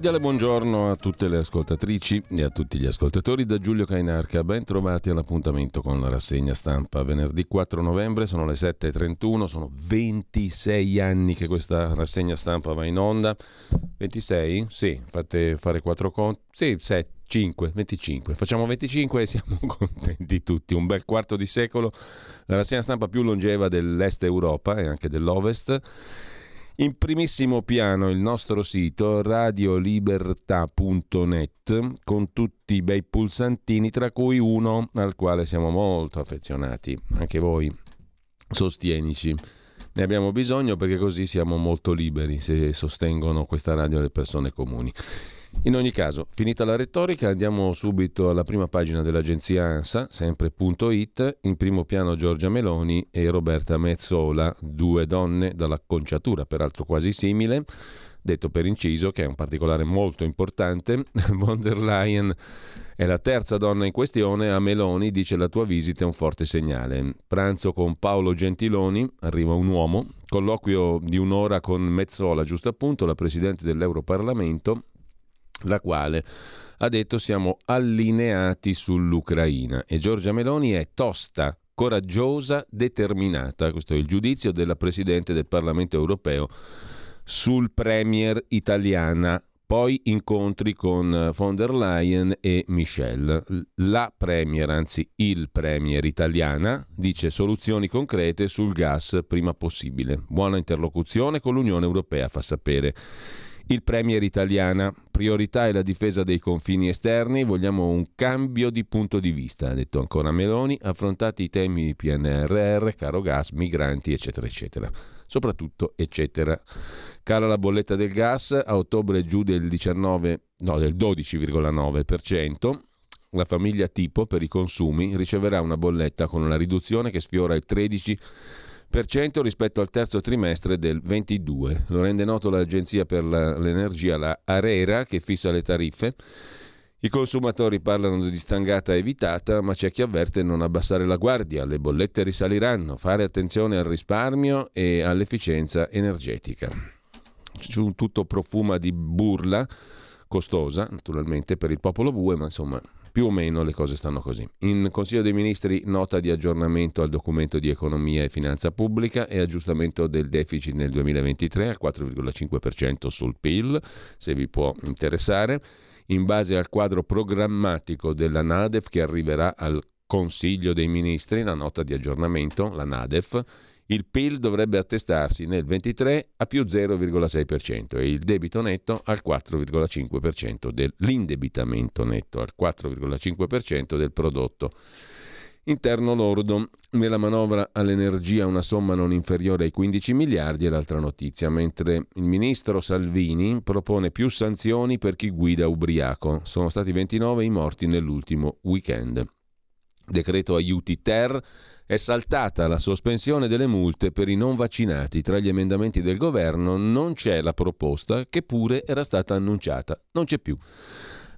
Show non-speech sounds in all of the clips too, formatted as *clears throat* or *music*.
Cordiale buongiorno a tutte le ascoltatrici e a tutti gli ascoltatori da Giulio Cainarca. Ben trovati all'appuntamento con la rassegna stampa. Venerdì 4 novembre sono le 7.31, sono 26 anni che questa rassegna stampa va in onda. 26? Sì, fate fare 4 conti. Sì, 7. 5, 25. Facciamo 25 e siamo *laughs* contenti tutti. Un bel quarto di secolo. La rassegna stampa più longeva dell'est Europa e anche dell'ovest in primissimo piano il nostro sito radiolibertà.net con tutti i bei pulsantini, tra cui uno al quale siamo molto affezionati, anche voi sostienici. Ne abbiamo bisogno perché così siamo molto liberi se sostengono questa radio le persone comuni. In ogni caso, finita la retorica, andiamo subito alla prima pagina dell'agenzia ANSA, sempre.it, in primo piano Giorgia Meloni e Roberta Mezzola, due donne dall'acconciatura, peraltro quasi simile, detto per inciso che è un particolare molto importante, *laughs* von der Leyen è la terza donna in questione, a Meloni dice la tua visita è un forte segnale. Pranzo con Paolo Gentiloni, arriva un uomo, colloquio di un'ora con Mezzola, giusto appunto, la Presidente dell'Europarlamento, la quale ha detto siamo allineati sull'Ucraina e Giorgia Meloni è tosta, coraggiosa, determinata. Questo è il giudizio della Presidente del Parlamento europeo sul Premier italiana. Poi incontri con von der Leyen e Michel. La Premier, anzi il Premier italiana, dice soluzioni concrete sul gas prima possibile. Buona interlocuzione con l'Unione Europea, fa sapere il Premier italiana. Priorità è la difesa dei confini esterni, vogliamo un cambio di punto di vista, ha detto ancora Meloni, affrontati i temi PNRR, caro gas, migranti, eccetera, eccetera. Soprattutto, eccetera. Cala la bolletta del gas, a ottobre giù del 19, no, del 12,9%. La famiglia tipo per i consumi riceverà una bolletta con una riduzione che sfiora il 13% rispetto al terzo trimestre del 22. Lo rende noto l'Agenzia per l'Energia, la ARERA, che fissa le tariffe. I consumatori parlano di stangata evitata, ma c'è chi avverte non abbassare la guardia, le bollette risaliranno, fare attenzione al risparmio e all'efficienza energetica. Tutto profuma di burla, costosa naturalmente per il popolo bue, ma insomma più o meno le cose stanno così. In Consiglio dei Ministri nota di aggiornamento al documento di economia e finanza pubblica e aggiustamento del deficit nel 2023 al 4,5% sul PIL, se vi può interessare, in base al quadro programmatico della NADEF che arriverà al Consiglio dei Ministri, la nota di aggiornamento, la NADEF, il PIL dovrebbe attestarsi nel 23 a più 0,6% e il debito netto al 4,5% dell'indebitamento netto al 4,5% del prodotto interno lordo. Nella manovra all'energia una somma non inferiore ai 15 miliardi è l'altra notizia, mentre il ministro Salvini propone più sanzioni per chi guida ubriaco. Sono stati 29 i morti nell'ultimo weekend. Decreto aiuti ter è saltata la sospensione delle multe per i non vaccinati. Tra gli emendamenti del governo non c'è la proposta che pure era stata annunciata. Non c'è più.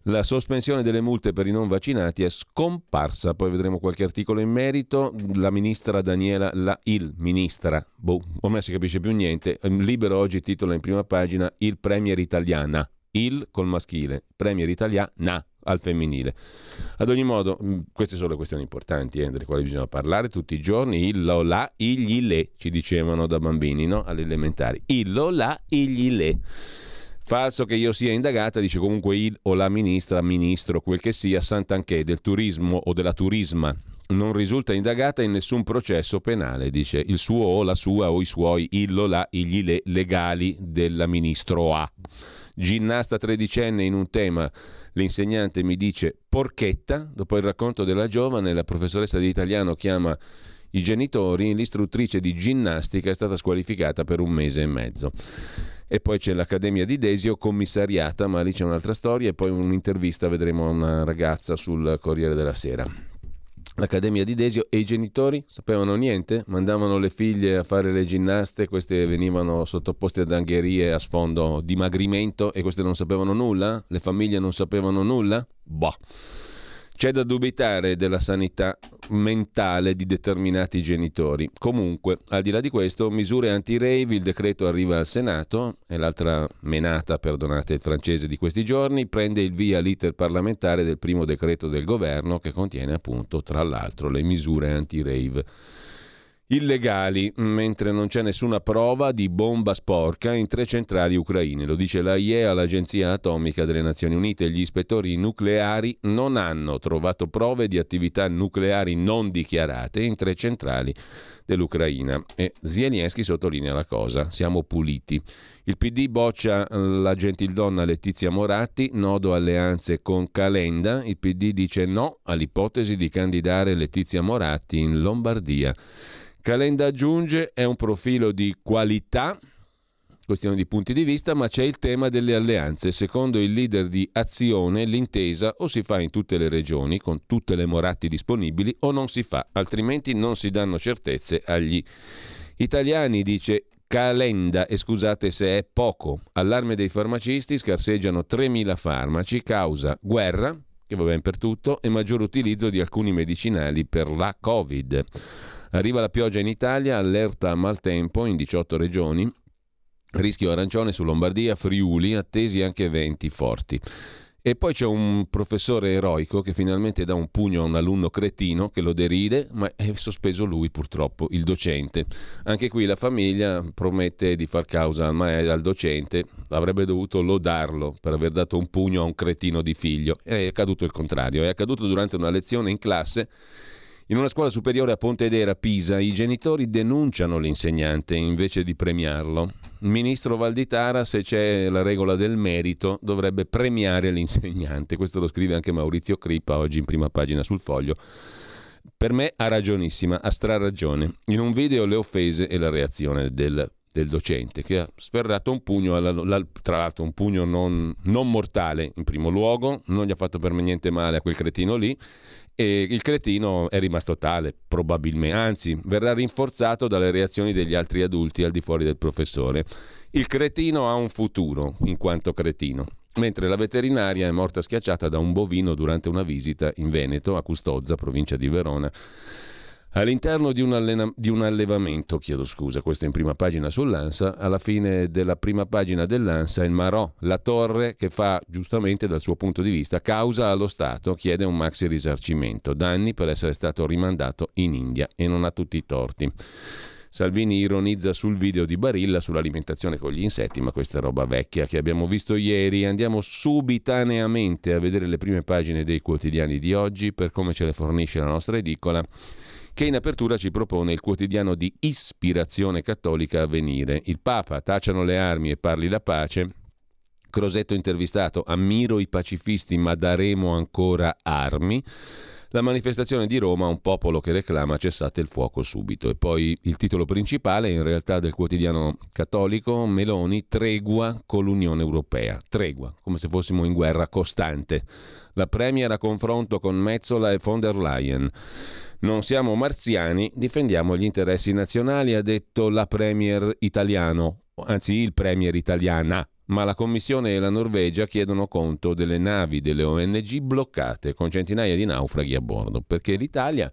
La sospensione delle multe per i non vaccinati è scomparsa, poi vedremo qualche articolo in merito. La ministra Daniela, la, il ministra, boh, ormai si capisce più niente. Libero oggi titola in prima pagina Il Premier Italiana. Il col maschile, Premier Italiana al femminile. Ad ogni modo, mm, queste sono le questioni importanti eh, delle quali bisogna parlare tutti i giorni. Il lo la, igli le, ci dicevano da bambini, no? Alle. Il lo la, igli le. Falso che io sia indagata, dice comunque il o la ministra, ministro, quel che sia, Sant'Anché del turismo o della turisma non risulta indagata in nessun processo penale, dice il suo o la sua o i suoi illo la igli le legali della ministro A. Ginnasta tredicenne in un tema, l'insegnante mi dice porchetta, dopo il racconto della giovane la professoressa di italiano chiama i genitori, l'istruttrice di ginnastica è stata squalificata per un mese e mezzo. E poi c'è l'Accademia di Desio commissariata, ma lì c'è un'altra storia e poi un'intervista vedremo a una ragazza sul Corriere della Sera. L'Accademia di Desio e i genitori sapevano niente, mandavano le figlie a fare le ginnaste, queste venivano sottoposte ad angherie a sfondo dimagrimento e queste non sapevano nulla? Le famiglie non sapevano nulla? Boh. C'è da dubitare della sanità mentale di determinati genitori. Comunque, al di là di questo, misure anti-rave, il decreto arriva al Senato, è l'altra menata, perdonate il francese di questi giorni, prende il via l'iter parlamentare del primo decreto del governo che contiene appunto, tra l'altro, le misure anti-rave illegali, mentre non c'è nessuna prova di bomba sporca in tre centrali ucraine. Lo dice la IEA, l'Agenzia Atomica delle Nazioni Unite. Gli ispettori nucleari non hanno trovato prove di attività nucleari non dichiarate in tre centrali dell'Ucraina. E Zelensky sottolinea la cosa, siamo puliti. Il PD boccia la gentildonna Letizia Moratti, nodo alleanze con Calenda. Il PD dice no all'ipotesi di candidare Letizia Moratti in Lombardia. Calenda aggiunge è un profilo di qualità, questione di punti di vista, ma c'è il tema delle alleanze. Secondo il leader di Azione, l'intesa o si fa in tutte le regioni, con tutte le moratti disponibili, o non si fa, altrimenti non si danno certezze agli italiani, dice Calenda, e scusate se è poco. Allarme dei farmacisti, scarseggiano 3.000 farmaci, causa guerra, che va bene per tutto, e maggior utilizzo di alcuni medicinali per la Covid. Arriva la pioggia in Italia, allerta a maltempo in 18 regioni, rischio arancione su Lombardia, Friuli, attesi anche venti forti. E poi c'è un professore eroico che finalmente dà un pugno a un alunno cretino che lo deride, ma è sospeso lui purtroppo, il docente. Anche qui la famiglia promette di far causa al, al docente, avrebbe dovuto lodarlo per aver dato un pugno a un cretino di figlio. È accaduto il contrario, è accaduto durante una lezione in classe in una scuola superiore a Pontedera, Pisa, i genitori denunciano l'insegnante invece di premiarlo. Ministro Valditara, se c'è la regola del merito, dovrebbe premiare l'insegnante. Questo lo scrive anche Maurizio Crippa oggi in prima pagina sul foglio. Per me ha ragionissima, ha straragione. In un video le offese e la reazione del, del docente che ha sferrato un pugno, alla, la, tra l'altro un pugno non, non mortale in primo luogo, non gli ha fatto per niente male a quel cretino lì e il cretino è rimasto tale, probabilmente, anzi verrà rinforzato dalle reazioni degli altri adulti al di fuori del professore. Il cretino ha un futuro in quanto cretino, mentre la veterinaria è morta schiacciata da un bovino durante una visita in Veneto, a Custozza, provincia di Verona. All'interno di un, allena- di un, allevamento, chiedo scusa, questo in prima pagina sull'ANSA, alla fine della prima pagina dell'ANSA il Marò, la torre che fa giustamente dal suo punto di vista causa allo Stato, chiede un maxi risarcimento, danni per essere stato rimandato in India e non ha tutti i torti. Salvini ironizza sul video di Barilla sull'alimentazione con gli insetti, ma questa è roba vecchia che abbiamo visto ieri. Andiamo subitaneamente a vedere le prime pagine dei quotidiani di oggi per come ce le fornisce la nostra edicola che in apertura ci propone il quotidiano di ispirazione cattolica a venire. Il Papa tacciano le armi e parli la pace. Crosetto intervistato, ammiro i pacifisti ma daremo ancora armi. La manifestazione di Roma, un popolo che reclama cessate il fuoco subito. E poi il titolo principale, in realtà del quotidiano cattolico, Meloni, tregua con l'Unione Europea. Tregua, come se fossimo in guerra costante. La Premier a confronto con Mezzola e von der Leyen. Non siamo marziani, difendiamo gli interessi nazionali, ha detto la Premier italiano, anzi il Premier italiana. Ma la Commissione e la Norvegia chiedono conto delle navi delle ONG bloccate con centinaia di naufraghi a bordo, perché l'Italia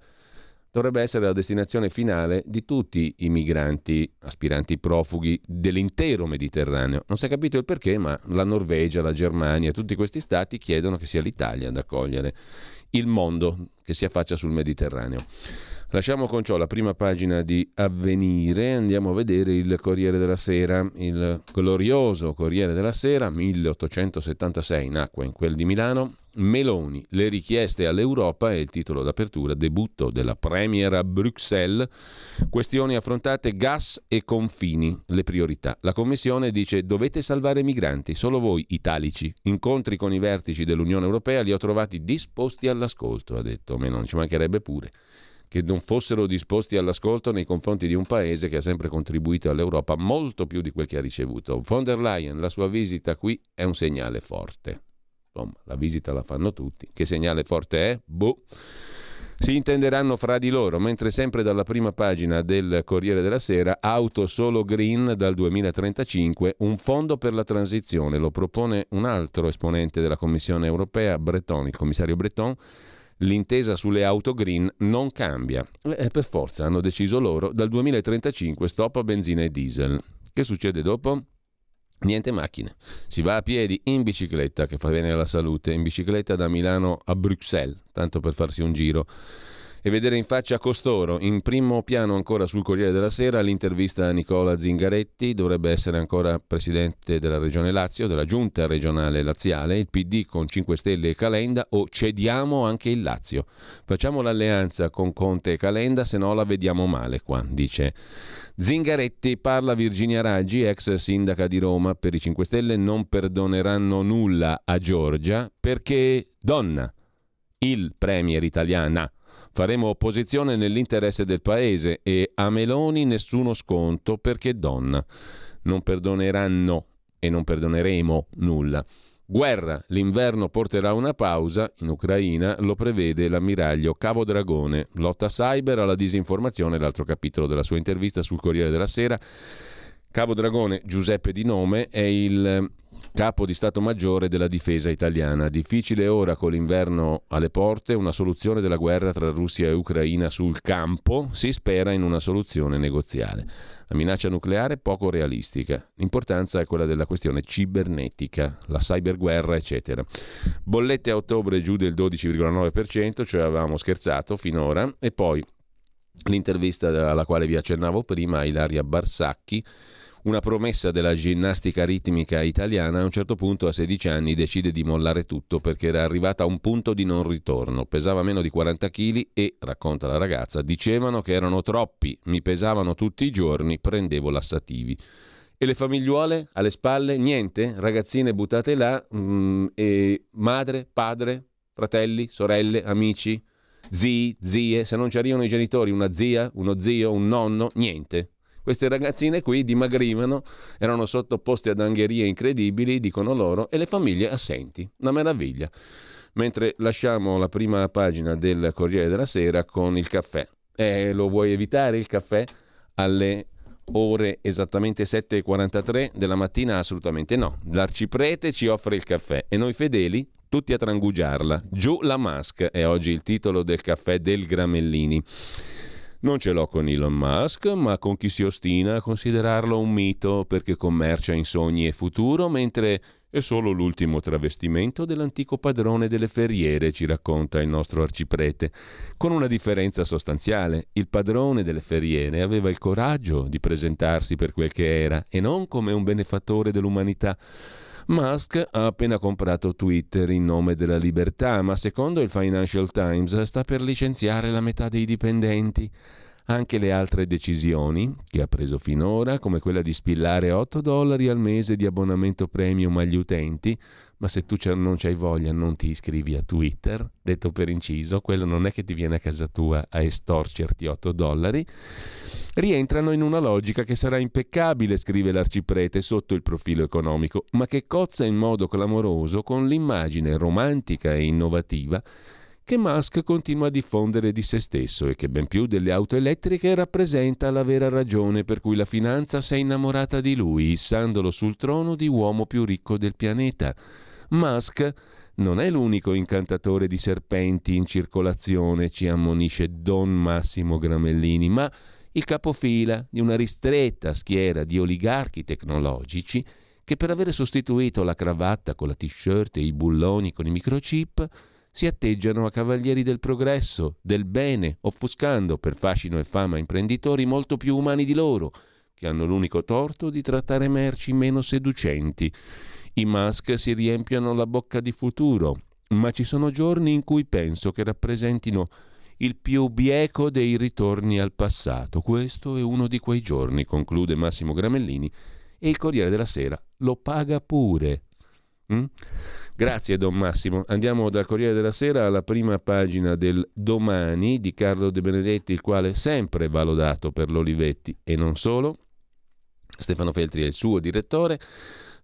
dovrebbe essere la destinazione finale di tutti i migranti aspiranti profughi dell'intero Mediterraneo. Non si è capito il perché, ma la Norvegia, la Germania, tutti questi stati chiedono che sia l'Italia ad accogliere il mondo che si affaccia sul Mediterraneo. Lasciamo con ciò la prima pagina di Avvenire, andiamo a vedere il Corriere della Sera, il glorioso Corriere della Sera, 1876 nacque in quel di Milano, Meloni, le richieste all'Europa è il titolo d'apertura, debutto della Premier a Bruxelles, questioni affrontate gas e confini, le priorità. La Commissione dice dovete salvare migranti, solo voi italici. Incontri con i vertici dell'Unione Europea li ho trovati disposti all'ascolto, ha detto Meloni, ci mancherebbe pure che non fossero disposti all'ascolto nei confronti di un paese che ha sempre contribuito all'Europa molto più di quel che ha ricevuto. Von der Leyen, la sua visita qui è un segnale forte. Insomma, la visita la fanno tutti. Che segnale forte è? Boh. Si intenderanno fra di loro, mentre sempre dalla prima pagina del Corriere della Sera, auto solo green dal 2035, un fondo per la transizione. Lo propone un altro esponente della Commissione europea, Breton, il commissario Breton l'intesa sulle auto green non cambia. E per forza hanno deciso loro, dal 2035 stop a benzina e diesel. Che succede dopo? Niente macchine. Si va a piedi in bicicletta, che fa bene alla salute, in bicicletta da Milano a Bruxelles, tanto per farsi un giro e vedere in faccia costoro. In primo piano ancora sul Corriere della Sera l'intervista a Nicola Zingaretti, dovrebbe essere ancora presidente della Regione Lazio, della giunta regionale laziale, il PD con 5 Stelle e Calenda o cediamo anche il Lazio. Facciamo l'alleanza con Conte e Calenda, se no la vediamo male qua, dice Zingaretti. Parla Virginia Raggi, ex sindaca di Roma per i 5 Stelle, non perdoneranno nulla a Giorgia perché donna, il premier italiana Faremo opposizione nell'interesse del paese e a Meloni nessuno sconto perché donna. Non perdoneranno e non perdoneremo nulla. Guerra, l'inverno porterà una pausa, in Ucraina lo prevede l'ammiraglio Cavo Dragone. Lotta cyber alla disinformazione, l'altro capitolo della sua intervista sul Corriere della Sera. Cavo Dragone, Giuseppe di nome, è il capo di Stato Maggiore della difesa italiana. Difficile ora con l'inverno alle porte una soluzione della guerra tra Russia e Ucraina sul campo, si spera in una soluzione negoziale. La minaccia nucleare poco realistica. L'importanza è quella della questione cibernetica, la cyberguerra, eccetera. Bollette a ottobre giù del 12,9%, cioè avevamo scherzato finora, e poi l'intervista alla quale vi accennavo prima a Ilaria Barsacchi una promessa della ginnastica ritmica italiana, a un certo punto a 16 anni decide di mollare tutto perché era arrivata a un punto di non ritorno. Pesava meno di 40 kg e, racconta la ragazza, dicevano che erano troppi, mi pesavano tutti i giorni, prendevo lassativi. E le famigliuole alle spalle? Niente? Ragazzine buttate là? Mm, e madre, padre, fratelli, sorelle, amici, zii, zie? Se non ci arrivano i genitori, una zia, uno zio, un nonno? Niente. Queste ragazzine qui dimagrivano, erano sottoposte ad angherie incredibili, dicono loro, e le famiglie assenti. Una meraviglia. Mentre lasciamo la prima pagina del Corriere della Sera con il caffè. Eh, lo vuoi evitare il caffè alle ore esattamente 7.43 della mattina? Assolutamente no. L'arciprete ci offre il caffè e noi fedeli tutti a trangugiarla. Giù la mask è oggi il titolo del caffè del Gramellini. Non ce l'ho con Elon Musk, ma con chi si ostina a considerarlo un mito perché commercia in sogni e futuro, mentre è solo l'ultimo travestimento dell'antico padrone delle ferriere, ci racconta il nostro arciprete, con una differenza sostanziale. Il padrone delle ferriere aveva il coraggio di presentarsi per quel che era e non come un benefattore dell'umanità. Musk ha appena comprato Twitter in nome della libertà, ma secondo il Financial Times sta per licenziare la metà dei dipendenti. Anche le altre decisioni che ha preso finora, come quella di spillare 8 dollari al mese di abbonamento premium agli utenti, ma se tu non c'hai voglia non ti iscrivi a Twitter, detto per inciso, quello non è che ti viene a casa tua a estorcerti 8 dollari, rientrano in una logica che sarà impeccabile, scrive l'arciprete sotto il profilo economico, ma che cozza in modo clamoroso con l'immagine romantica e innovativa che Musk continua a diffondere di se stesso e che ben più delle auto elettriche rappresenta la vera ragione per cui la finanza si è innamorata di lui, issandolo sul trono di uomo più ricco del pianeta. Musk non è l'unico incantatore di serpenti in circolazione, ci ammonisce Don Massimo Gramellini, ma il capofila di una ristretta schiera di oligarchi tecnologici che per avere sostituito la cravatta con la t-shirt e i bulloni con i microchip si atteggiano a cavalieri del progresso, del bene, offuscando per fascino e fama imprenditori molto più umani di loro, che hanno l'unico torto di trattare merci meno seducenti. I Musk si riempiono la bocca di futuro, ma ci sono giorni in cui penso che rappresentino il più bieco dei ritorni al passato. Questo è uno di quei giorni, conclude Massimo Gramellini, e il Corriere della Sera lo paga pure. Mm? Grazie Don Massimo. Andiamo dal Corriere della Sera alla prima pagina del Domani di Carlo De Benedetti, il quale sempre va lodato per l'Olivetti e non solo. Stefano Feltri è il suo direttore.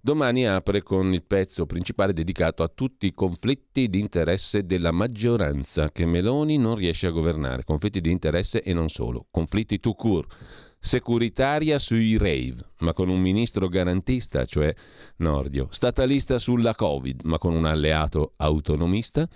Domani apre con il pezzo principale dedicato a tutti i conflitti di interesse della maggioranza che Meloni non riesce a governare. Conflitti di interesse e non solo. Conflitti tout court. Securitaria sui rave, ma con un ministro garantista, cioè Nordio. Statalista sulla Covid, ma con un alleato autonomista.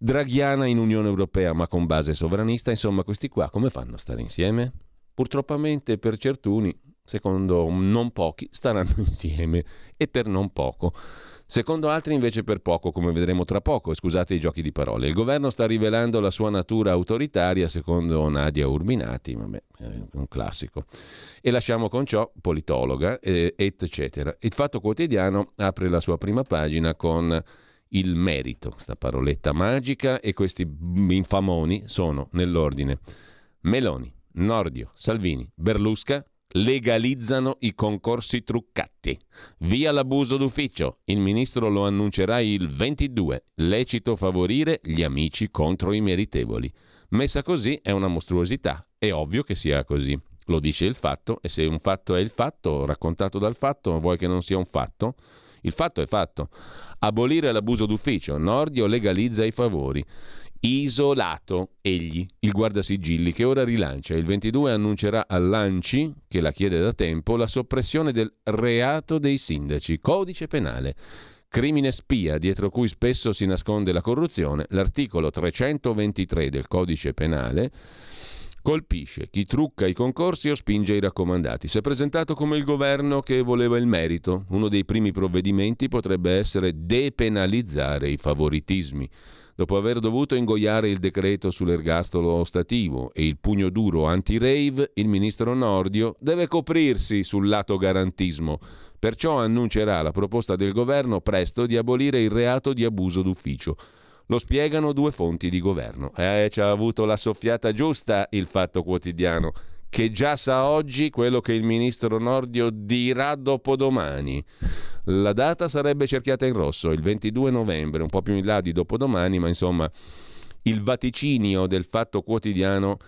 Draghiana in Unione Europea, ma con base sovranista. Insomma, questi qua come fanno a stare insieme? Purtroppamente per certuni secondo non pochi, staranno *laughs* insieme e per non poco. Secondo altri invece per poco, come vedremo tra poco, scusate i giochi di parole. Il governo sta rivelando la sua natura autoritaria, secondo Nadia Urbinati, vabbè, un classico. E lasciamo con ciò, politologa, eccetera. Il Fatto Quotidiano apre la sua prima pagina con il merito, sta paroletta magica, e questi infamoni sono nell'ordine Meloni, Nordio, Salvini, Berlusca, legalizzano i concorsi truccati. Via l'abuso d'ufficio. Il ministro lo annuncerà il 22. Lecito favorire gli amici contro i meritevoli. Messa così è una mostruosità. È ovvio che sia così. Lo dice il fatto e se un fatto è il fatto, raccontato dal fatto, vuoi che non sia un fatto? Il fatto è fatto. Abolire l'abuso d'ufficio. Nordio legalizza i favori. Isolato, egli, il guardasigilli, che ora rilancia. Il 22 annuncerà a Lanci, che la chiede da tempo, la soppressione del reato dei sindaci, codice penale. Crimine spia, dietro cui spesso si nasconde la corruzione, l'articolo 323 del codice penale colpisce chi trucca i concorsi o spinge i raccomandati. Si è presentato come il governo che voleva il merito. Uno dei primi provvedimenti potrebbe essere depenalizzare i favoritismi dopo aver dovuto ingoiare il decreto sull'ergastolo ostativo e il pugno duro anti-rave, il ministro Nordio deve coprirsi sul lato garantismo. Perciò annuncerà la proposta del governo presto di abolire il reato di abuso d'ufficio. Lo spiegano due fonti di governo. Eh, ci ha avuto la soffiata giusta il fatto quotidiano che già sa oggi quello che il ministro Nordio dirà dopodomani. La data sarebbe cerchiata in rosso, il 22 novembre, un po' più in là di dopodomani, ma insomma il vaticinio del fatto quotidiano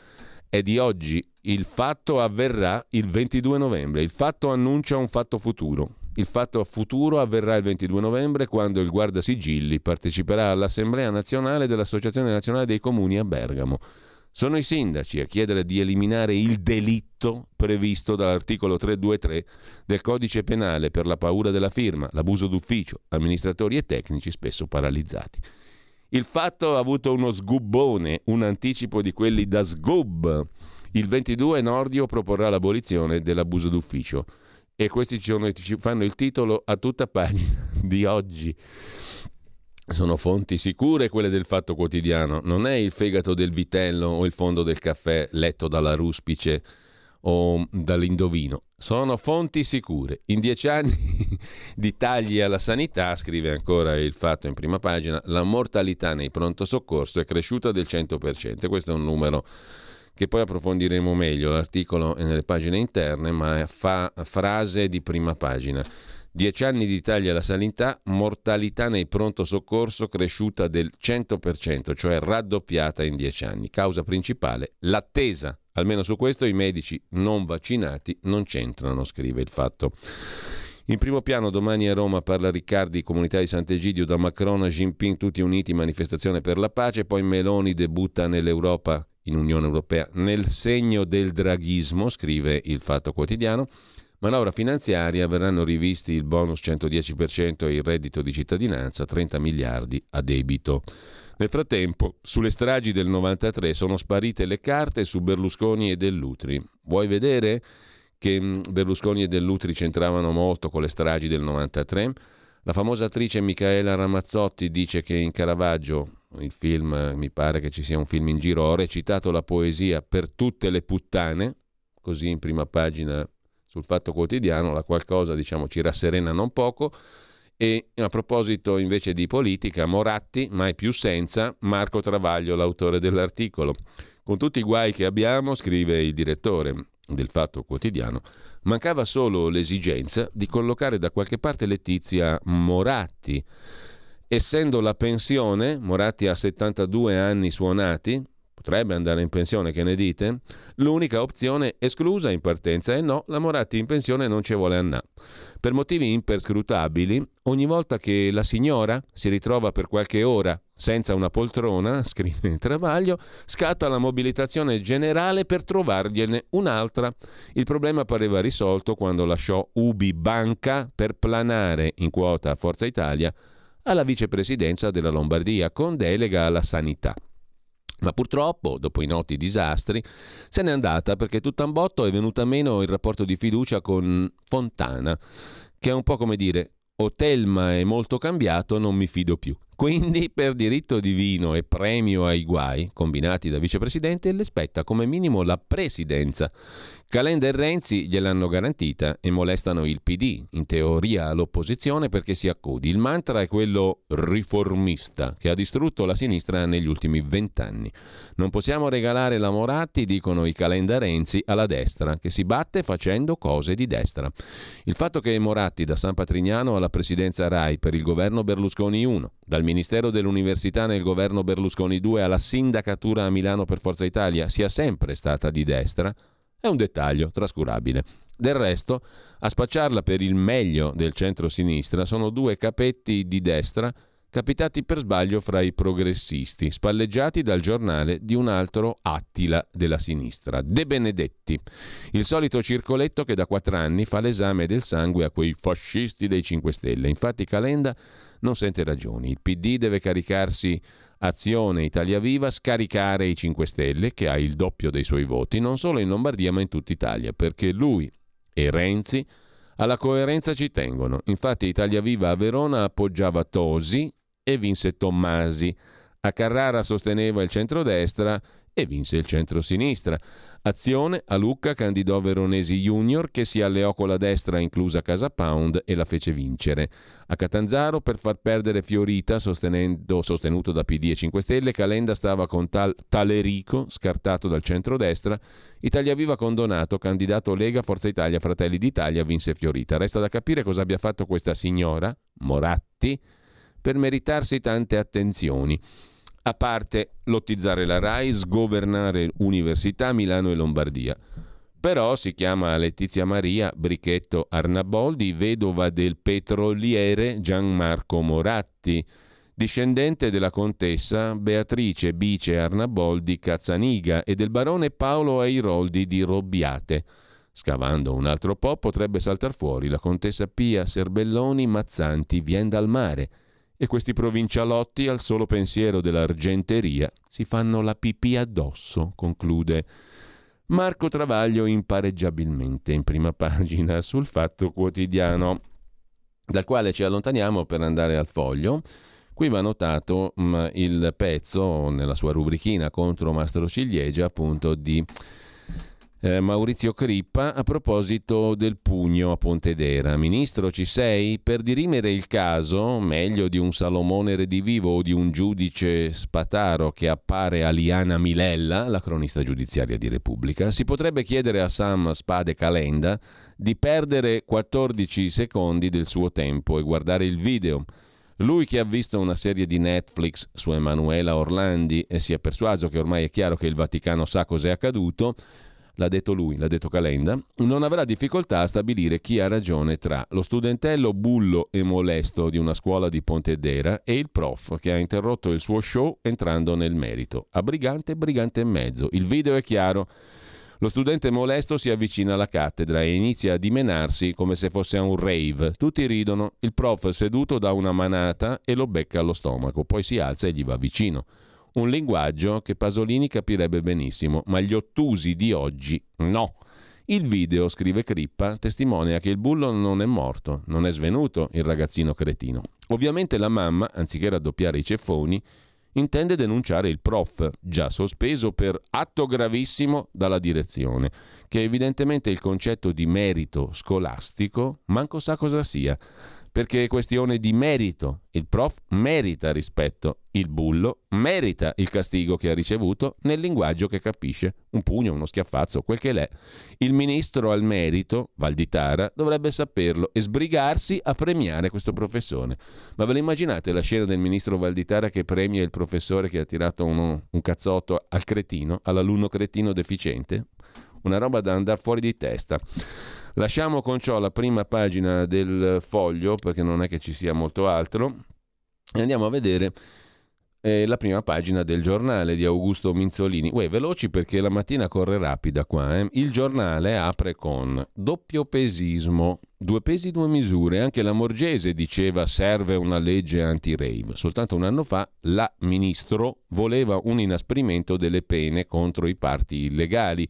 è di oggi. Il fatto avverrà il 22 novembre, il fatto annuncia un fatto futuro. Il fatto futuro avverrà il 22 novembre quando il guardasigilli parteciperà all'Assemblea nazionale dell'Associazione nazionale dei comuni a Bergamo. Sono i sindaci a chiedere di eliminare il delitto previsto dall'articolo 323 del codice penale per la paura della firma, l'abuso d'ufficio, amministratori e tecnici spesso paralizzati. Il fatto ha avuto uno sgubbone, un anticipo di quelli da sgub. Il 22 Nordio proporrà l'abolizione dell'abuso d'ufficio e questi ci fanno il titolo a tutta pagina di oggi sono fonti sicure quelle del Fatto Quotidiano, non è il fegato del vitello o il fondo del caffè letto dalla ruspice o dall'indovino. Sono fonti sicure. In dieci anni *laughs* di tagli alla sanità, scrive ancora il Fatto in prima pagina, la mortalità nei pronto soccorso è cresciuta del 100%. Questo è un numero che poi approfondiremo meglio. L'articolo è nelle pagine interne, ma fa frase di prima pagina. Dieci anni di tagli alla sanità, mortalità nei pronto soccorso cresciuta del 100%, cioè raddoppiata in dieci anni. Causa principale, l'attesa. Almeno su questo i medici non vaccinati non c'entrano, scrive il fatto. In primo piano domani a Roma parla Riccardi, comunità di Sant'Egidio, da Macron a Jinping, tutti uniti, manifestazione per la pace, poi Meloni debutta nell'Europa, in Unione Europea, nel segno del draghismo, scrive il Fatto Quotidiano. Manovra finanziaria verranno rivisti il bonus 110% e il reddito di cittadinanza, 30 miliardi a debito. Nel frattempo, sulle stragi del 93 sono sparite le carte su Berlusconi e Dell'Utri. Vuoi vedere che mm, Berlusconi e Dell'Utri c'entravano molto con le stragi del 93? La famosa attrice Michaela Ramazzotti dice che in Caravaggio il film, mi pare che ci sia un film in giro, ho recitato la poesia per tutte le puttane, così in prima pagina sul Fatto Quotidiano, la qualcosa diciamo ci rasserena non poco. E a proposito invece di politica, Moratti, mai più senza, Marco Travaglio, l'autore dell'articolo. Con tutti i guai che abbiamo, scrive il direttore del Fatto Quotidiano, mancava solo l'esigenza di collocare da qualche parte Letizia Moratti. Essendo la pensione, Moratti ha 72 anni suonati, potrebbe andare in pensione, che ne dite? L'unica opzione esclusa in partenza è no, la Moratti in pensione non ci vuole andare. Per motivi imperscrutabili, ogni volta che la signora si ritrova per qualche ora senza una poltrona, *laughs* scrive il Travaglio, scatta la mobilitazione generale per trovargliene un'altra. Il problema pareva risolto quando lasciò Ubi Banca per planare in quota Forza Italia alla vicepresidenza della Lombardia con delega alla sanità. Ma purtroppo, dopo i noti disastri, se n'è andata perché tutto un botto è venuta meno il rapporto di fiducia con Fontana, che è un po' come dire o Telma è molto cambiato, non mi fido più. Quindi, per diritto divino e premio ai guai combinati da vicepresidente, le spetta come minimo la presidenza. Calenda e Renzi gliel'hanno garantita e molestano il PD, in teoria all'opposizione perché si accudi. Il mantra è quello riformista che ha distrutto la sinistra negli ultimi vent'anni. Non possiamo regalare la Moratti, dicono i Calenda Renzi, alla destra, che si batte facendo cose di destra. Il fatto che Moratti da San Patrignano alla presidenza RAI per il governo Berlusconi 1, dal Ministero dell'Università nel governo Berlusconi 2 alla sindacatura a Milano per Forza Italia sia sempre stata di destra, è un dettaglio trascurabile. Del resto, a spacciarla per il meglio del centro-sinistra sono due capetti di destra capitati per sbaglio fra i progressisti, spalleggiati dal giornale di un altro Attila della sinistra, De Benedetti, il solito circoletto che da quattro anni fa l'esame del sangue a quei fascisti dei 5 Stelle. Infatti Calenda non sente ragioni, il PD deve caricarsi Azione Italia Viva scaricare i 5 Stelle, che ha il doppio dei suoi voti, non solo in Lombardia ma in tutta Italia, perché lui e Renzi alla coerenza ci tengono. Infatti Italia Viva a Verona appoggiava Tosi e vinse Tommasi. A Carrara sosteneva il centrodestra e vinse il centrosinistra. Azione a Lucca candidò Veronesi Junior che si alleò con la destra inclusa Casa Pound e la fece vincere. A Catanzaro per far perdere Fiorita sostenuto da PD e 5 Stelle Calenda stava con tal Talerico scartato dal centrodestra. Italia Viva con Donato candidato Lega Forza Italia Fratelli d'Italia vinse Fiorita. Resta da capire cosa abbia fatto questa signora Moratti per meritarsi tante attenzioni. A parte lottizzare la RAI, sgovernare università Milano e Lombardia. Però si chiama Letizia Maria Brichetto Arnaboldi, vedova del petroliere Gianmarco Moratti, discendente della contessa Beatrice Bice Arnaboldi Cazzaniga e del barone Paolo Airoldi di Robbiate. Scavando un altro po' potrebbe saltar fuori la contessa Pia Serbelloni Mazzanti vien dal mare e questi provincialotti al solo pensiero dell'argenteria si fanno la pipì addosso, conclude Marco Travaglio impareggiabilmente in prima *laughs* pagina sul Fatto Quotidiano, dal quale ci allontaniamo per andare al foglio. Qui va notato mh, mm, il pezzo nella sua rubrichina contro Mastro Ciliegia appunto di eh, Maurizio Crippa a proposito del pugno a Pontedera. Ministro, ci sei? Per dirimere il caso, meglio di un Salomone redivivo o di un giudice spataro che appare a Liana Milella, la cronista giudiziaria di Repubblica, si potrebbe chiedere a Sam Spade Calenda di perdere 14 secondi del suo tempo e guardare il video. Lui che ha visto una serie di Netflix su Emanuela Orlandi e si è persuaso che ormai è chiaro che il Vaticano sa cos'è accaduto, l'ha detto lui, l'ha detto Calenda, non avrà difficoltà a stabilire chi ha ragione tra lo studentello bullo e molesto di una scuola di Pontedera e il prof che ha interrotto il suo show entrando nel merito. A brigante, brigante e mezzo. Il video è chiaro. Lo studente molesto si avvicina alla cattedra e inizia a dimenarsi come se fosse a un rave. Tutti ridono. Il prof seduto dà una manata e lo becca allo stomaco, poi si alza e gli va vicino. Un linguaggio che Pasolini capirebbe benissimo, ma gli ottusi di oggi no. Il video, scrive Crippa, testimonia che il bullo non è morto, non è svenuto il ragazzino cretino. Ovviamente la mamma, anziché raddoppiare i ceffoni, intende denunciare il prof, già sospeso per atto gravissimo dalla direzione, che evidentemente il concetto di merito scolastico manco sa cosa sia perché è questione di merito. Il prof merita rispetto, il bullo merita il castigo che ha ricevuto nel linguaggio che capisce, un pugno, uno schiaffazzo, quel che l'è. Il ministro al merito, Valditara, dovrebbe saperlo e sbrigarsi a premiare questo professore. Ma ve lo immaginate la scena del ministro Valditara che premia il professore che ha tirato uno, un cazzotto al cretino, all'alunno cretino deficiente? Una roba da andare fuori di testa. Lasciamo con ciò la prima pagina del foglio, perché non è che ci sia molto altro, e andiamo a vedere eh, la prima pagina del giornale di Augusto Minzolini. Uè, veloci perché la mattina corre rapida qua. Eh. Il giornale apre con doppio pesismo, due pesi, due misure. Anche la Morgese diceva serve una legge anti-rave. Soltanto un anno fa la ministro voleva un inasprimento delle pene contro i parti illegali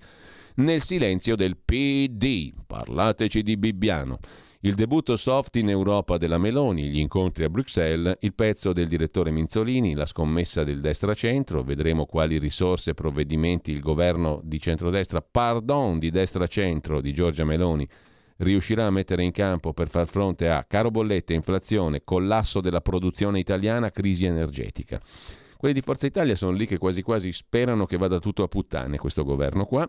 nel silenzio del PD. Parlateci di Bibbiano. Il debutto soft in Europa della Meloni, gli incontri a Bruxelles, il pezzo del direttore Minzolini, la scommessa del destra-centro, vedremo quali risorse e provvedimenti il governo di centrodestra, pardon, di destra-centro di Giorgia Meloni, riuscirà a mettere in campo per far fronte a caro bollette, inflazione, collasso della produzione italiana, crisi energetica. Quelli di Forza Italia sono lì che quasi quasi sperano che vada tutto a puttane questo governo qua,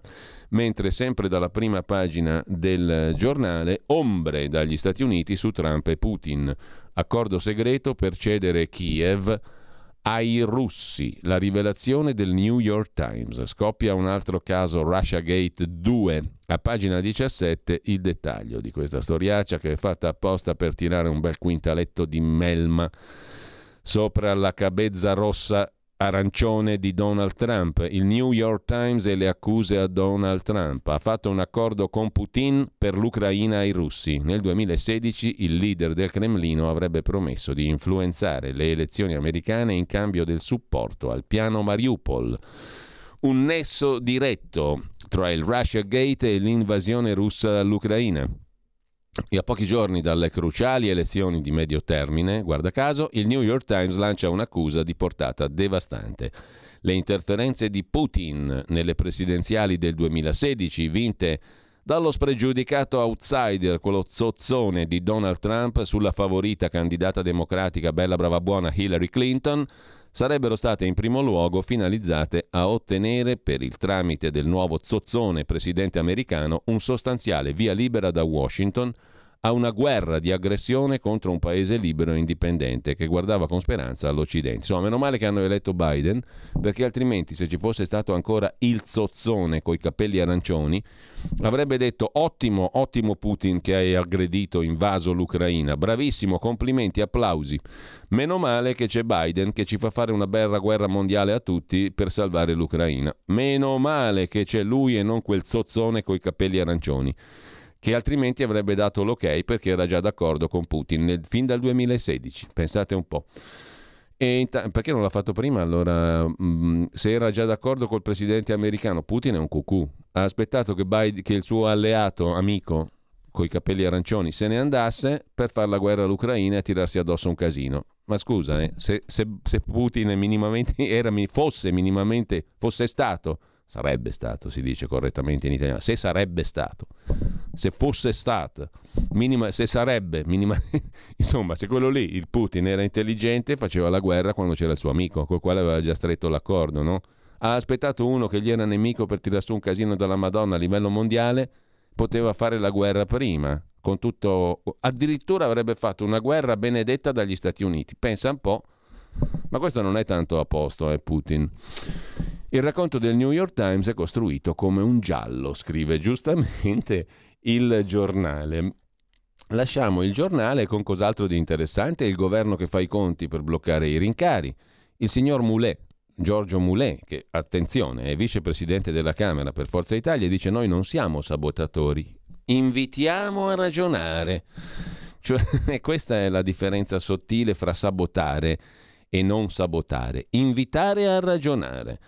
mentre sempre dalla prima pagina del giornale ombre dagli Stati Uniti su Trump e Putin. Accordo segreto per cedere Kiev ai russi. La rivelazione del New York Times. Scoppia un altro caso Russia Gate 2. A pagina 17 il dettaglio di questa storiaccia che è fatta apposta per tirare un bel quintaletto di melma sopra la cabezza rossa arancione di Donald Trump. Il New York Times e le accuse a Donald Trump. Ha fatto un accordo con Putin per l'Ucraina ai russi. Nel 2016 il leader del Cremlino avrebbe promesso di influenzare le elezioni americane in cambio del supporto al piano Mariupol. Un nesso diretto tra il Russia Gate e l'invasione russa all'Ucraina. E a pochi giorni dalle cruciali elezioni di medio termine, guarda caso, il New York Times lancia un'accusa di portata devastante. Le interferenze di Putin nelle presidenziali del 2016, vinte dallo spregiudicato outsider, quello zozzone di Donald Trump sulla favorita candidata democratica bella brava buona Hillary Clinton, sarebbero state in primo luogo finalizzate a ottenere, per il tramite del nuovo zozzone presidente americano, un sostanziale via libera da Washington a una guerra di aggressione contro un paese libero e indipendente che guardava con speranza all'Occidente. Insomma, meno male che hanno eletto Biden, perché altrimenti se ci fosse stato ancora il zozzone coi capelli arancioni, avrebbe detto ottimo, ottimo Putin che hai aggredito, invaso l'Ucraina, bravissimo, complimenti, applausi. Meno male che c'è Biden che ci fa fare una bella guerra mondiale a tutti per salvare l'Ucraina. Meno male che c'è lui e non quel zozzone coi capelli arancioni che altrimenti avrebbe dato l'ok perché era già d'accordo con Putin nel, fin dal 2016. Pensate un po'. Ta- perché non l'ha fatto prima? Allora, mh, mm, se era già d'accordo col presidente americano, Putin è un cucù. Ha aspettato che, Biden, che il suo alleato, amico, coi capelli arancioni, se ne andasse per fare la guerra all'Ucraina e tirarsi addosso un casino. Ma scusa, eh, se, se, se, Putin minimamente *laughs* era, fosse minimamente, fosse stato Sarebbe stato, si dice correttamente in italiano. Se sarebbe stato, se fosse stato, minima, se sarebbe, minima, *laughs* insomma, se quello lì, il Putin, era intelligente, faceva la guerra quando c'era il suo amico, col quale aveva già stretto l'accordo, no? Ha aspettato uno che gli era nemico per tirare su un casino dalla Madonna a livello mondiale, poteva fare la guerra prima, con tutto, addirittura avrebbe fatto una guerra benedetta dagli Stati Uniti. Pensa un po', ma questo non è tanto a posto, eh, Putin. Il racconto del New York Times è costruito come un giallo, scrive giustamente il giornale. Lasciamo il giornale con cos'altro di interessante, il governo che fa i conti per bloccare i rincari. Il signor Moulet, Giorgio Moulet, che attenzione è vicepresidente della Camera per Forza Italia, dice noi non siamo sabotatori, invitiamo a ragionare. Cioè, *laughs* questa è la differenza sottile fra sabotare e non sabotare, invitare a ragionare.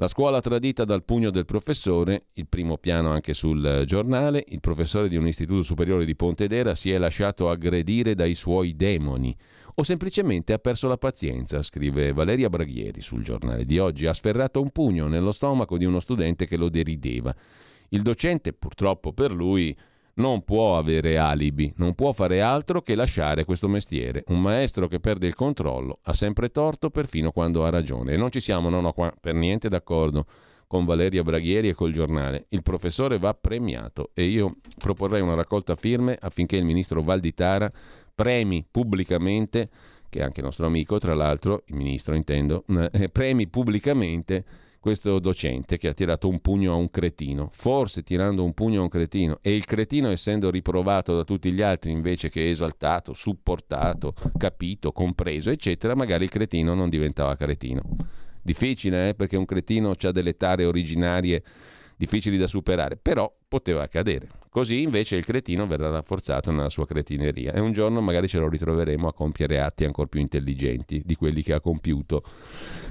La scuola tradita dal pugno del professore, il primo piano anche sul giornale, il professore di un istituto superiore di Pontedera si è lasciato aggredire dai suoi demoni. o semplicemente ha perso la pazienza, scrive Valeria Braghieri sul giornale di oggi. Ha sferrato un pugno nello stomaco di uno studente che lo derideva. Il docente, purtroppo per lui, non può avere alibi, non può fare altro che lasciare questo mestiere. Un maestro che perde il controllo ha sempre torto perfino quando ha ragione. E non ci siamo, no, no, qua per niente d'accordo con Valeria Braghieri e col giornale. Il professore va premiato e io proporrei una raccolta firme affinché il ministro Valditara premi pubblicamente, che è anche nostro amico, tra l'altro, il ministro intendo, eh, premi pubblicamente questo docente che ha tirato un pugno a un cretino, forse tirando un pugno a un cretino e il cretino essendo riprovato da tutti gli altri invece che esaltato, supportato, capito, compreso, eccetera, magari il cretino non diventava cretino. Difficile, eh? perché un cretino ha delle tare originarie difficili da superare, però poteva accadere. Così invece il cretino verrà rafforzato nella sua cretineria e un giorno magari ce lo ritroveremo a compiere atti ancora più intelligenti di quelli che ha compiuto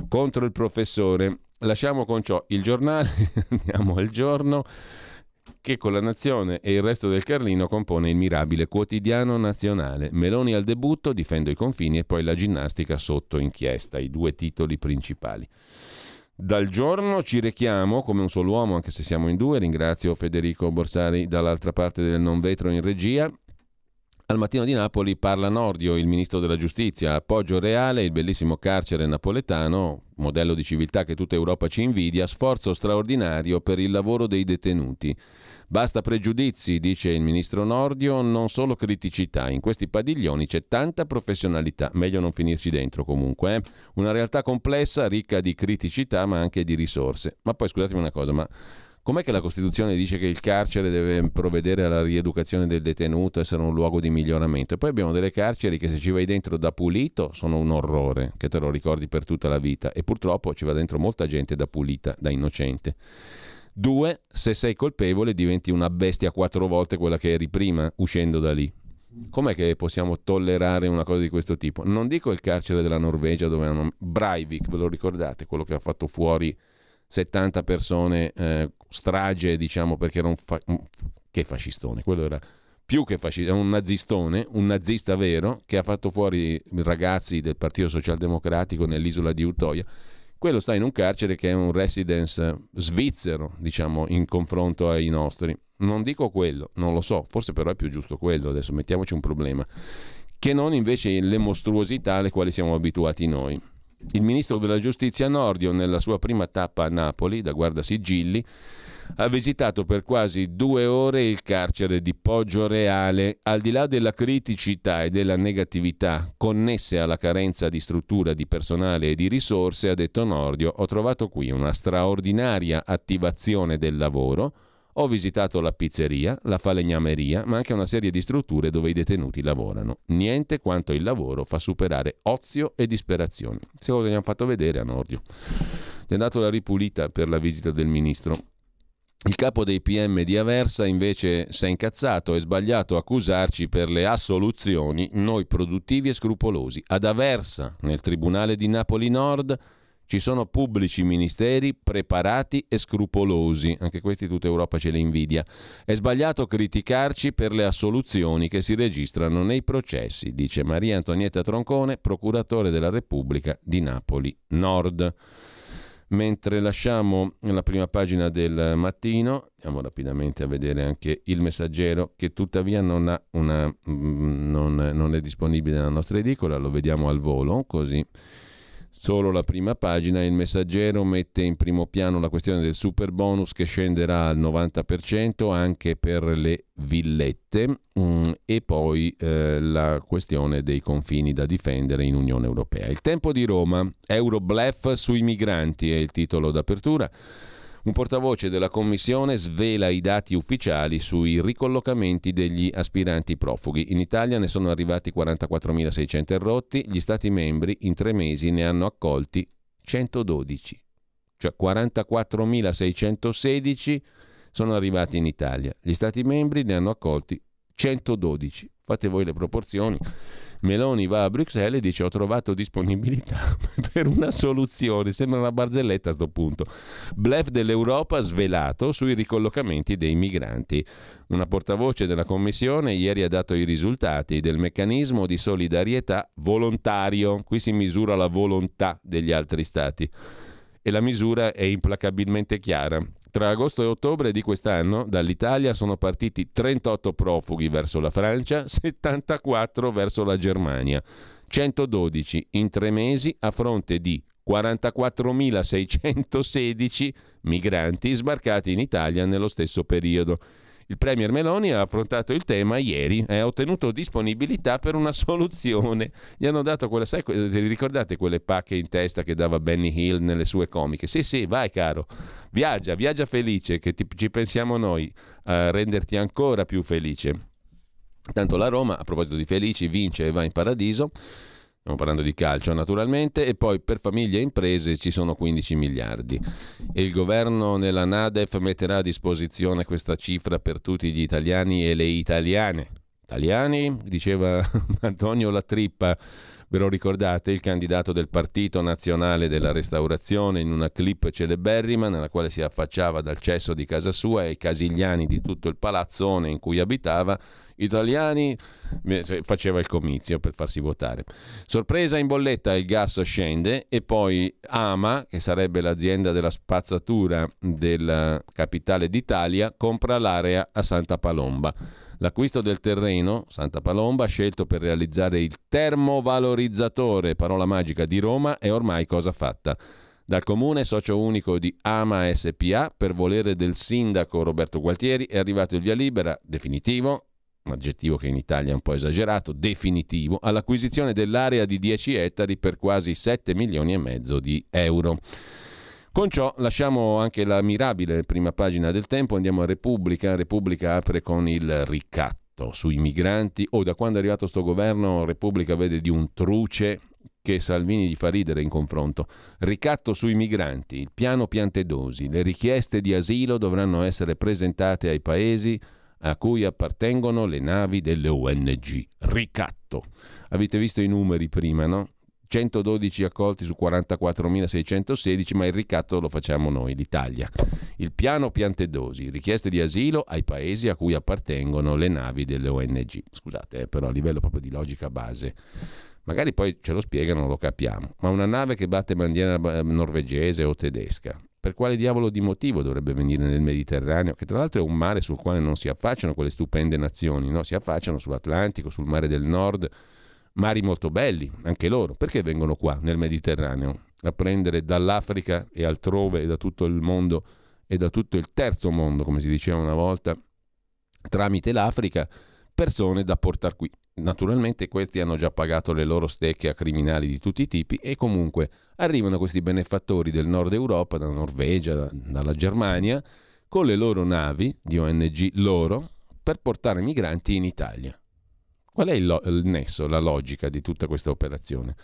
contro il professore. Lasciamo con ciò il giornale, *laughs* andiamo al giorno che con la Nazione e il resto del Carlino compone il mirabile quotidiano nazionale. Meloni al debutto, difendo i confini e poi la ginnastica sotto inchiesta, i due titoli principali. Dal giorno ci rechiamo come un solo uomo, anche se siamo in due. Ringrazio Federico Borsari dall'altra parte del non vetro in regia. Al mattino di Napoli parla Nordio, il ministro della giustizia, appoggio reale, il bellissimo carcere napoletano, modello di civiltà che tutta Europa ci invidia, sforzo straordinario per il lavoro dei detenuti. Basta pregiudizi, dice il ministro Nordio, non solo criticità. In questi padiglioni c'è tanta professionalità, meglio non finirci dentro comunque. Eh? Una realtà complessa, ricca di criticità ma anche di risorse. Ma poi scusatemi una cosa, ma Com'è che la Costituzione dice che il carcere deve provvedere alla rieducazione del detenuto, essere un luogo di miglioramento? E poi abbiamo delle carceri che se ci vai dentro da pulito sono un orrore, che te lo ricordi per tutta la vita. E purtroppo ci va dentro molta gente da pulita, da innocente. Due, se sei colpevole diventi una bestia quattro volte quella che eri prima uscendo da lì. Com'è che possiamo tollerare una cosa di questo tipo? Non dico il carcere della Norvegia dove hanno Breivik, ve lo ricordate, quello che ha fatto fuori 70 persone, eh, strage diciamo perché era un, fa- che fascistone, quello era più che fascista, un nazistone, un nazista vero che ha fatto fuori ragazzi del Partito Socialdemocratico nell'isola di Utoia quello sta in un carcere che è un residence svizzero, diciamo, in confronto ai nostri. Non dico quello, non lo so, forse però è più giusto quello, adesso mettiamoci un problema, che non invece le mostruosità alle quali siamo abituati noi. Il ministro della giustizia Nordio, nella sua prima tappa a Napoli, da guardasigilli, ha visitato per quasi due ore il carcere di Poggio Reale. Al di là della criticità e della negatività connesse alla carenza di struttura, di personale e di risorse, ha detto Nordio, ho trovato qui una straordinaria attivazione del lavoro. Ho visitato la pizzeria, la falegnameria, ma anche una serie di strutture dove i detenuti lavorano. Niente quanto il lavoro fa superare ozio e disperazione. Se lo abbiamo fatto vedere a Nordio. Gli è dato la ripulita per la visita del ministro. Il capo dei PM di Aversa invece si è incazzato e sbagliato accusarci per le assoluzioni, noi produttivi e scrupolosi. Ad Aversa, nel Tribunale di Napoli Nord, ci sono pubblici ministeri preparati e scrupolosi, anche questi tutta Europa ce li invidia. È sbagliato criticarci per le assoluzioni che si registrano nei processi, dice Maria Antonietta Troncone, procuratore della Repubblica di Napoli Nord. Mentre lasciamo la prima pagina del mattino, andiamo rapidamente a vedere anche il messaggero che tuttavia non, una, mm, non, non è disponibile nella nostra edicola, lo vediamo al volo, così Solo la prima pagina, il messaggero mette in primo piano la questione del super bonus che scenderà al 90% anche per le villette um, e poi eh, la questione dei confini da difendere in Unione Europea. Il tempo di Roma, Euroblef sui migranti è il titolo d'apertura. Un portavoce della Commissione svela i dati ufficiali sui ricollocamenti degli aspiranti profughi. In Italia ne sono arrivati 44.600 errotti, gli Stati membri in tre mesi ne hanno accolti 112, cioè 44.616 sono arrivati in Italia. Gli Stati membri ne hanno accolti 112. Fate voi le proporzioni. Meloni va a Bruxelles e dice ho trovato disponibilità *laughs* per una soluzione, sembra una barzelletta a sto punto. Blef dell'Europa svelato sui ricollocamenti dei migranti. Una portavoce della Commissione ieri ha dato i risultati del meccanismo di solidarietà volontario. Qui si misura la volontà degli altri stati e la misura è implacabilmente chiara. Tra agosto e ottobre di quest'anno dall'Italia sono partiti 38 profughi verso la Francia, *laughs* 74 verso la Germania, 112 in tre mesi a fronte di 44.616 migranti sbarcati in Italia nello stesso periodo. Il Premier Meloni ha affrontato il tema ieri e ha ottenuto disponibilità per una *laughs* soluzione. Gli hanno dato quella, sai, ricordate quelle pacche in testa che dava Benny Hill nelle sue comiche? Sì, sì, vai caro, viaggia, viaggia felice, che ti, ci pensiamo noi a renderti ancora più felice. Tanto la Roma, a proposito di felici, vince e va in paradiso. Stiamo parlando di calcio naturalmente e poi per famiglie e imprese ci sono 15 miliardi. E il governo nella Nadef metterà a disposizione questa cifra per tutti gli italiani e le italiane. Italiani, diceva *laughs* Antonio Latrippa, ve lo ricordate, il candidato del Partito Nazionale della Restaurazione in una clip celeberrima nella quale si affacciava dal cesso di casa sua e i casigliani di tutto il palazzone in cui abitava italiani, faceva il comizio per farsi votare. Sorpresa in bolletta, il gas scende e poi Ama, che sarebbe l'azienda della spazzatura della capitale d'Italia, compra l'area a Santa Palomba. L'acquisto del terreno, Santa Palomba, scelto per realizzare il termovalorizzatore, parola magica di Roma, è ormai cosa fatta dal comune socio unico di Ama SPA per volere del sindaco Roberto Gualtieri è arrivato il via libera definitivo un aggettivo che in Italia è un po' esagerato, definitivo, all'acquisizione dell'area di 10 ettari per quasi 7 milioni e mezzo di euro. Con ciò lasciamo anche la mirabile prima pagina del tempo, andiamo a Repubblica. Repubblica apre con il ricatto sui migranti. O oh, da quando è arrivato sto governo, Repubblica vede di un truce che Salvini gli fa ridere in confronto. Ricatto sui migranti, il piano Piantedosi, le richieste di asilo dovranno essere presentate ai paesi a cui appartengono le navi delle ONG. Ricatto. Avete visto i numeri prima, no? 112 accolti su 44.616, ma il ricatto lo facciamo noi, l'Italia. Il piano Piantedosi, richieste di asilo ai paesi a cui appartengono le navi delle ONG. Scusate, eh, però a livello proprio di logica base. Magari poi ce lo spiegano, lo capiamo. Ma una nave che batte bandiera eh, norvegese o tedesca, per quale diavolo di motivo dovrebbe venire nel Mediterraneo, che tra l'altro è un mare sul quale non si affacciano quelle stupende nazioni, no? si affacciano sull'Atlantico, sul mare del Nord, mari molto belli, anche loro. Perché vengono qua nel Mediterraneo a prendere dall'Africa e altrove e da tutto il mondo e da tutto il terzo mondo, come si diceva una volta, tramite l'Africa, persone da portare qui? Naturalmente questi hanno già pagato le loro stecche a criminali di tutti i tipi e comunque arrivano questi benefattori del nord Europa, dalla Norvegia, dalla Germania, con le loro navi di ONG loro per portare migranti in Italia. Qual è il, lo- il nesso, la logica di tutta questa operazione?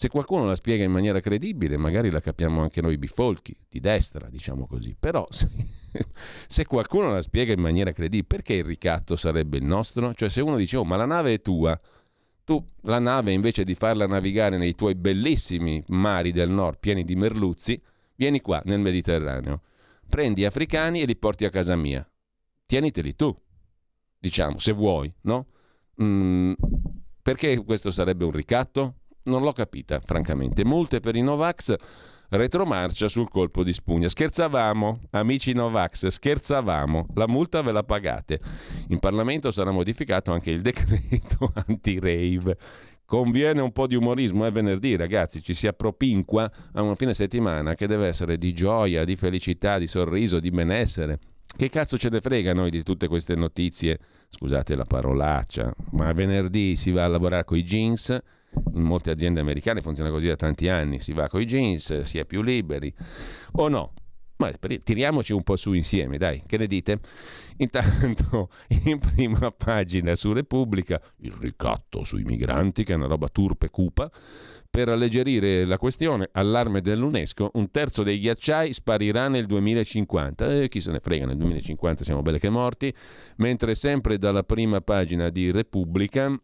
Se qualcuno la spiega in maniera credibile, magari la capiamo anche noi bifolchi, di destra, diciamo così. Però se, *laughs* se qualcuno la spiega in maniera credibile, perché il ricatto sarebbe il nostro? Cioè se uno dice, oh ma la nave è tua, tu la nave invece di farla navigare nei tuoi bellissimi mari del nord pieni di merluzzi, vieni qua nel Mediterraneo, prendi africani e li porti a casa mia. Tieniteli tu, diciamo, se vuoi, no? Mm, perché questo sarebbe un ricatto? Non l'ho capita, francamente. Multe per i Novax, retromarcia sul colpo di spugna. Scherzavamo, amici Novax, scherzavamo. La multa ve la pagate. In Parlamento sarà modificato anche il decreto *laughs* anti-rave. Conviene un po' di umorismo, è venerdì ragazzi, ci si appropinqua a una fine settimana che deve essere di gioia, di felicità, di sorriso, di benessere. Che cazzo ce ne frega noi di tutte queste notizie? Scusate la parolaccia, ma venerdì si va a lavorare con i jeans, in molte aziende americane funziona così da tanti anni, si va con i jeans, si è più liberi, o no? Ma tiriamoci un po' su insieme, dai, che ne dite? Intanto, *laughs* in prima pagina su Repubblica, il ricatto sui migranti, che è una roba turpe cupa, per alleggerire la questione, allarme dell'UNESCO, un terzo dei ghiacciai sparirà nel 2050. E eh, chi se ne frega, nel 2050 siamo belle che morti. Mentre sempre dalla prima pagina di Repubblica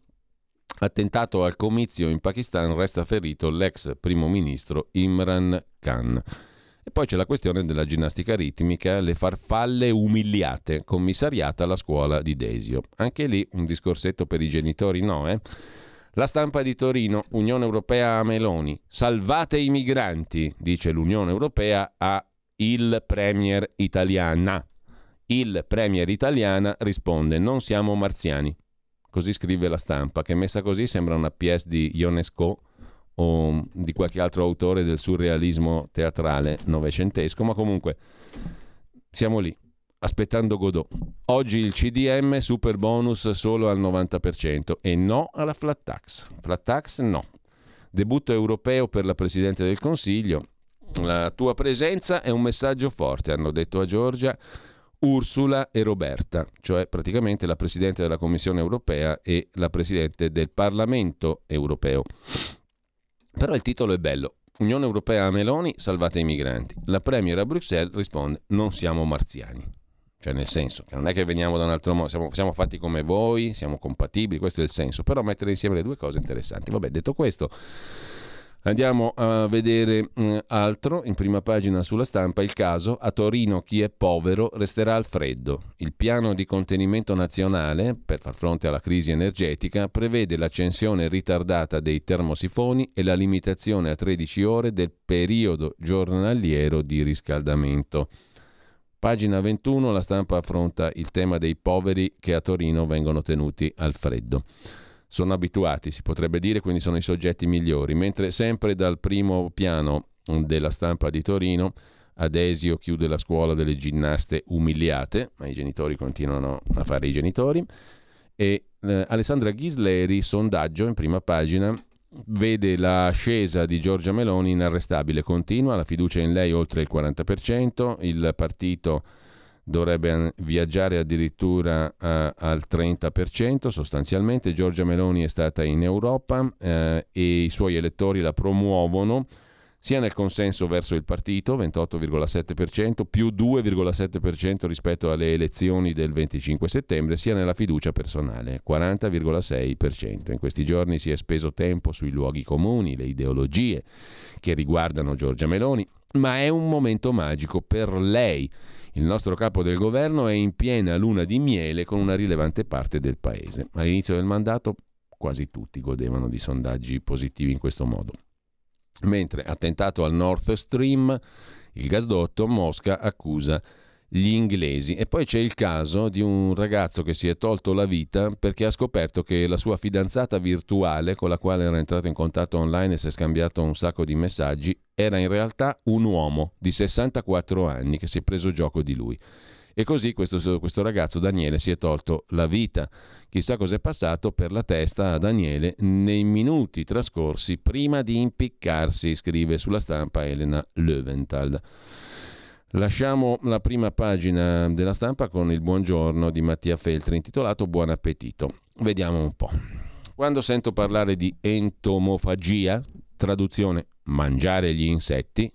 Attentato al comizio in Pakistan resta ferito l'ex primo ministro Imran Khan. E poi c'è la questione della ginnastica ritmica, le farfalle umiliate, commissariata alla scuola di Desio. Anche lì un discorsetto per i genitori, no, eh? La stampa di Torino, Unione Europea a Meloni. Salvate i migranti, dice l'Unione Europea a il Premier italiana. Il Premier italiana risponde: Non siamo marziani. Così scrive la stampa, che messa così sembra una pièce di Ionesco o di qualche altro autore del surrealismo teatrale novecentesco, ma comunque siamo lì, aspettando Godot. Oggi il CDM super bonus solo al 90% e no alla flat tax. Flat tax no. Debutto europeo per la Presidente del Consiglio. La tua presenza è un messaggio forte, hanno detto a Giorgia. Ursula e Roberta, cioè praticamente la Presidente della Commissione europea e la Presidente del Parlamento europeo. Però il titolo è bello. Unione Europea a Meloni, salvate i migranti. La Premier a Bruxelles risponde, non siamo marziani. Cioè nel senso che non è che veniamo da un altro modo, siamo, siamo fatti come voi, siamo compatibili, questo è il senso. Però mettere insieme le due cose interessanti. Vabbè, detto questo... Andiamo a vedere mh, mm, altro, in prima pagina sulla stampa, il caso a Torino chi è povero resterà al freddo. Il piano di contenimento nazionale per far fronte alla crisi energetica prevede l'accensione ritardata dei termosifoni e la limitazione a 13 ore del periodo giornaliero di riscaldamento. Pagina 21, la stampa affronta il tema dei poveri che a Torino vengono tenuti al freddo sono abituati, si potrebbe dire, quindi sono i soggetti migliori, mentre sempre dal primo piano della stampa di Torino Adesio chiude la scuola delle ginnaste umiliate, ma i genitori continuano a fare i genitori, e eh, Alessandra Ghisleri, sondaggio in prima pagina, vede l'ascesa di Giorgia Meloni inarrestabile, continua, la fiducia in lei oltre il 40%, il partito dovrebbe viaggiare addirittura eh, al 30% sostanzialmente. Giorgia Meloni è stata in Europa eh, e i suoi elettori la promuovono sia nel consenso verso il partito, 28,7%, più 2,7% rispetto alle elezioni del 25 settembre, sia nella fiducia personale, 40,6%. In questi giorni si è speso tempo sui luoghi comuni, le ideologie che riguardano Giorgia Meloni, ma è un momento magico per lei il nostro capo del governo è in piena luna di miele con una rilevante parte del paese. All'inizio del mandato quasi tutti godevano di sondaggi positivi in questo modo. Mentre attentato al Nord Stream, il gasdotto, Mosca accusa gli inglesi. E poi c'è il caso di un ragazzo che si è tolto la vita perché ha scoperto che la sua fidanzata virtuale, con la quale era entrato in contatto online e si è scambiato un sacco di messaggi, era in realtà un uomo di 64 anni che si è preso gioco di lui. E così questo, questo ragazzo Daniele si è tolto la vita. Chissà cos'è passato per la testa a Daniele nei minuti trascorsi prima di impiccarsi, scrive sulla stampa Elena Löwenthal. Lasciamo la prima pagina della stampa con il buongiorno di Mattia Feltri intitolato Buon appetito. Vediamo un po'. Quando sento parlare di entomofagia, traduzione mangiare gli insetti,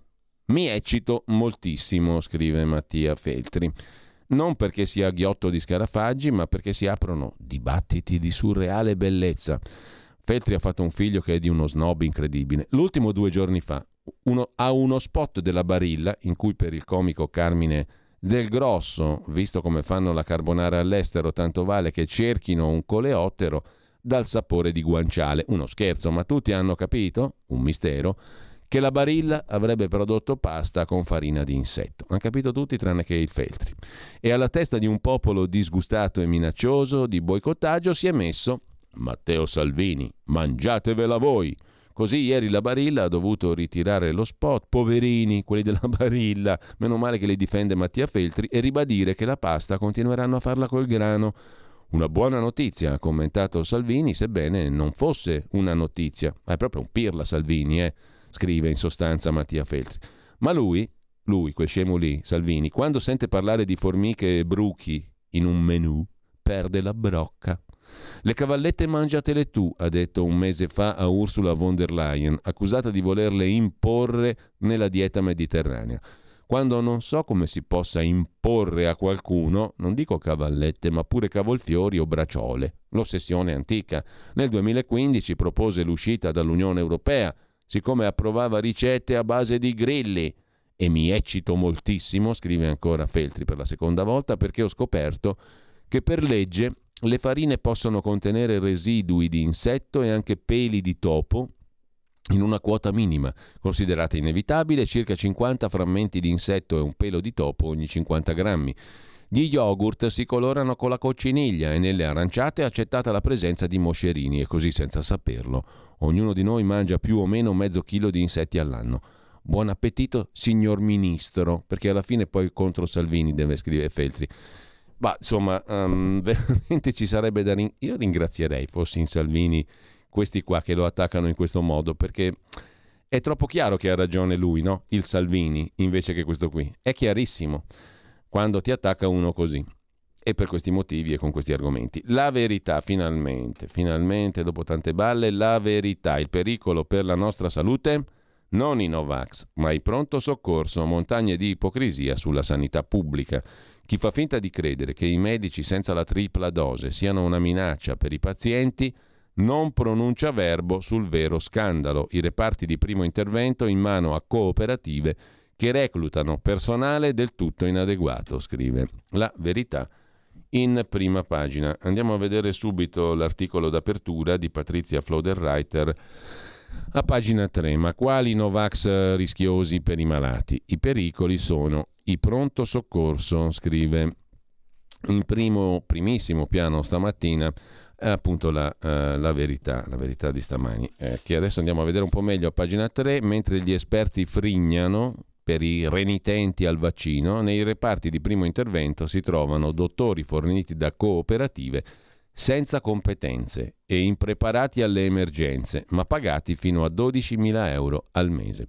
mi eccito moltissimo, scrive Mattia Feltri. Non perché sia ghiotto di scarafaggi, ma perché si aprono dibattiti di surreale bellezza. Feltri ha fatto un figlio che è di uno snob incredibile. L'ultimo due giorni fa, uno, a uno spot della Barilla, in cui per il comico Carmine del Grosso, visto come fanno la carbonara all'estero, tanto vale che cerchino un coleottero dal sapore di guanciale. Uno scherzo, ma tutti hanno capito, un mistero, che la Barilla avrebbe prodotto pasta con farina di insetto. Hanno capito tutti tranne che il Feltri. E alla testa di un popolo disgustato e minaccioso di boicottaggio si è messo Matteo Salvini, mangiatevela voi! Così ieri la Barilla ha dovuto ritirare lo spot, poverini, quelli della *laughs* Barilla, meno male che li difende Mattia Feltri, e ribadire che la pasta continueranno a farla col grano. Una buona notizia, ha commentato Salvini, sebbene non fosse una notizia. Ma è proprio un pirla Salvini, eh? scrive in sostanza Mattia Feltri. Ma lui, lui, quel scemo lì, Salvini, quando sente parlare di formiche e bruchi in un menù, perde la brocca. Le cavallette mangiatele tu, ha detto un mese fa a Ursula von der Leyen, accusata di volerle imporre nella dieta mediterranea. quando non so come si possa imporre a qualcuno, non dico cavallette, ma pure cavolfiori o braciole. L'ossessione antica. Nel 2015 propose l'uscita dall'Unione Europea, siccome approvava ricette a base di grilli. E mi eccito moltissimo, scrive ancora Feltri per la seconda volta, perché ho scoperto che per legge le farine possono contenere residui di insetto e anche peli di topo in una quota minima, considerata inevitabile, circa 50 frammenti di insetto e un pelo di topo ogni 50 grammi. Gli yogurt si colorano con la cocciniglia e nelle aranciate è accettata la presenza di moscerini e così senza saperlo. Ognuno di noi mangia più o meno mezzo chilo di insetti all'anno. Buon appetito, signor Ministro, perché alla fine poi contro Salvini deve scrivere Feltri. Ma insomma, um, *laughs* veramente ci sarebbe da... Rin- Io ringrazierei, fossi in Salvini, questi qua che lo attaccano in questo modo, perché è troppo chiaro che ha ragione lui, no? Il Salvini, invece che questo qui. È chiarissimo quando ti attacca uno così. E per questi motivi e con questi argomenti. La verità, finalmente, finalmente, dopo tante balle, la verità, il pericolo per la nostra salute, non i Novax, ma il pronto soccorso, montagne di ipocrisia sulla sanità pubblica. Chi fa finta di credere che i medici senza la tripla dose siano una minaccia per i pazienti non pronuncia verbo sul vero scandalo, i reparti di primo intervento in mano a cooperative che reclutano personale del tutto inadeguato, scrive la verità in prima pagina. Andiamo a vedere subito l'articolo d'apertura di Patrizia Floderreiter a pagina 3. Ma quali Novax rischiosi per i malati? I pericoli sono i pronto soccorso, scrive in primo, primissimo piano stamattina è appunto la, uh, la, verità, la verità di stamani, eh, che adesso andiamo a vedere un po' meglio a pagina 3, mentre gli esperti frignano per i renitenti al vaccino, nei reparti di primo intervento si trovano dottori forniti da cooperative senza competenze e impreparati alle emergenze, ma pagati fino a 12.000 euro al mese.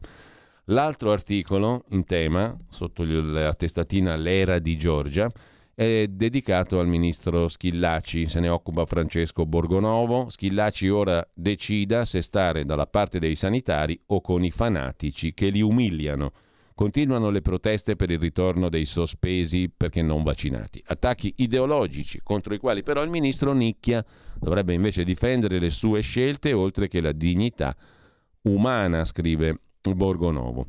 L'altro articolo in tema, sotto la testatina L'era di Giorgia, è dedicato al ministro Schillaci, se ne occupa Francesco Borgonovo. Schillaci ora decida se stare dalla parte dei sanitari o con i fanatici che li umiliano. Continuano le proteste per il ritorno dei sospesi perché non vaccinati. Attacchi ideologici contro i quali però il ministro nicchia. Dovrebbe invece difendere le sue scelte oltre che la dignità umana, scrive Borgonovo.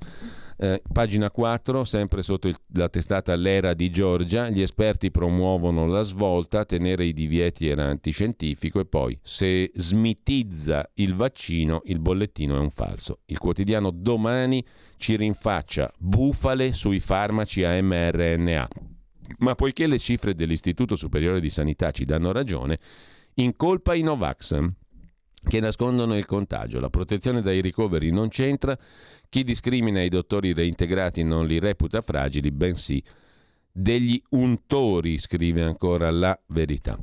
Eh, pagina 4, sempre sotto il, la testata L'era di Giorgia, gli esperti promuovono la svolta, tenere i divieti era antiscientifico e poi se smitizza il vaccino il bollettino è un falso. Il quotidiano domani ci rinfaccia bufale sui farmaci a mRNA. Ma poiché le cifre dell'Istituto Superiore di Sanità ci danno ragione, incolpa i Novax che nascondono il contagio. La protezione dai ricoveri non c'entra, chi discrimina i dottori reintegrati non li reputa fragili, bensì degli untori, scrive ancora la verità.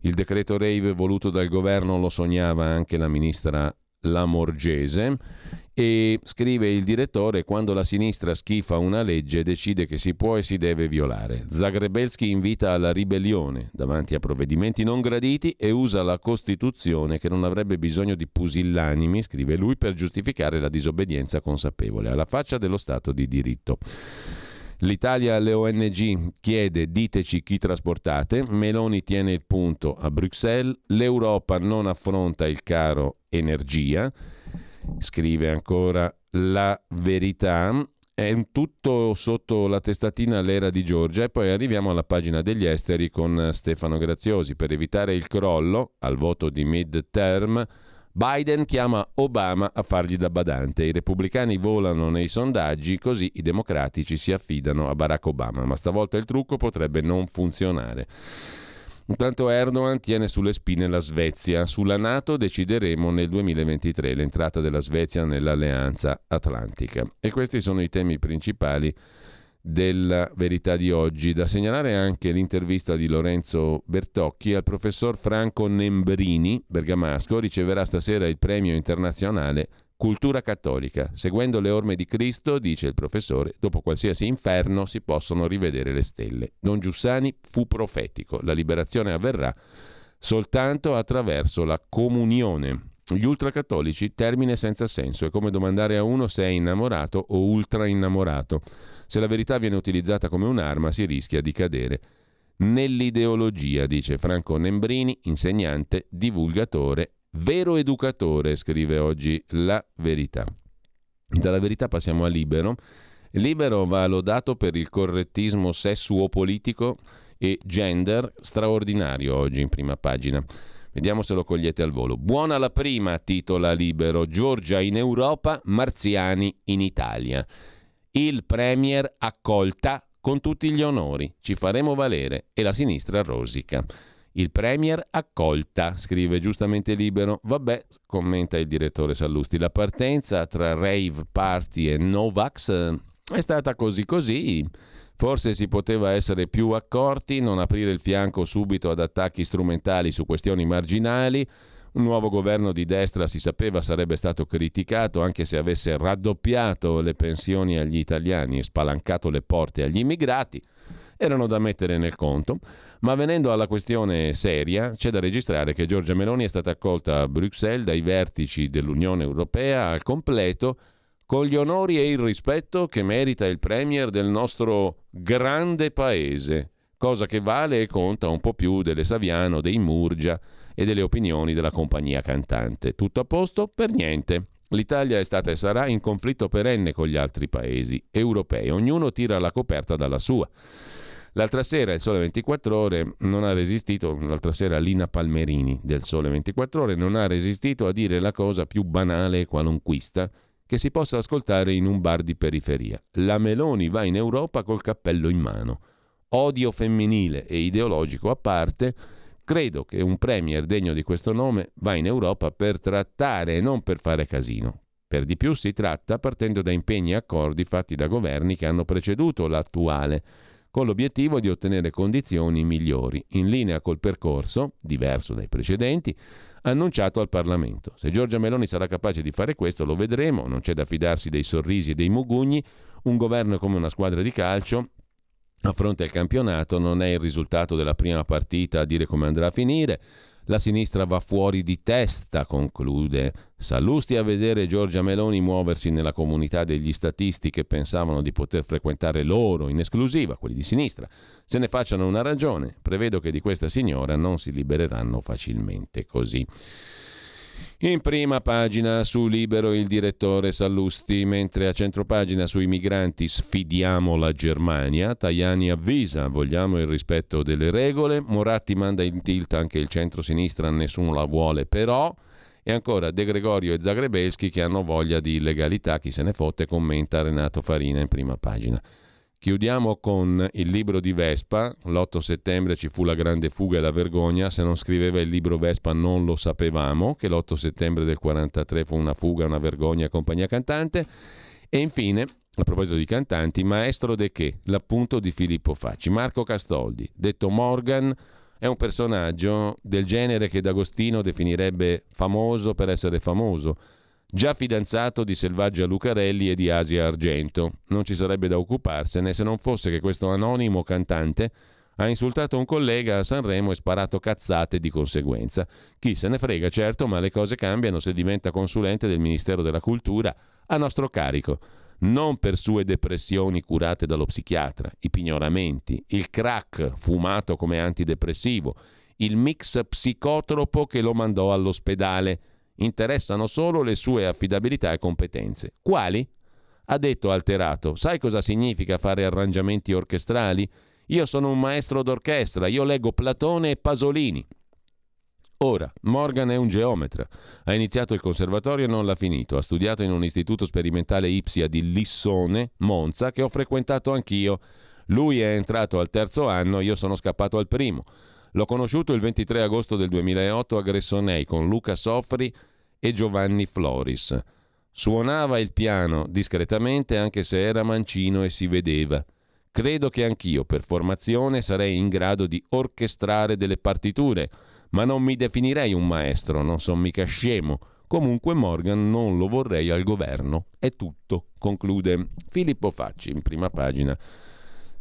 Il decreto Rave voluto dal governo lo sognava anche la ministra Lamorgese e scrive il direttore quando la sinistra schifa una legge decide che si può e si deve violare. Zagrebelski invita alla ribellione davanti a provvedimenti non graditi e usa la Costituzione che non avrebbe bisogno di pusillanimi, scrive lui, per giustificare la disobbedienza consapevole, alla faccia dello Stato di diritto. L'Italia alle ONG chiede diteci chi trasportate, Meloni tiene il punto a Bruxelles, l'Europa non affronta il caro energia, scrive ancora la verità, è tutto sotto la testatina L'era di Giorgia e poi arriviamo alla pagina degli esteri con Stefano Graziosi. Per evitare il crollo al voto di mid-term, Biden chiama Obama a fargli da badante. I repubblicani volano nei sondaggi, così i democratici si affidano a Barack Obama, ma stavolta il trucco potrebbe non funzionare. Intanto Erdogan tiene sulle spine la Svezia. Sulla Nato decideremo nel 2023 l'entrata della Svezia nell'alleanza atlantica. E questi sono i temi principali della verità di oggi. Da segnalare anche l'intervista di Lorenzo Bertocchi al professor Franco Nembrini, bergamasco, riceverà stasera il premio internazionale Cultura cattolica. Seguendo le orme di Cristo, dice il professore, dopo qualsiasi inferno si possono rivedere le stelle. Don Giussani fu profetico. La liberazione avverrà soltanto attraverso la comunione. Gli ultracattolici, termine senza senso, è come domandare a uno se è innamorato o ultra innamorato. Se la verità viene utilizzata come un'arma si rischia di cadere nell'ideologia, dice Franco Nembrini, insegnante, divulgatore, vero educatore, scrive oggi La Verità. Dalla verità passiamo a Libero. Libero va lodato per il correttismo sessuo-politico e gender straordinario oggi in prima pagina. Vediamo se lo cogliete al volo. Buona la prima, titola Libero. Giorgia in Europa, Marziani in Italia. Il Premier accolta con tutti gli onori. Ci faremo valere. E la sinistra rosica. Il Premier accolta, scrive giustamente Libero. Vabbè, commenta il direttore Sallusti, la partenza tra rave party e Novax eh, è stata così così. Forse si poteva essere più accorti, non aprire il fianco subito ad attacchi strumentali su questioni marginali. Un nuovo governo di destra si sapeva sarebbe stato criticato anche se avesse raddoppiato le pensioni agli italiani e spalancato le porte agli immigrati. Erano da mettere nel conto. Ma venendo alla questione seria, c'è da registrare che Giorgia Meloni è stata accolta a Bruxelles dai vertici dell'Unione Europea al completo con gli onori e il rispetto che merita il Premier del nostro grande paese, cosa che vale e conta un po' più delle Saviano, dei Murgia e delle opinioni della compagnia cantante. Tutto a posto? Per niente. L'Italia è stata e sarà in conflitto perenne con gli altri paesi europei, ognuno tira la coperta dalla sua. L'altra sera il Sole 24 Ore non ha resistito, l'altra sera Lina Palmerini del Sole 24 Ore non ha resistito a dire la cosa più banale e qualunquista che si possa ascoltare in un bar di periferia. La Meloni va in Europa col cappello in mano. Odio femminile e ideologico a parte, credo che un premier degno di questo nome va in Europa per trattare e non per fare casino. Per di più si tratta partendo da impegni e accordi fatti da governi che hanno preceduto l'attuale, con l'obiettivo di ottenere condizioni migliori, in linea col percorso, diverso dai precedenti, annunciato al Parlamento. Se Giorgia Meloni sarà capace di fare questo lo vedremo, non c'è da fidarsi dei sorrisi e dei mugugni, un governo come una squadra di calcio a fronte al campionato non è il risultato della prima partita a dire come andrà a finire, la sinistra va fuori di testa, conclude Sallusti a vedere Giorgia Meloni muoversi nella comunità degli statisti che pensavano di poter frequentare loro in esclusiva, quelli di sinistra. Se ne facciano una ragione, prevedo che di questa signora non si libereranno facilmente così. In prima pagina su Libero il direttore Sallusti, mentre a centropagina sui migranti sfidiamo la Germania, Tajani avvisa vogliamo il rispetto delle regole, Moratti manda in tilt anche il centro-sinistra, nessuno la vuole però, e ancora De Gregorio e Zagrebeschi che hanno voglia di illegalità, chi se ne fotte, commenta Renato Farina in prima pagina. Chiudiamo con il libro di Vespa. L'8 settembre ci fu la grande fuga e la vergogna. Se non scriveva il libro Vespa non lo sapevamo, che l'8 settembre del 43 fu una fuga, una vergogna compagnia cantante. E infine, a proposito di cantanti, Maestro de che? L'appunto di Filippo Facci. Marco Castoldi, detto Morgan, è un personaggio del genere che D'Agostino definirebbe famoso per essere famoso già fidanzato di Selvaggia Lucarelli e di Asia Argento. Non ci sarebbe da occuparsene se non fosse che questo anonimo cantante ha insultato un collega a Sanremo e sparato cazzate di conseguenza. Chi se ne frega, certo, ma le cose cambiano se diventa consulente del Ministero della Cultura a nostro carico. Non per sue depressioni curate dallo psichiatra, i pignoramenti, il crack fumato come antidepressivo, il mix psicotropo che lo mandò all'ospedale Interessano solo le sue affidabilità e competenze. Quali? Ha detto alterato. Sai cosa significa fare arrangiamenti orchestrali? Io sono un maestro d'orchestra, io leggo Platone e Pasolini. Ora, Morgan è un geometra. Ha iniziato il conservatorio e non l'ha finito. Ha studiato in un istituto sperimentale Ipsia di Lissone, Monza, che ho frequentato anch'io. Lui è entrato al terzo anno, io sono scappato al primo. L'ho conosciuto il 23 agosto del 2008 a Gressonei con Luca Soffri e Giovanni Floris. Suonava il piano discretamente anche se era mancino e si vedeva. Credo che anch'io per formazione sarei in grado di orchestrare delle partiture, ma non mi definirei un maestro, non sono mica scemo. Comunque Morgan non lo vorrei al governo. È tutto, conclude Filippo Facci in prima pagina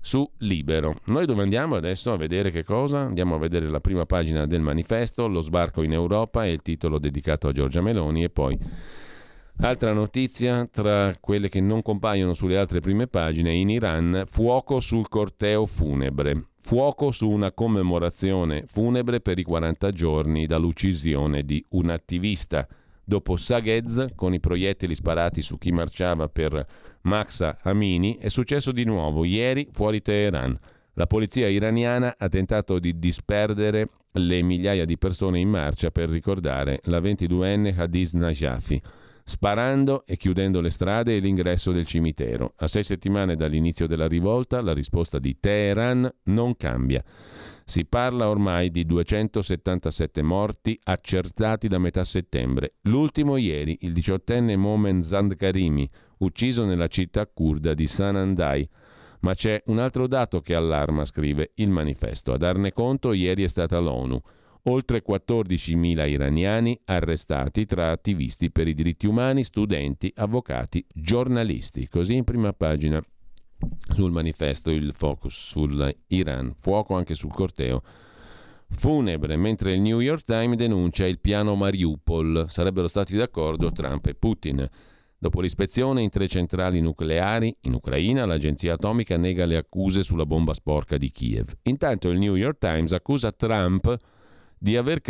su Libero. Noi dove andiamo adesso a vedere che cosa? Andiamo a vedere la prima pagina del manifesto, lo sbarco in Europa e il titolo dedicato a Giorgia Meloni e poi Altra notizia tra quelle che non compaiono sulle altre prime pagine, in Iran fuoco sul corteo funebre. Fuoco su una commemorazione funebre per i 40 giorni dall'uccisione di un attivista. Dopo Saghez, con i proiettili sparati su chi marciava per Mahsa Amini, è successo di nuovo ieri fuori Teheran. La polizia iraniana ha tentato di disperdere le migliaia di persone in marcia per ricordare la 22enne Hadiz Najafi sparando e chiudendo le strade e l'ingresso del cimitero. A sei settimane dall'inizio della rivolta la risposta di Teheran non cambia. Si parla ormai di 277 morti accertati da metà settembre. L'ultimo ieri, il diciottenne Momen Zandkarimi, ucciso nella città kurda di Sanandai. Ma c'è un altro dato che allarma, scrive il manifesto. A darne conto ieri è stata l'ONU oltre 14.000 iraniani arrestati tra attivisti per i diritti umani, studenti, avvocati, giornalisti. Così in prima pagina sul manifesto il focus sull'Iran, fuoco anche sul corteo funebre, mentre il New York Times denuncia il piano Mariupol. Sarebbero stati d'accordo Trump e Putin. Dopo l'ispezione in tre centrali nucleari in Ucraina, l'agenzia atomica nega le accuse sulla bomba sporca di Kiev. Intanto il New York Times accusa Trump di aver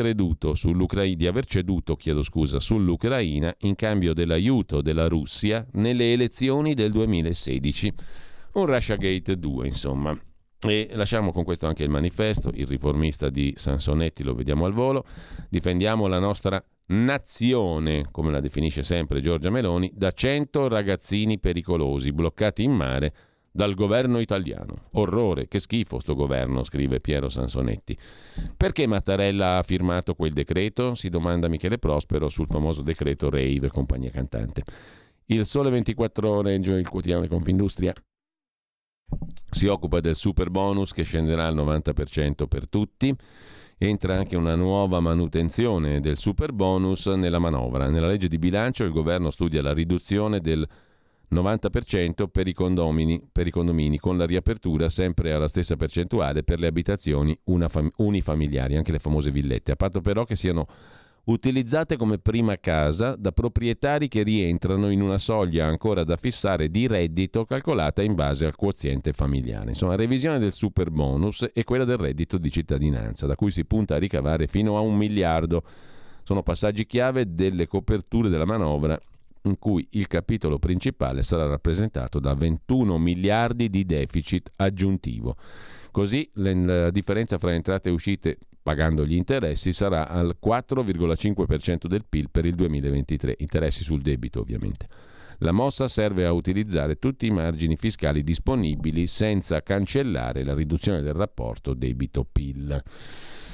di aver ceduto, scusa, sull'Ucraina in cambio dell'aiuto della Russia nelle elezioni del 2016. Un Russiagate 2, insomma. E lasciamo con questo anche il manifesto, il riformista di Sansonetti, lo vediamo al volo. Difendiamo la nostra nazione, come la definisce sempre Giorgia Meloni, da 100 ragazzini pericolosi bloccati in mare dal governo italiano. Orrore, che schifo sto governo, scrive Piero Sansonetti. Perché Mattarella ha firmato quel decreto? Si domanda Michele Prospero sul famoso decreto Rave, compagnia cantante. Il Sole 24 Ore, il quotidiano di Confindustria, si occupa del super bonus che scenderà al 90% per tutti. Entra anche una nuova manutenzione del super bonus nella manovra. Nella legge di bilancio il governo studia la riduzione del 90% per i, condomini, per i condomini, con la riapertura sempre alla stessa percentuale per le abitazioni fam- unifamiliari, anche le famose villette, a patto però che siano utilizzate come prima casa da proprietari che rientrano in una soglia ancora da fissare di reddito calcolata in base al quoziente familiare. Insomma, revisione del super bonus e quella del reddito di cittadinanza, da cui si punta a ricavare fino a un miliardo. Sono passaggi chiave delle coperture della manovra in cui il capitolo principale sarà rappresentato da 21 miliardi di deficit aggiuntivo. Così la differenza fra entrate e uscite pagando gli interessi sarà al 4,5% del PIL per il 2023, interessi sul debito ovviamente. La mossa serve a utilizzare tutti i margini fiscali disponibili senza cancellare la riduzione del rapporto debito-PIL.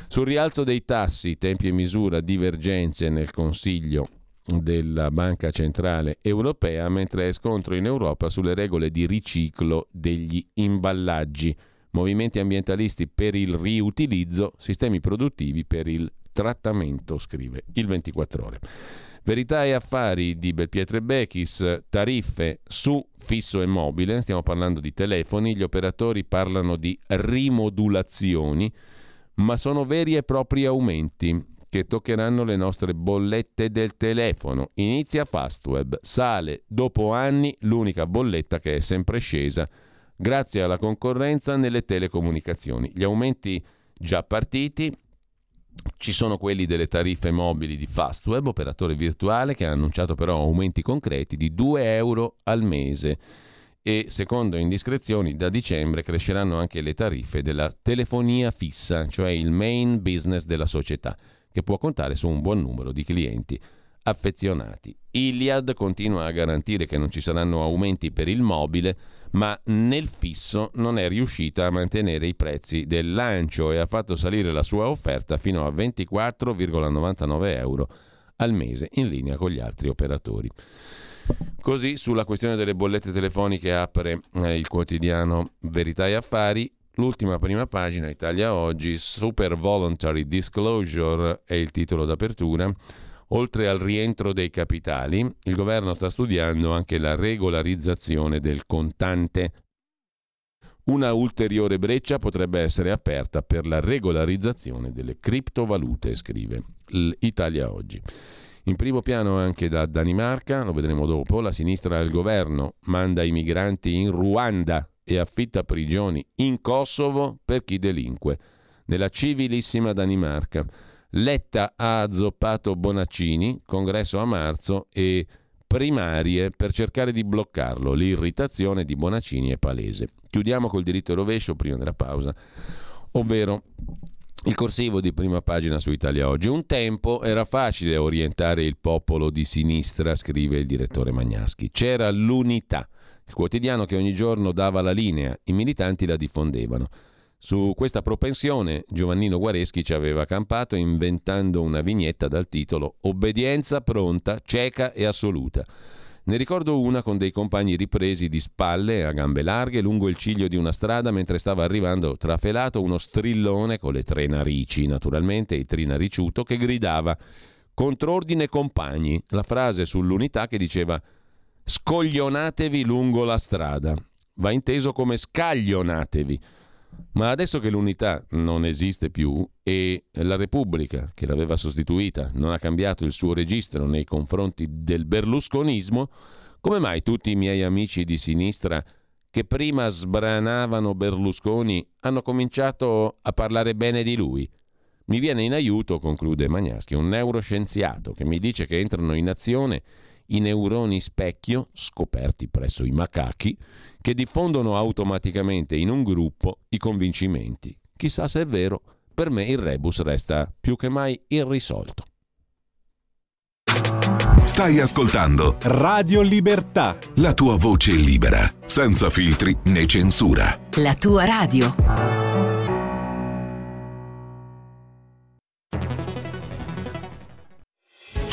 Sul rialzo dei tassi, tempi e misura, divergenze nel Consiglio della Banca Centrale Europea, mentre è scontro in Europa sulle regole di riciclo degli imballaggi, movimenti ambientalisti per il riutilizzo, sistemi produttivi per il trattamento, scrive il 24 ore. Verità e affari di Belpietre Bechis, tariffe su fisso e mobile, stiamo parlando di telefoni, gli operatori parlano di rimodulazioni, ma sono veri e propri aumenti che toccheranno le nostre bollette del telefono. Inizia Fastweb, sale dopo anni l'unica bolletta che è sempre scesa grazie alla concorrenza nelle telecomunicazioni. Gli aumenti già partiti, ci sono quelli delle tariffe mobili di Fastweb, operatore virtuale, che ha annunciato però aumenti concreti di 2 euro al mese e secondo indiscrezioni da dicembre cresceranno anche le tariffe della telefonia fissa, cioè il main business della società che può contare su un buon numero di clienti affezionati. Iliad continua a garantire che non ci saranno aumenti per il mobile, ma nel fisso non è riuscita a mantenere i prezzi del lancio e ha fatto salire la sua offerta fino a 24,99 euro al mese, in linea con gli altri operatori. Così sulla questione delle bollette telefoniche apre eh, il quotidiano Verità e Affari. L'ultima prima pagina, Italia Oggi, Super Voluntary Disclosure è il titolo d'apertura. Oltre al rientro dei capitali, il governo sta studiando anche la regolarizzazione del contante. Una ulteriore breccia potrebbe essere aperta per la regolarizzazione delle criptovalute, scrive l'Italia Oggi. In primo piano anche da Danimarca, lo vedremo dopo, la sinistra del governo manda i migranti in Ruanda e affitta prigioni in Kosovo per chi delinque. Nella civilissima Danimarca. Letta ha azzoppato Bonaccini, congresso a marzo e primarie per cercare di bloccarlo. L'irritazione di Bonaccini è palese. Chiudiamo col diritto e rovescio prima della pausa, ovvero il corsivo di prima pagina su Italia Oggi. Un tempo era facile orientare il popolo di sinistra, scrive il direttore Magnaschi. C'era l'unità, il quotidiano che ogni giorno dava la linea, i militanti la diffondevano. Su questa propensione Giovannino Guareschi ci aveva campato inventando una vignetta dal titolo Obbedienza pronta, cieca e assoluta. Ne ricordo una con dei compagni ripresi di spalle, a gambe larghe, lungo il ciglio di una strada mentre stava arrivando trafelato uno strillone con le tre narici, naturalmente il trinariciuto, che gridava Contrordine compagni, la frase sull'unità che diceva Scoglionatevi lungo la strada. Va inteso come scaglionatevi ma adesso che l'unità non esiste più e la Repubblica, che l'aveva sostituita, non ha cambiato il suo registro nei confronti del berlusconismo, come mai tutti i miei amici di sinistra che prima sbranavano Berlusconi hanno cominciato a parlare bene di lui? Mi viene in aiuto, conclude Magnaschi, un neuroscienziato che mi dice che entrano in azione i neuroni specchio, scoperti presso i macachi, che diffondono automaticamente in un gruppo i convincimenti. Chissà se è vero, per me il rebus resta più che mai irrisolto. Stai ascoltando Radio Libertà. La tua voce libera, senza filtri né censura. La tua radio.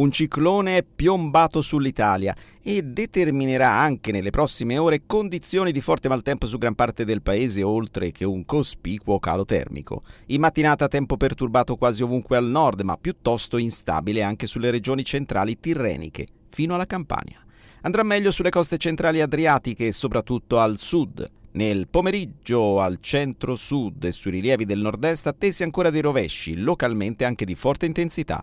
Un ciclone è piombato sull'Italia e determinerà anche nelle prossime ore condizioni di forte maltempo su gran parte del paese, oltre che un cospicuo calo termico. In mattinata tempo perturbato quasi ovunque al nord, ma piuttosto instabile anche sulle regioni centrali tirreniche, fino alla Campania. Andrà meglio sulle coste centrali adriatiche e soprattutto al sud. Nel pomeriggio al centro-sud e sui rilievi del nord-est attesi ancora dei rovesci, localmente anche di forte intensità.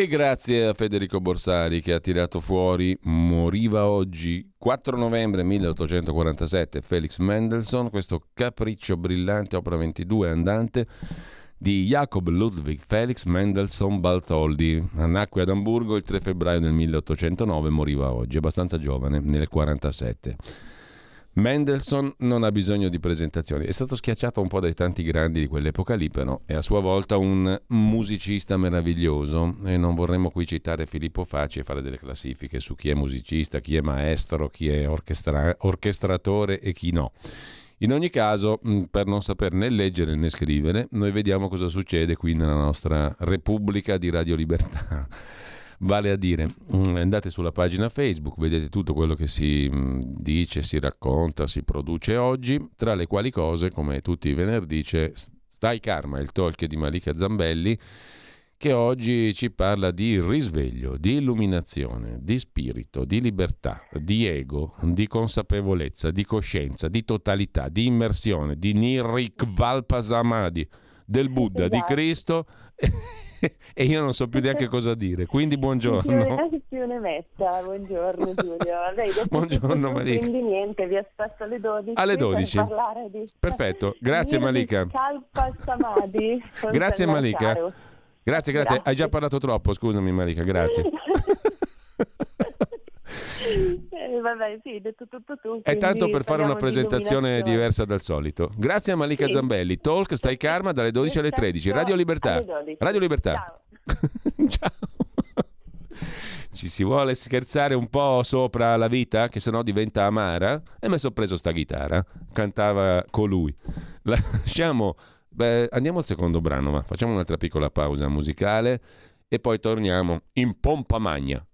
E grazie a Federico Borsari che ha tirato fuori Moriva oggi, 4 novembre 1847, Felix Mendelssohn, questo capriccio brillante, opera 22 andante di Jacob Ludwig Felix Mendelssohn Baltoldi. Nacque ad Amburgo il 3 febbraio del 1809 moriva oggi, abbastanza giovane, nel 47. Mendelssohn non ha bisogno di presentazioni, è stato schiacciato un po' dai tanti grandi di quell'epoca lì, però è a sua volta un musicista meraviglioso e non vorremmo qui citare Filippo Facci e fare delle classifiche su chi è musicista, chi è maestro, chi è orchestra- orchestratore e chi no. In ogni caso, per non saper né leggere né scrivere, noi vediamo cosa succede qui nella nostra Repubblica di Radio Libertà. Vale a dire, mm, andate sulla pagina Facebook, vedete tutto quello che si mm, dice, si racconta, si produce oggi, tra le quali cose, come tutti i venerdì, c'è Stai Karma, il talk di Malika Zambelli, che oggi ci parla di risveglio, di illuminazione, di spirito, di libertà, di ego, di consapevolezza, di coscienza, di totalità, di immersione, di Nirikvalpasamadi, del Buddha, esatto. di Cristo *laughs* *laughs* e io non so più neanche *laughs* cosa dire. Quindi buongiorno. messa, buongiorno Giulio. Lei buongiorno Malika. Quindi niente, vi aspetto alle 12. Alle 12. Di... Perfetto, grazie Malika. Grazie Malika. Grazie, grazie. grazie. Hai già parlato troppo, scusami Malika, grazie. *laughs* Eh, vabbè, sì, detto tutto tu. È tanto per fare una presentazione diversa dal solito. Grazie a Malika sì. Zambelli. Talk Stai Karma dalle 12 alle 13. Radio Libertà. Radio Libertà. Ciao. *laughs* Ciao. Ci si vuole scherzare un po' sopra la vita, che sennò diventa amara. E mi sono preso sta chitarra. Cantava colui. Lasciamo. Beh, andiamo al secondo brano, ma facciamo un'altra piccola pausa musicale e poi torniamo in pompa magna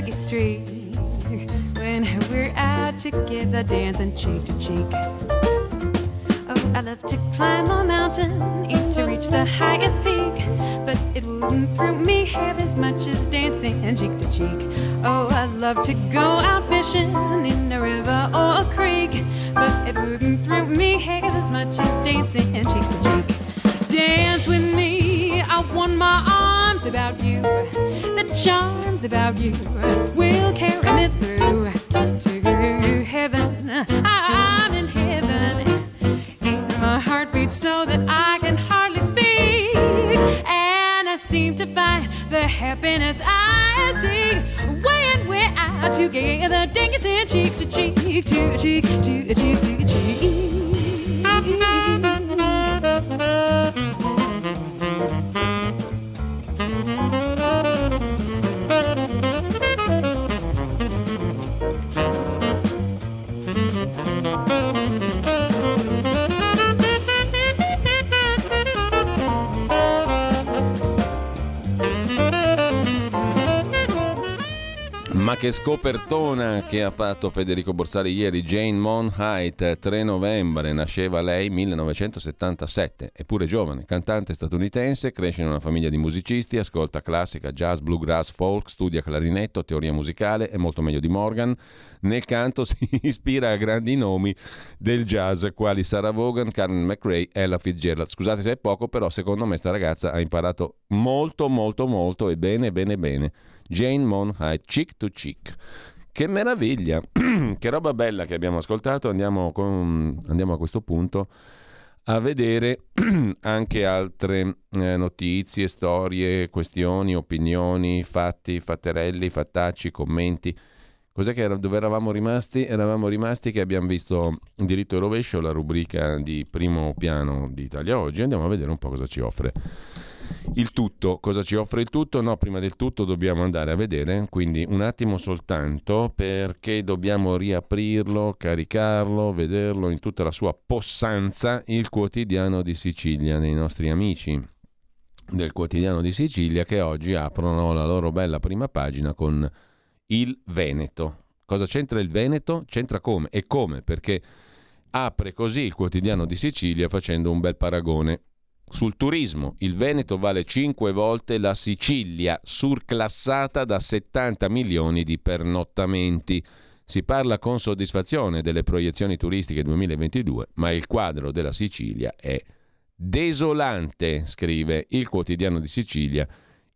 Lucky streak when we're out together dancing cheek to cheek. Oh, I love to climb a mountain and to reach the highest peak, but it wouldn't thrill me half as much as dancing cheek to cheek. Oh, I'd love to go out fishing in a river or a creek, but it wouldn't thrill me half as much as dancing cheek to cheek. Dance with me, I want my arms about you the charms about you will carry me through to heaven. I'm in heaven, and my heart beats so that I can hardly speak. And I seem to find the happiness I seek Together, dancing cheek to cheek, to a cheek, to a cheek, to a cheek. Ma che scopertona che ha fatto Federico Borsari ieri. Jane Monheit, 3 novembre, nasceva lei 1977, eppure giovane, cantante statunitense, cresce in una famiglia di musicisti, ascolta classica, jazz, bluegrass, folk, studia clarinetto, teoria musicale, è molto meglio di Morgan. Nel canto *laughs* si ispira a grandi nomi del jazz, quali Sarah Vaughan, Karen McRae, Ella Fitzgerald. Scusate se è poco, però secondo me sta ragazza ha imparato molto, molto, molto e bene, bene, bene. Jane Monheit, Chick to Chick. Che meraviglia, *clears throat* che roba bella che abbiamo ascoltato. Andiamo, con, andiamo a questo punto a vedere *clears throat* anche altre eh, notizie, storie, questioni, opinioni, fatti, fatterelli, fattacci, commenti. Cos'è che era, dove eravamo rimasti? Eravamo rimasti che abbiamo visto diritto e rovescio, la rubrica di primo piano di Italia Oggi. Andiamo a vedere un po' cosa ci offre Il tutto, cosa ci offre il tutto? No, prima del tutto dobbiamo andare a vedere, quindi un attimo soltanto perché dobbiamo riaprirlo, caricarlo, vederlo in tutta la sua possanza, il quotidiano di Sicilia, dei nostri amici del quotidiano di Sicilia che oggi aprono la loro bella prima pagina con il Veneto. Cosa c'entra il Veneto? C'entra come? E come? Perché apre così il quotidiano di Sicilia facendo un bel paragone. Sul turismo, il Veneto vale 5 volte la Sicilia, surclassata da 70 milioni di pernottamenti. Si parla con soddisfazione delle proiezioni turistiche 2022, ma il quadro della Sicilia è desolante, scrive il quotidiano di Sicilia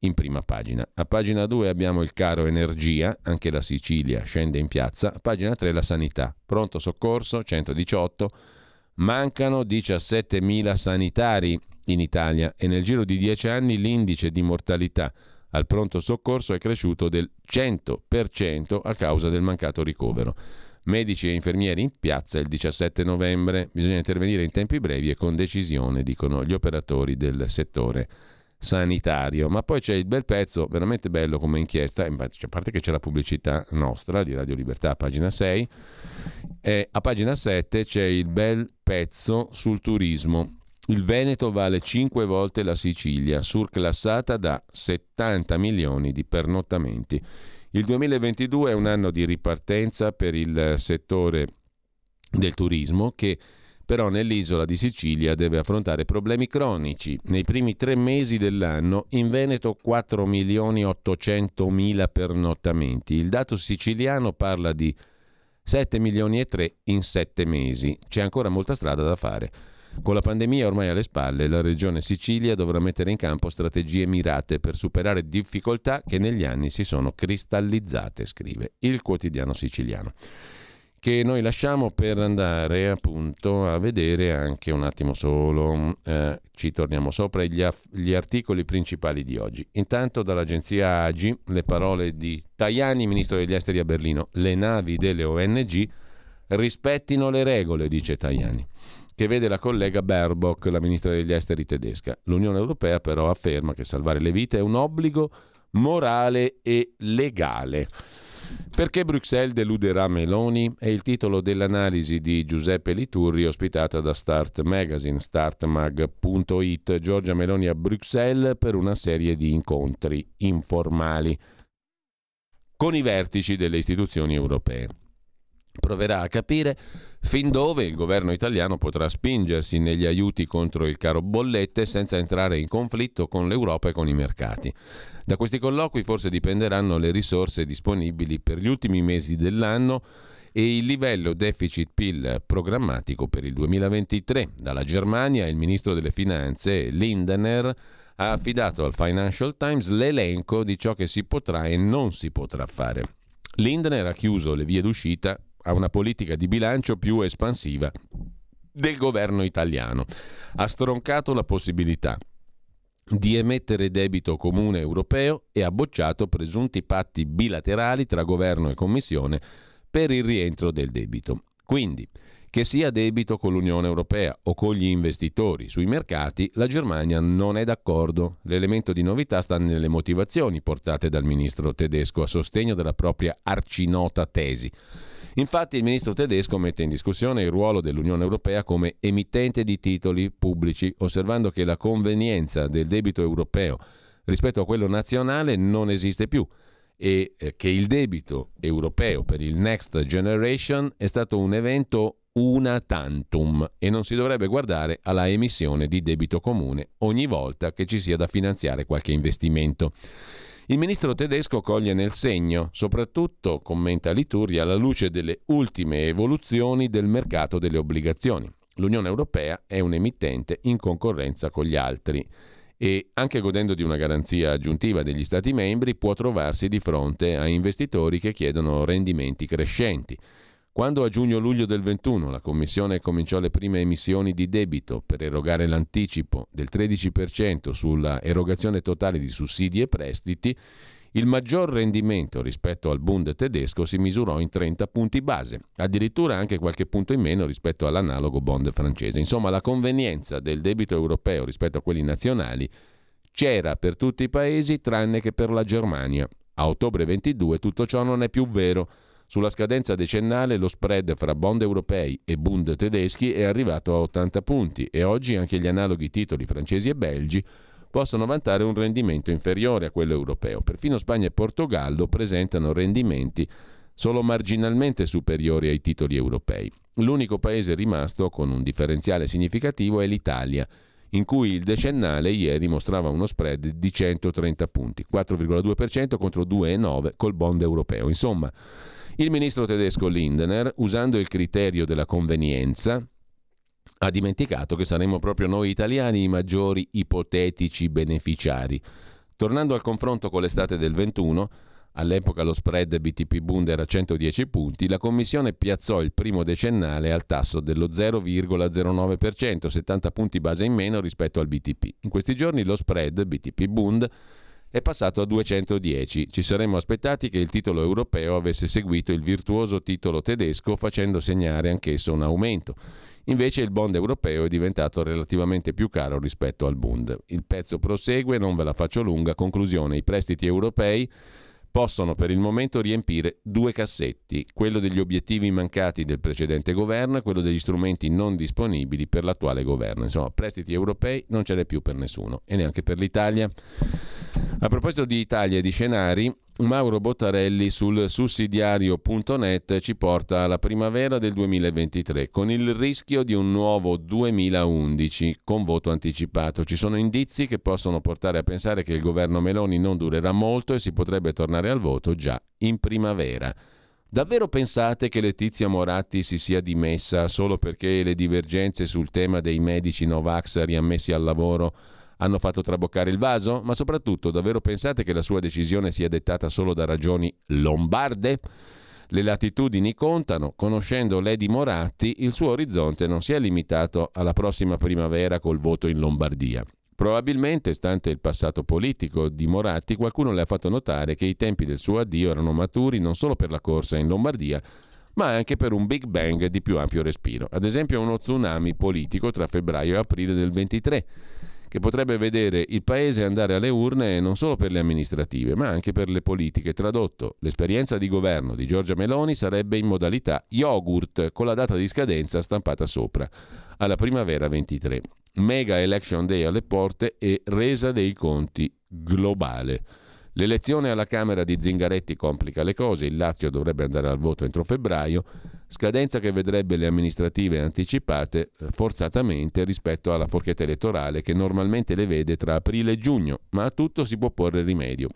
in prima pagina. A pagina 2 abbiamo il caro energia, anche la Sicilia scende in piazza. A pagina 3 la sanità, pronto soccorso 118, mancano 17.000 sanitari in Italia e nel giro di 10 anni l'indice di mortalità al pronto soccorso è cresciuto del 100% a causa del mancato ricovero. Medici e infermieri in piazza il 17 novembre. Bisogna intervenire in tempi brevi e con decisione, dicono gli operatori del settore sanitario. Ma poi c'è il bel pezzo, veramente bello come inchiesta, a parte che c'è la pubblicità nostra di Radio Libertà, pagina 6, e a pagina 7 c'è il bel pezzo sul turismo. Il Veneto vale 5 volte la Sicilia, surclassata da 70 milioni di pernottamenti. Il 2022 è un anno di ripartenza per il settore del turismo che però nell'isola di Sicilia deve affrontare problemi cronici. Nei primi tre mesi dell'anno in Veneto 4 milioni 800 mila pernottamenti. Il dato siciliano parla di 7 milioni e 3 in 7 mesi. C'è ancora molta strada da fare. Con la pandemia ormai alle spalle, la regione Sicilia dovrà mettere in campo strategie mirate per superare difficoltà che negli anni si sono cristallizzate, scrive il quotidiano siciliano. Che noi lasciamo per andare appunto a vedere anche un attimo solo, eh, ci torniamo sopra, gli, aff- gli articoli principali di oggi. Intanto dall'agenzia AGI le parole di Tajani, ministro degli esteri a Berlino, le navi delle ONG rispettino le regole, dice Tajani che vede la collega Baerbock, la ministra degli esteri tedesca. L'Unione Europea però afferma che salvare le vite è un obbligo morale e legale. Perché Bruxelles deluderà Meloni? È il titolo dell'analisi di Giuseppe Liturri ospitata da Start Magazine, startmag.it. Giorgia Meloni a Bruxelles per una serie di incontri informali con i vertici delle istituzioni europee proverà a capire fin dove il governo italiano potrà spingersi negli aiuti contro il caro bollette senza entrare in conflitto con l'Europa e con i mercati. Da questi colloqui forse dipenderanno le risorse disponibili per gli ultimi mesi dell'anno e il livello deficit PIL programmatico per il 2023. Dalla Germania il ministro delle Finanze Lindener ha affidato al Financial Times l'elenco di ciò che si potrà e non si potrà fare. Lindner ha chiuso le vie d'uscita a una politica di bilancio più espansiva del governo italiano. Ha stroncato la possibilità di emettere debito comune europeo e ha bocciato presunti patti bilaterali tra governo e commissione per il rientro del debito. Quindi, che sia debito con l'Unione Europea o con gli investitori sui mercati, la Germania non è d'accordo. L'elemento di novità sta nelle motivazioni portate dal ministro tedesco a sostegno della propria arcinota tesi. Infatti il ministro tedesco mette in discussione il ruolo dell'Unione Europea come emittente di titoli pubblici, osservando che la convenienza del debito europeo rispetto a quello nazionale non esiste più e eh, che il debito europeo per il Next Generation è stato un evento una tantum e non si dovrebbe guardare alla emissione di debito comune ogni volta che ci sia da finanziare qualche investimento. Il ministro tedesco coglie nel segno, soprattutto, commenta Liturgia, alla luce delle ultime evoluzioni del mercato delle obbligazioni. L'Unione Europea è un emittente in concorrenza con gli altri e, anche godendo di una garanzia aggiuntiva degli Stati membri, può trovarsi di fronte a investitori che chiedono rendimenti crescenti. Quando a giugno-luglio del 21 la Commissione cominciò le prime emissioni di debito per erogare l'anticipo del 13% sulla erogazione totale di sussidi e prestiti, il maggior rendimento rispetto al Bund tedesco si misurò in 30 punti base, addirittura anche qualche punto in meno rispetto all'analogo bond francese. Insomma, la convenienza del debito europeo rispetto a quelli nazionali c'era per tutti i paesi tranne che per la Germania. A ottobre 22 tutto ciò non è più vero. Sulla scadenza decennale lo spread fra bond europei e bund tedeschi è arrivato a 80 punti e oggi anche gli analoghi titoli francesi e belgi possono vantare un rendimento inferiore a quello europeo. Perfino Spagna e Portogallo presentano rendimenti solo marginalmente superiori ai titoli europei. L'unico paese rimasto con un differenziale significativo è l'Italia, in cui il decennale ieri mostrava uno spread di 130 punti, 4,2% contro 2,9% col bond europeo. Insomma, il ministro tedesco Lindner, usando il criterio della convenienza, ha dimenticato che saremmo proprio noi italiani i maggiori ipotetici beneficiari. Tornando al confronto con l'estate del 21, all'epoca lo spread BTP Bund era 110 punti, la Commissione piazzò il primo decennale al tasso dello 0,09%, 70 punti base in meno rispetto al BTP. In questi giorni lo spread BTP Bund è passato a 210. Ci saremmo aspettati che il titolo europeo avesse seguito il virtuoso titolo tedesco facendo segnare anch'esso un aumento. Invece il bond europeo è diventato relativamente più caro rispetto al Bund. Il pezzo prosegue, non ve la faccio lunga. Conclusione, i prestiti europei possono per il momento riempire due cassetti, quello degli obiettivi mancati del precedente governo e quello degli strumenti non disponibili per l'attuale governo. Insomma, prestiti europei non ce n'è più per nessuno e neanche per l'Italia. A proposito di Italia e di scenari, Mauro Bottarelli sul sussidiario.net ci porta alla primavera del 2023 con il rischio di un nuovo 2011 con voto anticipato. Ci sono indizi che possono portare a pensare che il governo Meloni non durerà molto e si potrebbe tornare al voto già in primavera. Davvero pensate che Letizia Moratti si sia dimessa solo perché le divergenze sul tema dei medici Novax riammessi al lavoro hanno fatto traboccare il vaso? Ma soprattutto, davvero pensate che la sua decisione sia dettata solo da ragioni lombarde? Le latitudini contano, conoscendo Lady Moratti, il suo orizzonte non si è limitato alla prossima primavera col voto in Lombardia. Probabilmente, stante il passato politico di Moratti, qualcuno le ha fatto notare che i tempi del suo addio erano maturi non solo per la corsa in Lombardia, ma anche per un Big Bang di più ampio respiro. Ad esempio uno tsunami politico tra febbraio e aprile del 23 che potrebbe vedere il Paese andare alle urne non solo per le amministrative, ma anche per le politiche. Tradotto, l'esperienza di governo di Giorgia Meloni sarebbe in modalità yogurt, con la data di scadenza stampata sopra, alla primavera 23. Mega Election Day alle porte e resa dei conti globale. L'elezione alla Camera di Zingaretti complica le cose, il Lazio dovrebbe andare al voto entro febbraio, scadenza che vedrebbe le amministrative anticipate eh, forzatamente rispetto alla forchetta elettorale che normalmente le vede tra aprile e giugno, ma a tutto si può porre rimedio.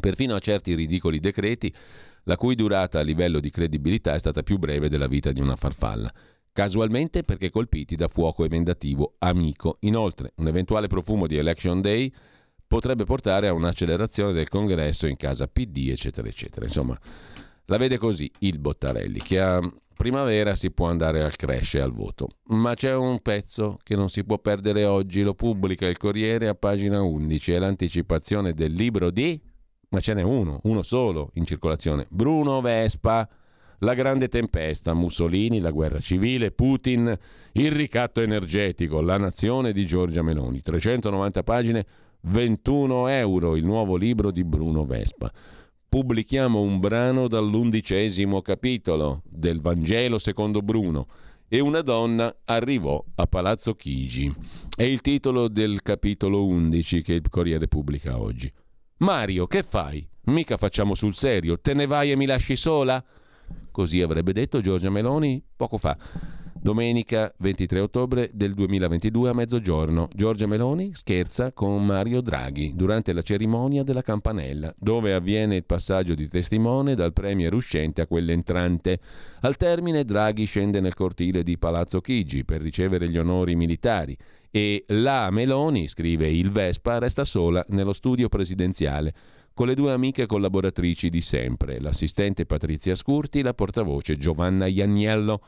Perfino a certi ridicoli decreti, la cui durata a livello di credibilità è stata più breve della vita di una farfalla casualmente perché colpiti da fuoco emendativo amico. Inoltre, un eventuale profumo di Election Day potrebbe portare a un'accelerazione del congresso in casa PD, eccetera, eccetera. Insomma, la vede così il Bottarelli, che a primavera si può andare al crash e al voto. Ma c'è un pezzo che non si può perdere oggi, lo pubblica il Corriere a pagina 11, è l'anticipazione del libro di... ma ce n'è uno, uno solo in circolazione, Bruno Vespa. La grande tempesta, Mussolini, la guerra civile, Putin, il ricatto energetico, la nazione di Giorgia Meloni. 390 pagine, 21 euro il nuovo libro di Bruno Vespa. Pubblichiamo un brano dall'undicesimo capitolo del Vangelo secondo Bruno e una donna arrivò a Palazzo Chigi. È il titolo del capitolo 11 che il Corriere pubblica oggi. Mario, che fai? Mica facciamo sul serio, te ne vai e mi lasci sola? Così avrebbe detto Giorgia Meloni poco fa. Domenica 23 ottobre del 2022 a mezzogiorno, Giorgia Meloni scherza con Mario Draghi durante la cerimonia della campanella, dove avviene il passaggio di testimone dal premier uscente a quell'entrante. Al termine Draghi scende nel cortile di Palazzo Chigi per ricevere gli onori militari e la Meloni, scrive il Vespa, resta sola nello studio presidenziale con le due amiche collaboratrici di sempre, l'assistente Patrizia Scurti e la portavoce Giovanna Ianniello.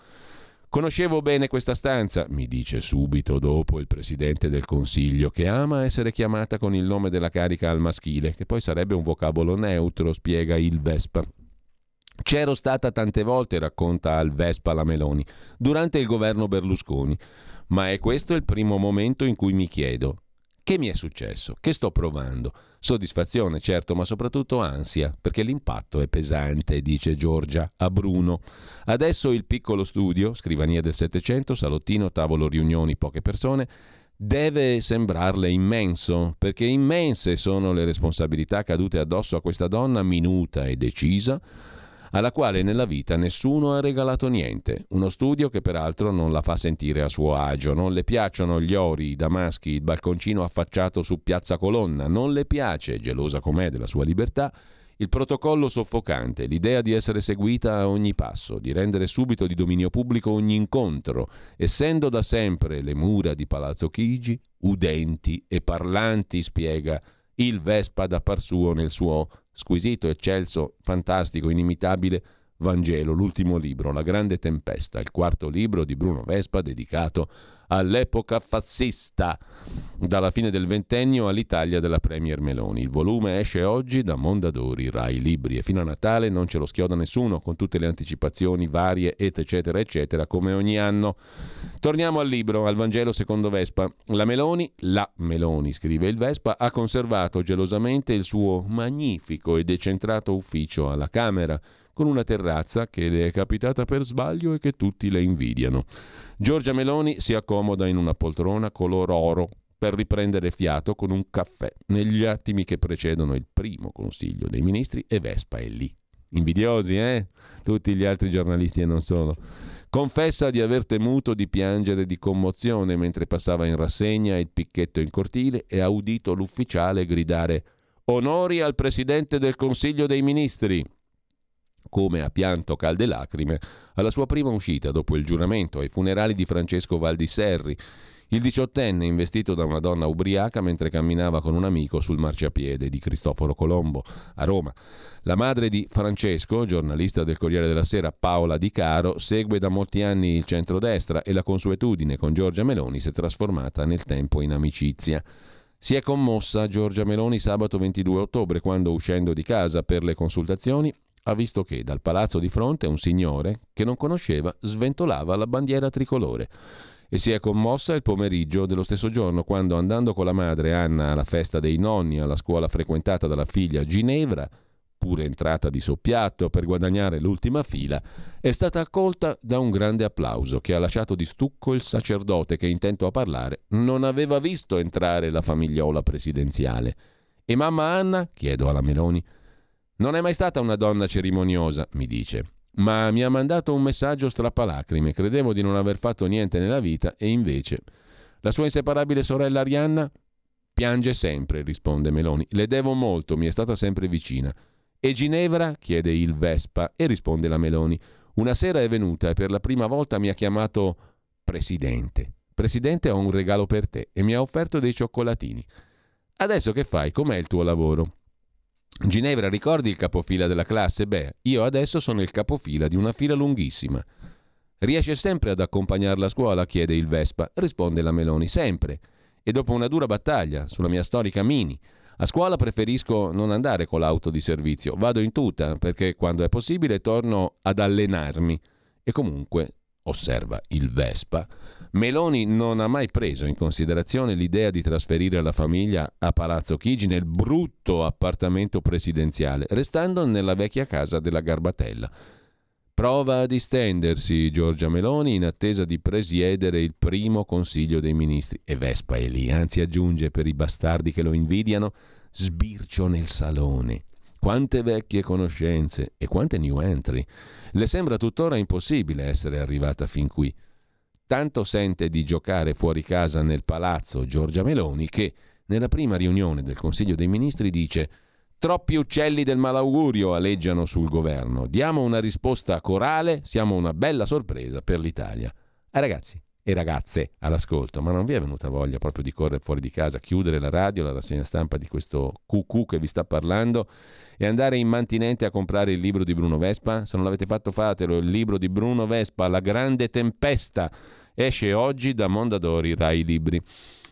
Conoscevo bene questa stanza, mi dice subito dopo il presidente del Consiglio, che ama essere chiamata con il nome della carica al maschile, che poi sarebbe un vocabolo neutro, spiega il Vespa. C'ero stata tante volte, racconta al Vespa la Meloni, durante il governo Berlusconi, ma è questo il primo momento in cui mi chiedo Che mi è successo? Che sto provando? Soddisfazione, certo, ma soprattutto ansia, perché l'impatto è pesante, dice Giorgia a Bruno. Adesso il piccolo studio, scrivania del Settecento, salottino, tavolo riunioni, poche persone, deve sembrarle immenso, perché immense sono le responsabilità cadute addosso a questa donna minuta e decisa, alla quale nella vita nessuno ha regalato niente. Uno studio che peraltro non la fa sentire a suo agio. Non le piacciono gli ori, i damaschi, il balconcino affacciato su Piazza Colonna. Non le piace, gelosa com'è della sua libertà, il protocollo soffocante, l'idea di essere seguita a ogni passo, di rendere subito di dominio pubblico ogni incontro, essendo da sempre le mura di Palazzo Chigi udenti e parlanti, spiega il Vespa da par suo nel suo squisito, eccelso, fantastico, inimitabile Vangelo, l'ultimo libro, La grande tempesta, il quarto libro di Bruno Vespa dedicato all'epoca fascista, dalla fine del ventennio all'Italia della Premier Meloni. Il volume esce oggi da Mondadori, Rai Libri e fino a Natale non ce lo schioda nessuno, con tutte le anticipazioni varie, et eccetera, eccetera, come ogni anno. Torniamo al libro, al Vangelo secondo Vespa. La Meloni, la Meloni, scrive il Vespa, ha conservato gelosamente il suo magnifico e decentrato ufficio alla Camera, con una terrazza che le è capitata per sbaglio e che tutti le invidiano. Giorgia Meloni si accomoda in una poltrona color oro per riprendere fiato con un caffè negli attimi che precedono il primo Consiglio dei Ministri e Vespa è lì. Invidiosi, eh? Tutti gli altri giornalisti e non solo. Confessa di aver temuto di piangere di commozione mentre passava in rassegna il picchetto in cortile e ha udito l'ufficiale gridare Onori al Presidente del Consiglio dei Ministri come ha pianto calde lacrime alla sua prima uscita dopo il giuramento ai funerali di Francesco Valdiserri, il diciottenne investito da una donna ubriaca mentre camminava con un amico sul marciapiede di Cristoforo Colombo a Roma. La madre di Francesco, giornalista del Corriere della Sera Paola Di Caro, segue da molti anni il centrodestra e la consuetudine con Giorgia Meloni si è trasformata nel tempo in amicizia. Si è commossa Giorgia Meloni sabato 22 ottobre quando, uscendo di casa per le consultazioni, ha visto che dal palazzo di fronte un signore che non conosceva sventolava la bandiera tricolore e si è commossa il pomeriggio dello stesso giorno quando andando con la madre Anna alla festa dei nonni alla scuola frequentata dalla figlia Ginevra, pure entrata di soppiatto per guadagnare l'ultima fila, è stata accolta da un grande applauso che ha lasciato di stucco il sacerdote che intento a parlare non aveva visto entrare la famigliola presidenziale. E mamma Anna? chiedo alla Meloni. Non è mai stata una donna cerimoniosa, mi dice, ma mi ha mandato un messaggio strappalacrime. Credevo di non aver fatto niente nella vita e invece. La sua inseparabile sorella Arianna piange sempre, risponde Meloni. Le devo molto, mi è stata sempre vicina. E Ginevra? chiede il Vespa e risponde la Meloni. Una sera è venuta e per la prima volta mi ha chiamato Presidente. Presidente, ho un regalo per te e mi ha offerto dei cioccolatini. Adesso che fai? Com'è il tuo lavoro? Ginevra, ricordi il capofila della classe? Beh, io adesso sono il capofila di una fila lunghissima. Riesce sempre ad accompagnarla a scuola? chiede il Vespa. Risponde la Meloni, sempre. E dopo una dura battaglia sulla mia storica Mini. A scuola preferisco non andare con l'auto di servizio, vado in tuta perché quando è possibile torno ad allenarmi. E comunque, osserva il Vespa, Meloni non ha mai preso in considerazione l'idea di trasferire la famiglia a Palazzo Chigi nel brutto appartamento presidenziale, restando nella vecchia casa della Garbatella. Prova a distendersi Giorgia Meloni in attesa di presiedere il primo Consiglio dei Ministri. E Vespa è lì, anzi aggiunge per i bastardi che lo invidiano, sbircio nel salone. Quante vecchie conoscenze e quante new entry. Le sembra tuttora impossibile essere arrivata fin qui. Tanto sente di giocare fuori casa nel palazzo Giorgia Meloni che nella prima riunione del Consiglio dei Ministri dice Troppi uccelli del malaugurio aleggiano sul governo. Diamo una risposta corale, siamo una bella sorpresa per l'Italia. Ah, ragazzi e ragazze all'ascolto, ma non vi è venuta voglia proprio di correre fuori di casa, chiudere la radio, la rassegna stampa di questo cucù che vi sta parlando e andare in mantinente a comprare il libro di Bruno Vespa? Se non l'avete fatto fatelo, il libro di Bruno Vespa, La grande tempesta, esce oggi da Mondadori Rai Libri.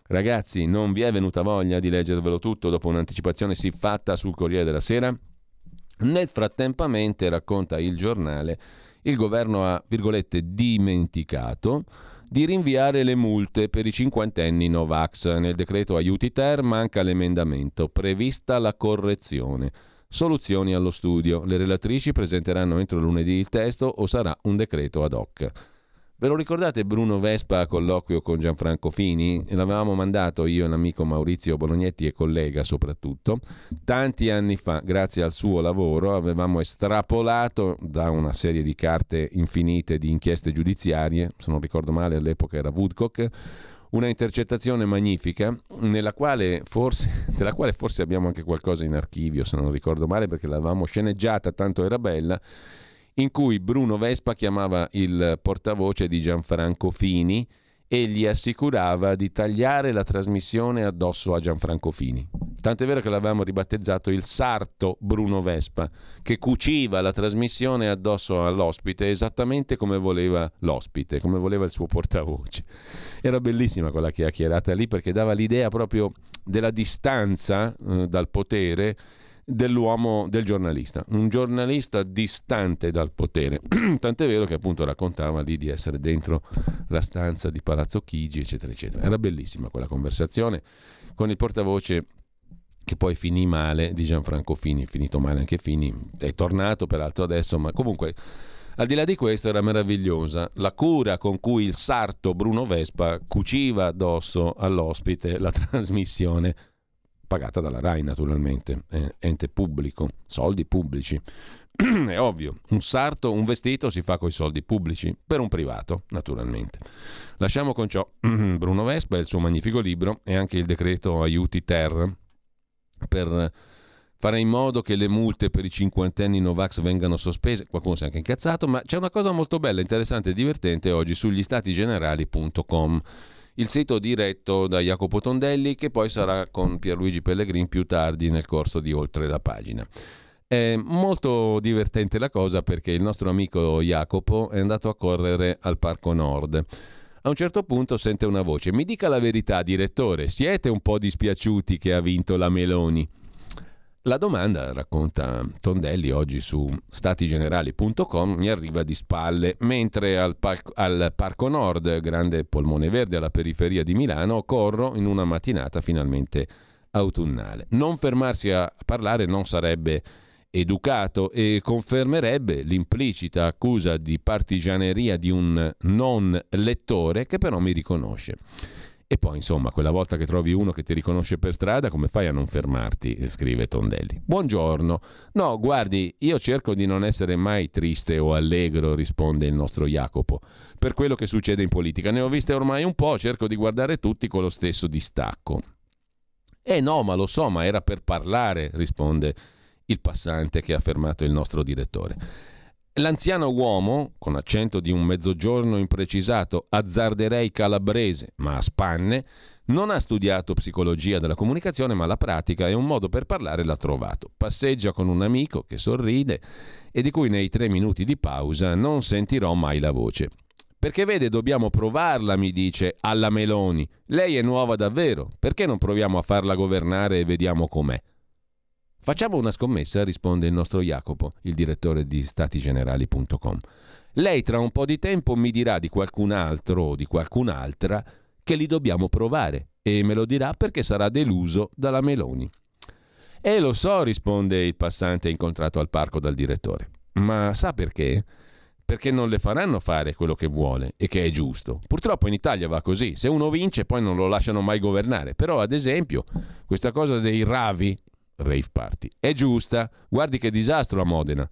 Ragazzi, non vi è venuta voglia di leggervelo tutto dopo un'anticipazione siffatta sul Corriere della Sera? Nel frattempamente, racconta il giornale, il governo ha, virgolette, dimenticato di rinviare le multe per i cinquantenni Novax. Nel decreto aiuti ter manca l'emendamento, prevista la correzione. Soluzioni allo studio. Le relatrici presenteranno entro lunedì il testo o sarà un decreto ad hoc. Ve lo ricordate Bruno Vespa a colloquio con Gianfranco Fini? L'avevamo mandato io e l'amico Maurizio Bolognetti e collega soprattutto. Tanti anni fa, grazie al suo lavoro, avevamo estrapolato da una serie di carte infinite di inchieste giudiziarie, se non ricordo male all'epoca era Woodcock, una intercettazione magnifica nella quale forse, *laughs* della quale forse abbiamo anche qualcosa in archivio, se non ricordo male, perché l'avevamo sceneggiata, tanto era bella in cui Bruno Vespa chiamava il portavoce di Gianfranco Fini e gli assicurava di tagliare la trasmissione addosso a Gianfranco Fini. Tant'è vero che l'avevamo ribattezzato il sarto Bruno Vespa, che cuciva la trasmissione addosso all'ospite esattamente come voleva l'ospite, come voleva il suo portavoce. Era bellissima quella chiacchierata lì perché dava l'idea proprio della distanza eh, dal potere dell'uomo, del giornalista, un giornalista distante dal potere. *clears throat* Tant'è vero che appunto raccontava lì di essere dentro la stanza di Palazzo Chigi, eccetera, eccetera. Era bellissima quella conversazione con il portavoce che poi finì male di Gianfranco Fini, finito male anche Fini, è tornato peraltro adesso, ma comunque al di là di questo era meravigliosa la cura con cui il sarto Bruno Vespa cuciva addosso all'ospite la *laughs* trasmissione pagata dalla RAI naturalmente, eh, ente pubblico, soldi pubblici. *clears throat* È ovvio, un sarto, un vestito si fa con i soldi pubblici, per un privato naturalmente. Lasciamo con ciò *clears throat* Bruno Vespa e il suo magnifico libro e anche il decreto aiuti ter per fare in modo che le multe per i cinquantenni Novax vengano sospese. Qualcuno si è anche incazzato, ma c'è una cosa molto bella, interessante e divertente oggi sugli statigenerali.com il sito diretto da Jacopo Tondelli che poi sarà con Pierluigi Pellegrin più tardi nel corso di oltre la pagina. È molto divertente la cosa perché il nostro amico Jacopo è andato a correre al Parco Nord. A un certo punto sente una voce: Mi dica la verità, direttore, siete un po' dispiaciuti che ha vinto la Meloni? La domanda, racconta Tondelli oggi su statigenerali.com, mi arriva di spalle, mentre al, Par- al, Parco Nord, grande polmone verde alla periferia di Milano, corro in una mattinata finalmente autunnale. Non fermarsi a parlare non sarebbe educato e confermerebbe l'implicita accusa di partigianeria di un non lettore che però mi riconosce. E poi, insomma, quella volta che trovi uno che ti riconosce per strada, come fai a non fermarti? scrive Tondelli. Buongiorno. No, guardi, io cerco di non essere mai triste o allegro, risponde il nostro Jacopo, per quello che succede in politica. Ne ho viste ormai un po', cerco di guardare tutti con lo stesso distacco. Eh no, ma lo so, ma era per parlare, risponde il passante che ha fermato il nostro direttore. L'anziano uomo, con accento di un mezzogiorno imprecisato, azzarderei calabrese, ma a spanne, non ha studiato psicologia della comunicazione, ma la pratica e un modo per parlare l'ha trovato. Passeggia con un amico che sorride e di cui nei tre minuti di pausa non sentirò mai la voce. Perché vede, dobbiamo provarla, mi dice, alla Meloni. Lei è nuova davvero, perché non proviamo a farla governare e vediamo com'è? Facciamo una scommessa, risponde il nostro Jacopo, il direttore di statigenerali.com. Lei tra un po' di tempo mi dirà di qualcun altro o di qualcun'altra che li dobbiamo provare e me lo dirà perché sarà deluso dalla Meloni. E lo so, risponde il passante incontrato al parco dal direttore. Ma sa perché? Perché non le faranno fare quello che vuole e che è giusto. Purtroppo in Italia va così. Se uno vince poi non lo lasciano mai governare. Però, ad esempio, questa cosa dei ravi rave party. È giusta, guardi che disastro a Modena.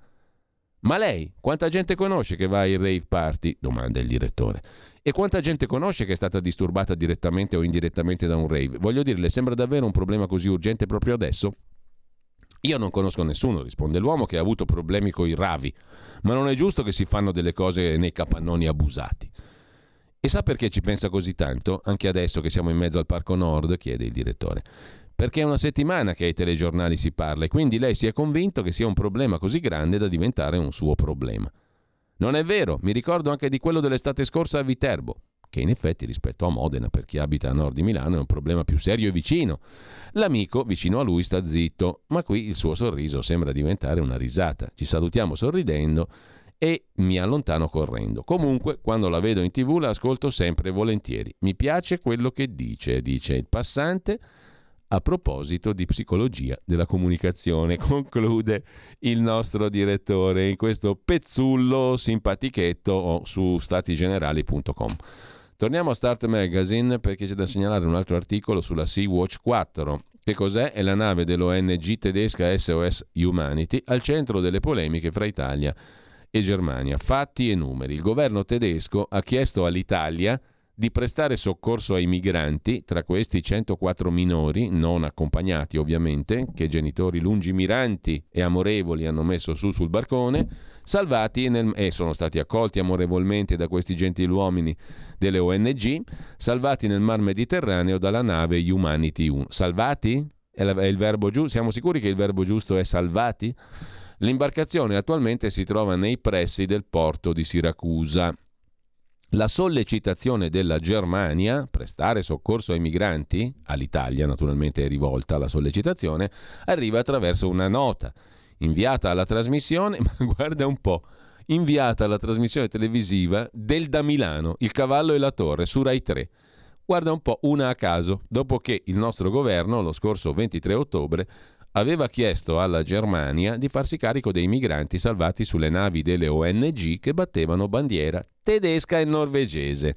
Ma lei, quanta gente conosce che va ai rave party? domanda il direttore. E quanta gente conosce che è stata disturbata direttamente o indirettamente da un rave? Voglio dire, le sembra davvero un problema così urgente proprio adesso? Io non conosco nessuno, risponde l'uomo, che ha avuto problemi con i ravi, ma non è giusto che si fanno delle cose nei capannoni abusati. E sa perché ci pensa così tanto? Anche adesso che siamo in mezzo al Parco Nord, chiede il direttore perché è una settimana che ai telegiornali si parla e quindi lei si è convinto che sia un problema così grande da diventare un suo problema. Non è vero, mi ricordo anche di quello dell'estate scorsa a Viterbo, che in effetti rispetto a Modena, per chi abita a nord di Milano, è un problema più serio e vicino. L'amico vicino a lui sta zitto, ma qui il suo sorriso sembra diventare una risata. Ci salutiamo sorridendo e mi allontano correndo. Comunque, quando la vedo in tv la ascolto sempre volentieri. Mi piace quello che dice, dice il passante. A proposito di psicologia della comunicazione, *laughs* conclude il nostro direttore in questo pezzullo simpatichetto su statigenerali.com. Torniamo a Start Magazine perché c'è da segnalare un altro articolo sulla Sea-Watch 4. Che cos'è? È la nave dell'ONG tedesca SOS Humanity al centro delle polemiche fra Italia e Germania. Fatti e numeri. Il governo tedesco ha chiesto all'Italia di prestare soccorso ai migranti, tra questi 104 minori, non accompagnati ovviamente, che genitori lungimiranti e amorevoli hanno messo su sul barcone, salvati nel, e sono stati accolti amorevolmente da questi gentiluomini delle ONG, salvati nel mar Mediterraneo dalla nave Humanity 1. Salvati? È, la, è il verbo giusto? Siamo sicuri che il verbo giusto è salvati? L'imbarcazione attualmente si trova nei pressi del porto di Siracusa. La sollecitazione della Germania, prestare soccorso ai migranti, all'Italia naturalmente è rivolta la sollecitazione, arriva attraverso una nota inviata alla trasmissione, *laughs* ma guarda un po', inviata alla trasmissione televisiva del da Milano, Il cavallo e la torre, su Rai 3. Guarda un po', una a caso, dopo che il nostro governo, lo scorso 23 ottobre, aveva chiesto alla Germania di farsi carico dei migranti salvati sulle navi delle ONG che battevano bandiera tedesca e norvegese.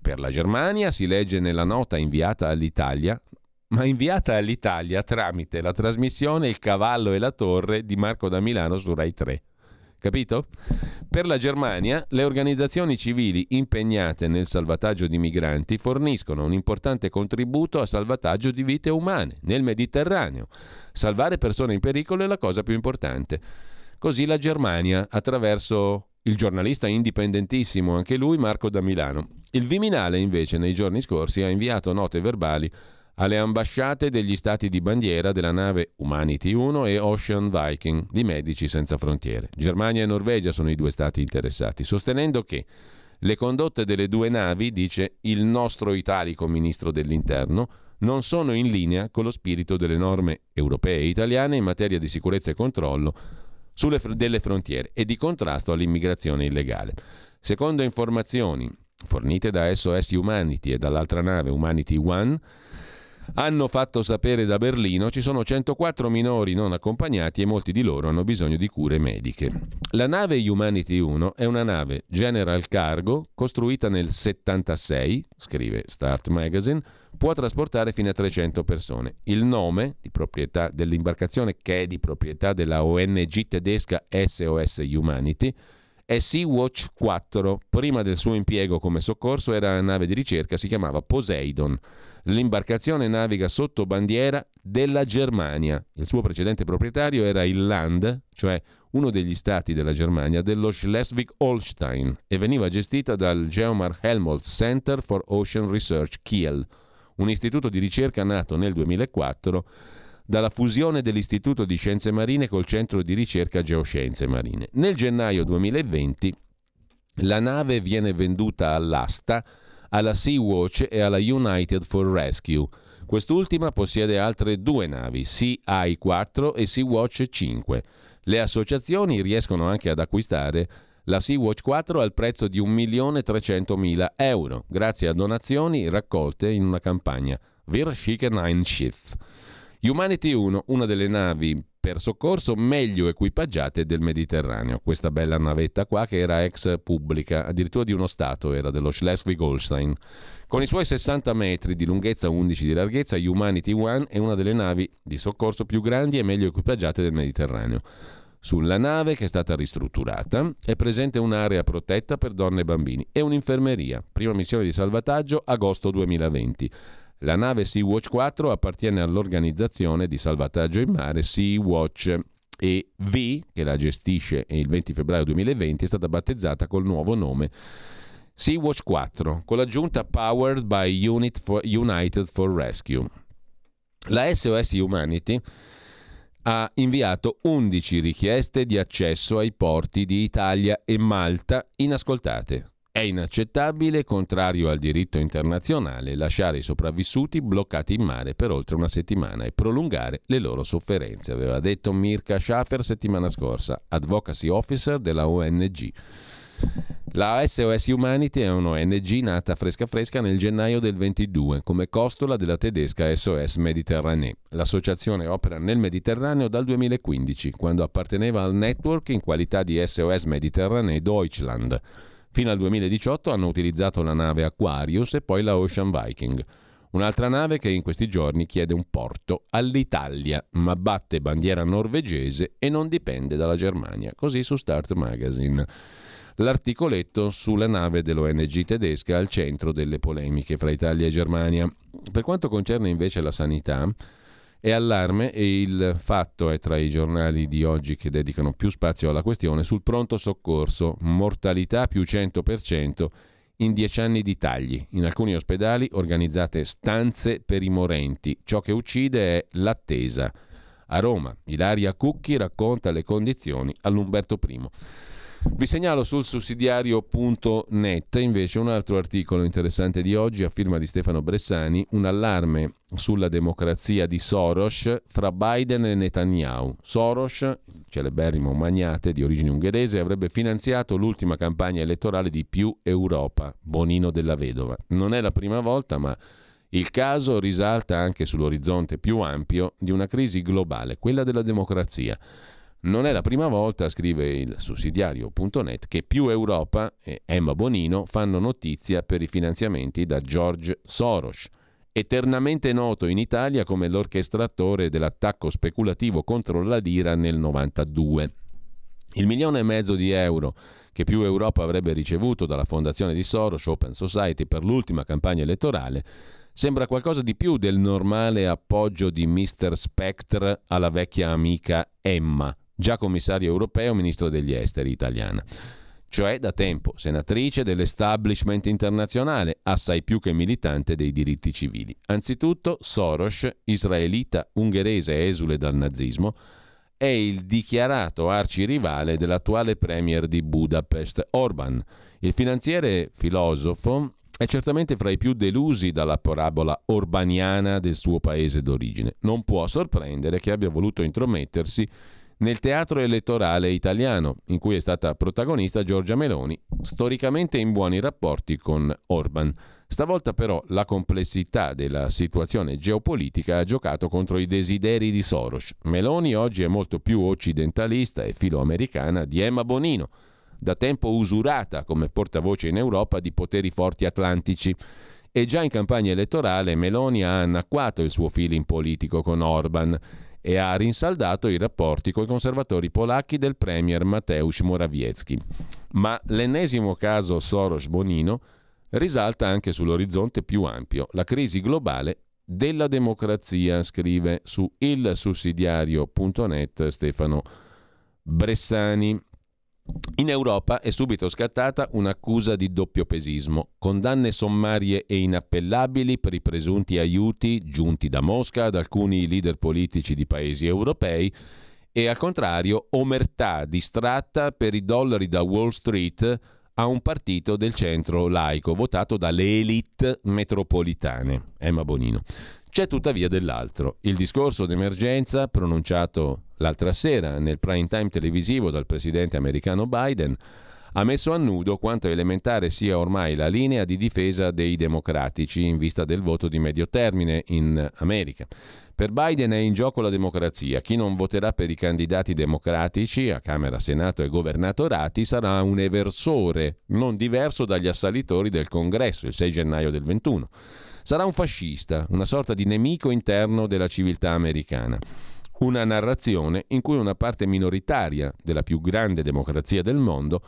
Per la Germania si legge nella nota inviata all'Italia, ma inviata all'Italia tramite la trasmissione Il cavallo e la torre di Marco da Milano su Rai 3. Capito? Per la Germania le organizzazioni civili impegnate nel salvataggio di migranti forniscono un importante contributo al salvataggio di vite umane nel Mediterraneo. Salvare persone in pericolo è la cosa più importante. Così la Germania, attraverso il giornalista indipendentissimo, anche lui, Marco da Milano. Il Viminale, invece, nei giorni scorsi ha inviato note verbali alle ambasciate degli stati di bandiera della nave Humanity 1 e Ocean Viking di Medici Senza Frontiere. Germania e Norvegia sono i due stati interessati, sostenendo che le condotte delle due navi, dice il nostro italico ministro dell'Interno, non sono in linea con lo spirito delle norme europee e italiane in materia di sicurezza e controllo sulle, delle frontiere e di contrasto all'immigrazione illegale. Secondo informazioni fornite da SOS Humanity e dall'altra nave Humanity One, hanno fatto sapere da Berlino ci sono 104 minori non accompagnati e molti di loro hanno bisogno di cure mediche. La nave Humanity 1 è una nave General Cargo costruita nel 76, scrive Start Magazine, può trasportare fino a 300 persone. Il nome dell'imbarcazione che è di proprietà della ONG tedesca SOS Humanity è Sea-Watch 4. Prima del suo impiego come soccorso era una nave di ricerca, si chiamava Poseidon. L'imbarcazione naviga sotto bandiera della Germania. Il suo precedente proprietario era il Land, cioè uno degli stati della Germania, dello Schleswig-Holstein e veniva gestita dal Geomar Helmholtz Center for Ocean Research Kiel, un istituto di ricerca nato nel 2004 dalla fusione dell'Istituto di Scienze Marine col Centro di Ricerca Geoscienze Marine. Nel gennaio 2020 la nave viene venduta all'asta alla Sea-Watch e alla United for Rescue. Quest'ultima possiede altre due navi, Sea-Eye 4 e Sea-Watch 5. Le associazioni riescono anche ad acquistare la Sea-Watch 4 al prezzo di 1.300.000 euro, grazie a donazioni raccolte in una campagna Wir schicken ein Schiff. Humanity 1, una delle navi per soccorso meglio equipaggiate del Mediterraneo. Questa bella navetta qua che era ex pubblica, addirittura di uno Stato, era dello Schleswig-Holstein. Con i suoi 60 metri di lunghezza e 11 di larghezza, Humanity One è una delle navi di soccorso più grandi e meglio equipaggiate del Mediterraneo. Sulla nave, che è stata ristrutturata, è presente un'area protetta per donne e bambini e un'infermeria. Prima missione di salvataggio agosto 2020. La nave Sea-Watch 4 appartiene all'organizzazione di salvataggio in mare Sea-Watch e V, che la gestisce il 20 febbraio 2020, è stata battezzata col nuovo nome Sea-Watch 4, con l'aggiunta Powered by Unit for United for Rescue. La SOS Humanity ha inviato 11 richieste di accesso ai porti di Italia e Malta inascoltate È inaccettabile, contrario al diritto internazionale, lasciare i sopravvissuti bloccati in mare per oltre una settimana e prolungare le loro sofferenze, aveva detto Mirka Schaffer settimana scorsa, advocacy officer della ONG. La SOS Humanity è un'ONG nata fresca fresca nel gennaio del 22 come costola della tedesca SOS Mediterranee. L'associazione opera nel Mediterraneo dal 2015, quando apparteneva al network in qualità di SOS Mediterranee Deutschland. Fino al 2018 hanno utilizzato la nave Aquarius e poi la Ocean Viking. Un'altra nave che in questi giorni chiede un porto all'Italia, ma batte bandiera norvegese e non dipende dalla Germania. Così su Start Magazine. L'articoletto sulla nave dell'ONG tedesca al centro delle polemiche fra Italia e Germania. Per quanto concerne invece la sanità, è allarme e il fatto è tra i giornali di oggi che dedicano più spazio alla questione sul pronto soccorso, mortalità più 100% in dieci anni di tagli. In alcuni ospedali organizzate stanze per i morenti. Ciò che uccide è l'attesa. A Roma, Ilaria Cucchi racconta le condizioni all'Umberto I. Vi segnalo sul sussidiario.net invece un altro articolo interessante di oggi a firma di Stefano Bressani, un allarme sulla democrazia di Soros fra Biden e Netanyahu. Soros, celeberrimo magnate di origine ungherese, avrebbe finanziato l'ultima campagna elettorale di Più Europa, Bonino della Vedova. Non è la prima volta, ma il caso risalta anche sull'orizzonte più ampio di una crisi globale, quella della democrazia. Non è la prima volta, scrive il sussidiario.net, che più Europa e Emma Bonino fanno notizia per i finanziamenti da George Soros, eternamente noto in Italia come l'orchestratore dell'attacco speculativo contro la lira nel 92. Il milione e mezzo di euro che più Europa avrebbe ricevuto dalla fondazione di Soros Open Society per l'ultima campagna elettorale sembra qualcosa di più del normale appoggio di Mr. Spectre alla vecchia amica Emma, già commissario europeo, ministro degli esteri italiana. Cioè da tempo senatrice dell'establishment internazionale, assai più che militante dei diritti civili. Anzitutto Soros, israelita ungherese esule dal nazismo, è il dichiarato arcirivale dell'attuale premier di Budapest, Orban. Il finanziere filosofo è certamente fra i più delusi dalla parabola orbaniana del suo paese d'origine. Non può sorprendere che abbia voluto intromettersi nel teatro elettorale italiano, in cui è stata protagonista Giorgia Meloni, storicamente in buoni rapporti con Orban. Stavolta però la complessità della situazione geopolitica ha giocato contro i desideri di Soros. Meloni oggi è molto più occidentalista e filoamericana di Emma Bonino, da tempo usurata come portavoce in Europa di poteri forti atlantici. E già in campagna elettorale Meloni ha annacquato il suo feeling politico con Orban e ha rinsaldato i rapporti con i conservatori polacchi del premier Mateusz Morawiecki. Ma l'ennesimo caso Soros-Bonino risalta anche sull'orizzonte più ampio, la crisi globale della democrazia, scrive su ilsussidiario.net Stefano Bressani. In Europa è subito scattata un'accusa di doppiopesismo, condanne sommarie e inappellabili per i presunti aiuti giunti da Mosca ad alcuni leader politici di paesi europei e al contrario omertà distratta per i dollari da Wall Street a un partito del centro laico votato dalle elite metropolitane. Emma Bonino. C'è tuttavia dell'altro. Il discorso d'emergenza pronunciato l'altra sera nel prime time televisivo dal presidente americano Biden ha messo a nudo quanto elementare sia ormai la linea di difesa dei democratici in vista del voto di medio termine in America. Per Biden è in gioco la democrazia. Chi non voterà per i candidati democratici a Camera, Senato e governatorati sarà un eversore, non diverso dagli assalitori del Congresso il 6 gennaio del 21 sarà un fascista, una sorta di nemico interno della civiltà americana. Una narrazione in cui una parte minoritaria della più grande democrazia del mondo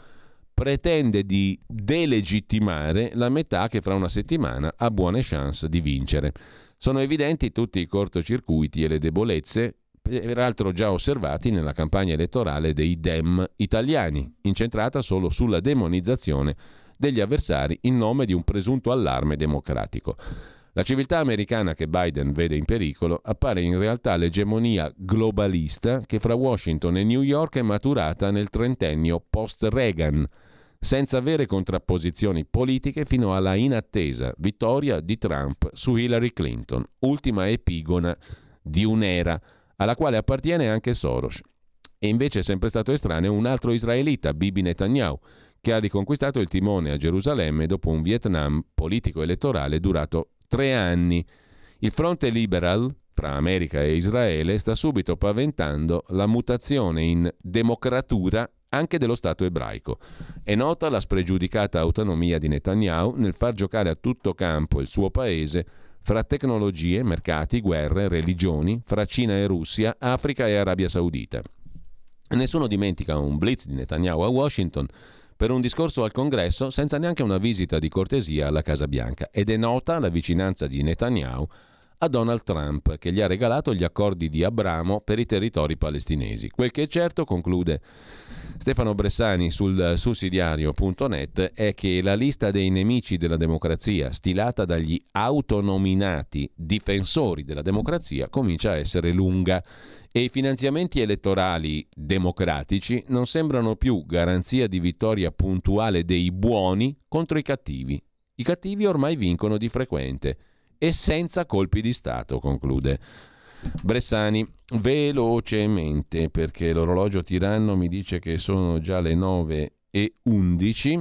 pretende di delegittimare la metà che fra una settimana ha buone chance di vincere. Sono evidenti tutti i cortocircuiti e le debolezze, peraltro già osservati nella campagna elettorale dei Dem italiani, incentrata solo sulla demonizzazione degli avversari in nome di un presunto allarme democratico. La civiltà americana che Biden vede in pericolo appare in realtà l'egemonia globalista che fra Washington e New York è maturata nel trentennio post-Reagan. senza vere contrapposizioni politiche fino alla inattesa vittoria di Trump su Hillary Clinton, ultima epigona di un'era alla quale appartiene anche Soros. E invece è sempre stato estraneo un altro israelita, Bibi Netanyahu, che ha riconquistato il timone a Gerusalemme dopo un Vietnam politico-elettorale durato tre anni. Il fronte liberal fra America e Israele sta subito paventando la mutazione in democratura anche dello Stato ebraico. È nota la spregiudicata autonomia di Netanyahu nel far giocare a tutto campo il suo paese fra tecnologie, mercati, guerre, religioni, fra Cina e Russia, Africa e Arabia Saudita. Nessuno dimentica un blitz di Netanyahu a Washington per un discorso al congresso senza neanche una visita di cortesia alla Casa Bianca ed è nota la vicinanza di Netanyahu a Donald Trump, che gli ha regalato gli accordi di Abramo per i territori palestinesi. Quel che è certo, conclude Stefano Bressani sul sussidiario.net, è che la lista dei nemici della democrazia, stilata dagli autonominati difensori della democrazia, comincia a essere lunga e i finanziamenti elettorali democratici non sembrano più garanzia di vittoria puntuale dei buoni contro i cattivi. I cattivi ormai vincono di frequente e senza colpi di Stato, conclude. Bressani, velocemente perché l'orologio tiranno mi dice che sono già le 9 e 11.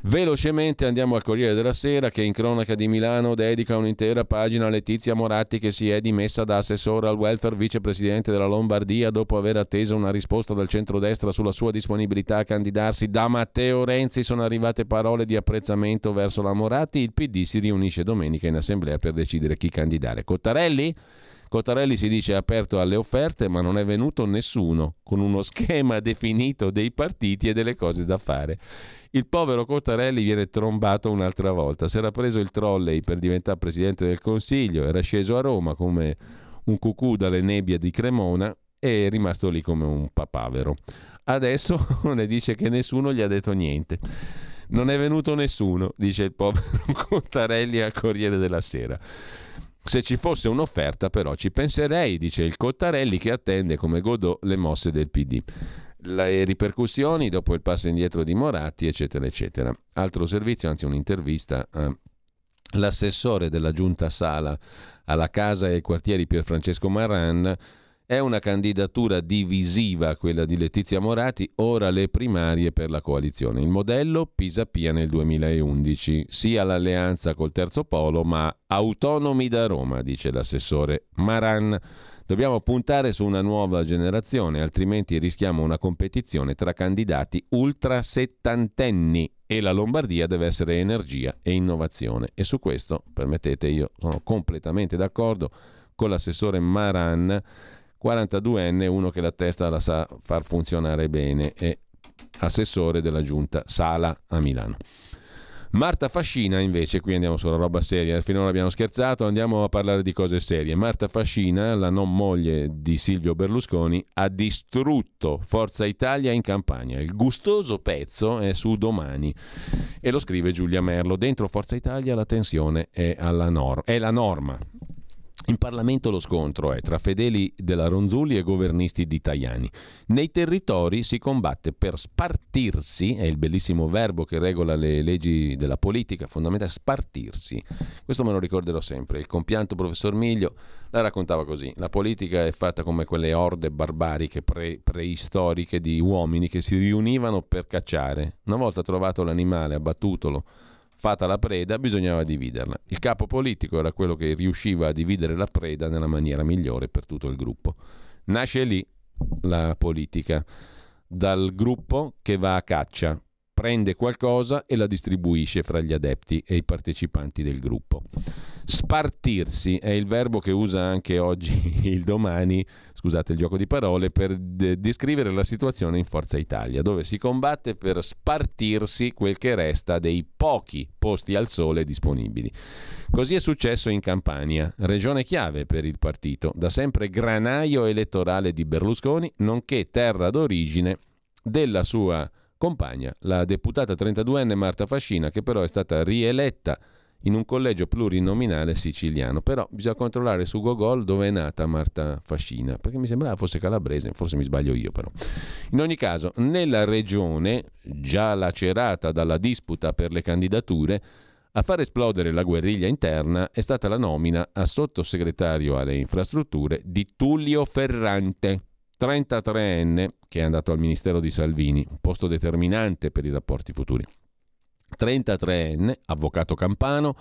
Velocemente andiamo al Corriere della Sera che in cronaca di Milano dedica un'intera pagina a Letizia Moratti che si è dimessa da assessore al welfare vicepresidente della Lombardia dopo aver atteso una risposta dal centrodestra sulla sua disponibilità a candidarsi. Da Matteo Renzi sono arrivate parole di apprezzamento verso la Moratti. Il PD si riunisce domenica in assemblea per decidere chi candidare. Cottarelli? Cottarelli si dice aperto alle offerte, ma non è venuto nessuno con uno schema *laughs* definito dei partiti e delle cose da fare. Il povero Cottarelli viene trombato un'altra volta. Si era preso il trolley per diventare presidente del Consiglio, era sceso a Roma come un cucù dalle nebbie di Cremona e è rimasto lì come un papavero. Adesso *laughs* ne dice che nessuno gli ha detto niente. Non è venuto nessuno, dice il povero *laughs* Cottarelli al Corriere della Sera. Se ci fosse un'offerta, però, ci penserei, dice il Cottarelli, che attende come Godot le mosse del PD. Le ripercussioni dopo il passo indietro di Moratti, eccetera, eccetera. Altro servizio, anzi un'intervista all'assessore della giunta Sala alla casa e ai quartieri Pierfrancesco Marran è una candidatura divisiva quella di Letizia Moratti, ora le primarie per la coalizione. Il modello Pisapia nel 2011, sia l'alleanza col terzo polo, ma autonomi da Roma, dice l'assessore Maran. Dobbiamo puntare su una nuova generazione, altrimenti rischiamo una competizione tra candidati ultra settantenni e la Lombardia deve essere energia e innovazione. E su questo, permettete, io sono completamente d'accordo con l'assessore Maran 42enne, uno che la testa la sa far funzionare bene, è assessore della giunta Sala a Milano. Marta Fascina invece, qui andiamo sulla roba seria, finora abbiamo scherzato, andiamo a parlare di cose serie. Marta Fascina, la non moglie di Silvio Berlusconi, ha distrutto Forza Italia in campagna. Il gustoso pezzo è su domani e lo scrive Giulia Merlo. Dentro Forza Italia la tensione è, nor- è la norma. In Parlamento lo scontro è tra fedeli della Ronzulli e governisti di Tajani. Nei territori si combatte per spartirsi, è il bellissimo verbo che regola le leggi della politica, fondamentale, spartirsi. Questo me lo ricorderò sempre. Il compianto professor Miglio la raccontava così. La politica è fatta come quelle orde barbariche pre- preistoriche di uomini che si riunivano per cacciare. Una volta trovato l'animale, abbattutolo, fatta la preda, bisognava dividerla. Il capo politico era quello che riusciva a dividere la preda nella maniera migliore per tutto il gruppo. Nasce lì la politica, dal gruppo che va a caccia, prende qualcosa e la distribuisce fra gli adepti e i partecipanti del gruppo. Spartirsi è il verbo che usa anche oggi *laughs* il domani, scusate il gioco di parole, per de- descrivere la situazione in Forza Italia, dove si combatte per spartirsi quel che resta dei pochi posti al sole disponibili. Così è successo in Campania, regione chiave per il partito, da sempre granaio elettorale di Berlusconi, nonché terra d'origine della sua compagna, la deputata 32enne Marta Fascina, che però è stata rieletta in un collegio plurinominale siciliano. Però bisogna controllare su Google dove è nata Marta Fascina, perché mi sembrava fosse calabrese, forse mi sbaglio io però. In ogni caso, nella regione, già lacerata dalla disputa per le candidature, a far esplodere la guerriglia interna è stata la nomina a sottosegretario alle infrastrutture di Tullio Ferrante, 33enne, che è andato al Ministero di Salvini, un posto determinante per i rapporti futuri. 33enne, avvocato campano,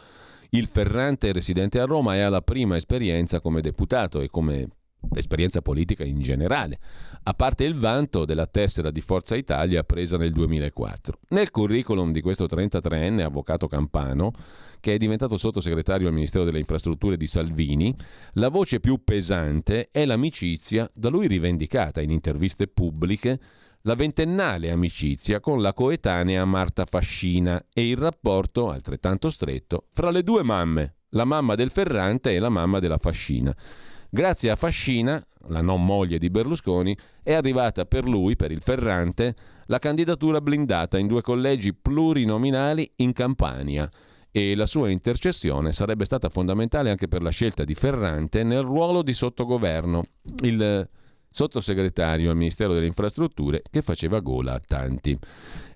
il Ferrante residente a Roma e ha la prima esperienza come deputato e come esperienza politica in generale, a parte il vanto della tessera di Forza Italia presa nel 2004. Nel curriculum di questo 33enne avvocato campano, che è diventato sottosegretario al Ministero delle Infrastrutture di Salvini, la voce più pesante è l'amicizia da lui rivendicata in interviste pubbliche la ventennale amicizia con la coetanea Marta Fascina e il rapporto, altrettanto stretto, fra le due mamme, la mamma del Ferrante e la mamma della Fascina. Grazie a Fascina, la non moglie di Berlusconi, è arrivata per lui, per il Ferrante, la candidatura blindata in due collegi plurinominali in Campania e la sua intercessione sarebbe stata fondamentale anche per la scelta di Ferrante nel ruolo di sottogoverno. Il sottosegretario al Ministero delle Infrastrutture che faceva gola a tanti.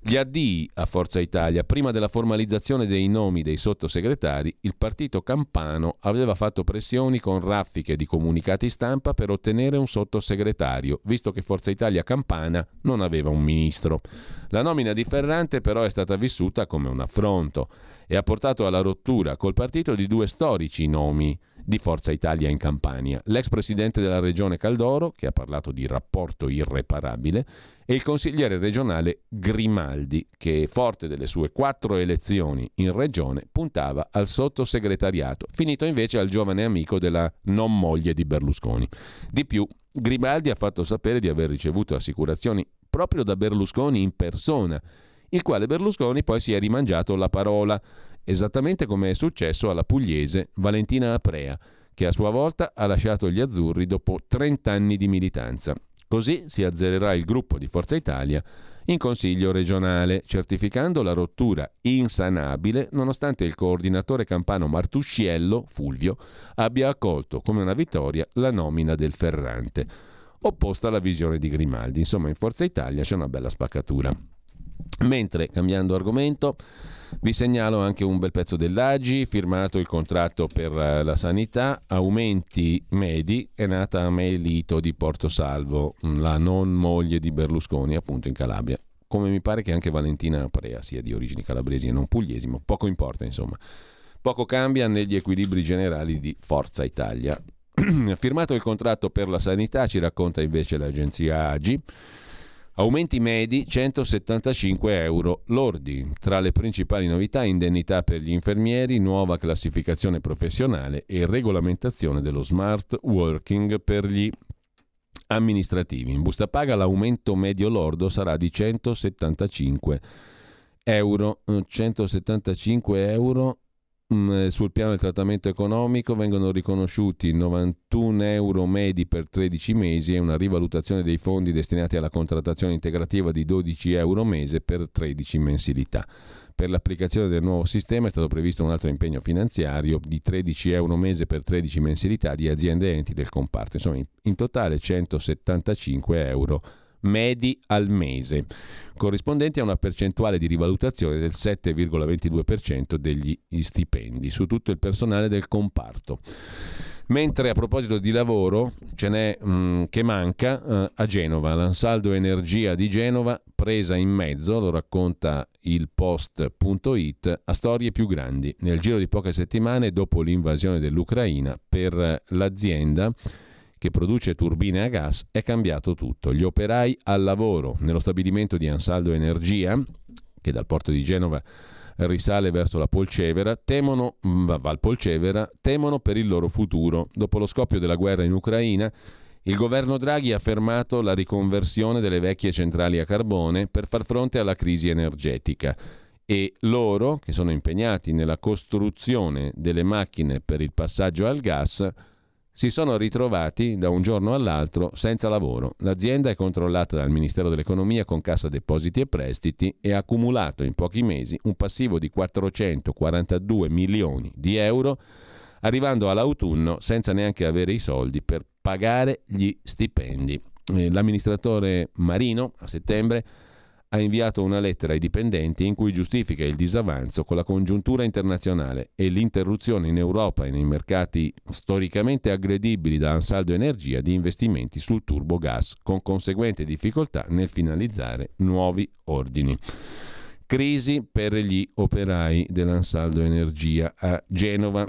Gli addii a Forza Italia, prima della formalizzazione dei nomi dei sottosegretari, il partito campano aveva fatto pressioni con raffiche di comunicati stampa per ottenere un sottosegretario, visto che Forza Italia campana non aveva un ministro. La nomina di Ferrante però è stata vissuta come un affronto e ha portato alla rottura col partito di due storici nomi di Forza Italia in Campania, l'ex presidente della regione Caldoro, che ha parlato di rapporto irreparabile, e il consigliere regionale Grimaldi, che forte delle sue quattro elezioni in regione puntava al sottosegretariato, finito invece al giovane amico della non moglie di Berlusconi. Di più, Grimaldi ha fatto sapere di aver ricevuto assicurazioni proprio da Berlusconi in persona, il quale Berlusconi poi si è rimangiato la parola esattamente come è successo alla pugliese Valentina Aprea, che a sua volta ha lasciato gli azzurri dopo 30 anni di militanza. Così si azzererà il gruppo di Forza Italia in Consiglio regionale, certificando la rottura insanabile nonostante il coordinatore campano Martusciello, Fulvio, abbia accolto come una vittoria la nomina del Ferrante, opposta alla visione di Grimaldi. Insomma, in Forza Italia c'è una bella spaccatura. Mentre, cambiando argomento, vi segnalo anche un bel pezzo dell'Agi, firmato il contratto per eh, la sanità, aumenti medi, è nata Melito di Porto Salvo, la non moglie di Berlusconi, appunto in Calabria. Come mi pare che anche Valentina Prea sia di origini calabresi e non pugliesi, ma poco importa insomma. Poco cambia negli equilibri generali di Forza Italia. *clears throat* Firmato il contratto per la sanità, ci racconta invece l'agenzia Agi. Aumenti medi 175 euro lordi. Tra le principali novità indennità per gli infermieri, nuova classificazione professionale e regolamentazione dello smart working per gli amministrativi. In busta paga l'aumento medio lordo sarà di 175 euro. 175 euro Mm, sul piano del trattamento economico vengono riconosciuti 91 euro medi per 13 mesi e una rivalutazione dei fondi destinati alla contrattazione integrativa di 12 euro mese per 13 mensilità. Per l'applicazione del nuovo sistema è stato previsto un altro impegno finanziario di 13 euro mese per 13 mensilità di aziende enti del comparto. Insomma, in totale 175 euro medi al mese, corrispondenti a una percentuale di rivalutazione del 7,22% degli stipendi su tutto il personale del comparto. Mentre a proposito di lavoro ce n'è mh, mm, che manca eh, a Genova, l'Ansaldo Energia di Genova presa in mezzo, lo racconta il post.it, a storie più grandi. Nel giro di poche settimane dopo l'invasione dell'Ucraina per l'azienda che produce turbine a gas, è cambiato tutto. Gli operai al lavoro nello stabilimento di Ansaldo Energia, che dal porto di Genova risale verso la Polcevera, temono, mm, Val Polcevera, temono per il loro futuro. Dopo lo scoppio della guerra in Ucraina, il governo Draghi ha fermato la riconversione delle vecchie centrali a carbone per far fronte alla crisi energetica e loro, che sono impegnati nella costruzione delle macchine per il passaggio al gas, si sono ritrovati da un giorno all'altro senza lavoro. L'azienda è controllata dal Ministero dell'Economia con Cassa Depositi e Prestiti e ha accumulato in pochi mesi un passivo di 442 milioni di euro, arrivando all'autunno senza neanche avere i soldi per pagare gli stipendi. Eh, l'amministratore Marino a settembre ha inviato una lettera ai dipendenti in cui giustifica il disavanzo con la congiuntura internazionale e l'interruzione in Europa e nei mercati storicamente aggredibili da Ansaldo Energia di investimenti sul turbo gas, con conseguente difficoltà nel finalizzare nuovi ordini. Crisi per gli operai dell'Ansaldo Energia a Genova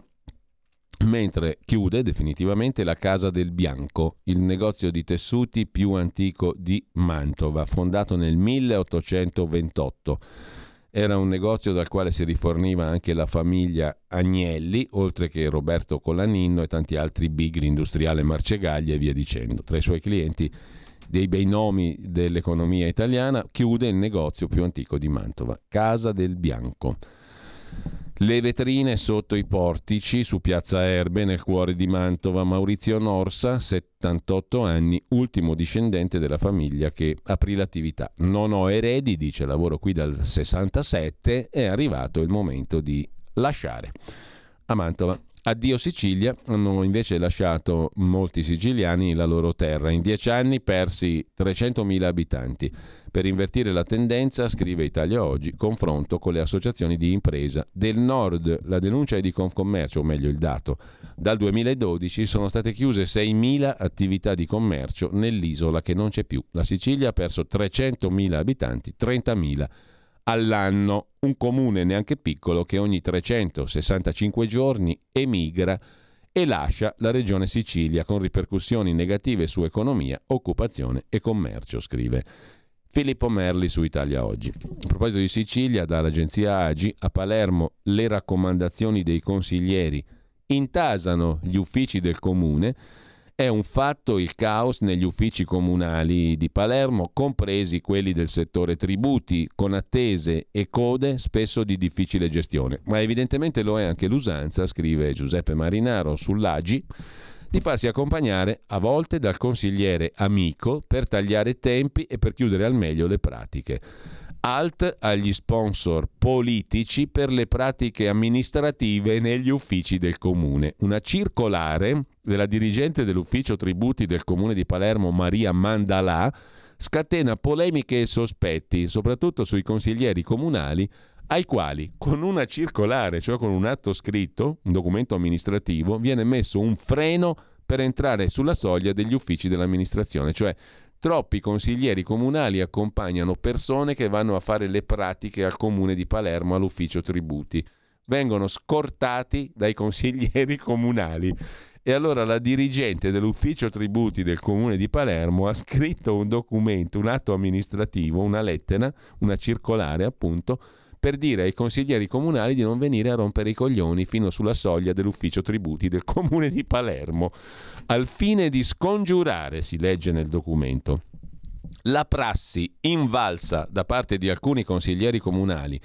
mentre chiude definitivamente la Casa del Bianco, il negozio di tessuti più antico di Mantova, fondato nel 1828. Era un negozio dal quale si riforniva anche la famiglia Agnelli, oltre che Roberto Colaninno e tanti altri big, l'industriale Marcegaglia e via dicendo. Tra i suoi clienti dei bei nomi dell'economia italiana, chiude il negozio più antico di Mantova, Casa del Bianco. Le vetrine sotto i portici su Piazza Erbe nel cuore di Mantova, Maurizio Norsa, 78 anni, ultimo discendente della famiglia che aprì l'attività. Non ho eredi, dice lavoro qui dal 67, è arrivato il momento di lasciare. A Mantova. Addio Sicilia, hanno invece lasciato molti siciliani la loro terra. In dieci anni persi 300.000 abitanti. Per invertire la tendenza, scrive Italia Oggi, confronto con le associazioni di impresa del nord. La denuncia è di Confcommercio, o meglio il dato. Dal 2012 sono state chiuse 6.000 attività di commercio nell'isola che non c'è più. La Sicilia ha perso 300.000 abitanti, 30.000 all'anno. Un comune neanche piccolo che ogni 365 giorni emigra e lascia la regione Sicilia con ripercussioni negative su economia, occupazione e commercio, scrive. Filippo Merli su Italia Oggi. A proposito di Sicilia, dall'agenzia Agi a Palermo le raccomandazioni dei consiglieri intasano gli uffici del comune. È un fatto il caos negli uffici comunali di Palermo, compresi quelli del settore tributi, con attese e code spesso di difficile gestione. Ma evidentemente lo è anche l'usanza, scrive Giuseppe Marinaro sull'Agi di farsi accompagnare a volte dal consigliere amico per tagliare tempi e per chiudere al meglio le pratiche. Alt agli sponsor politici per le pratiche amministrative negli uffici del comune. Una circolare della dirigente dell'ufficio tributi del comune di Palermo, Maria Mandalà, scatena polemiche e sospetti, soprattutto sui consiglieri comunali ai quali con una circolare, cioè con un atto scritto, un documento amministrativo, viene messo un freno per entrare sulla soglia degli uffici dell'amministrazione, cioè troppi consiglieri comunali accompagnano persone che vanno a fare le pratiche al comune di Palermo all'ufficio tributi. Vengono scortati dai *laughs* consiglieri comunali. E allora la dirigente dell'ufficio tributi del comune di Palermo ha scritto un documento, un atto amministrativo, una lettera, una circolare appunto, per dire ai consiglieri comunali di non venire a rompere i coglioni fino sulla soglia dell'ufficio tributi del *laughs* comune di Palermo, al fine di scongiurare, si legge nel documento, la prassi invalsa da parte di alcuni consiglieri comunali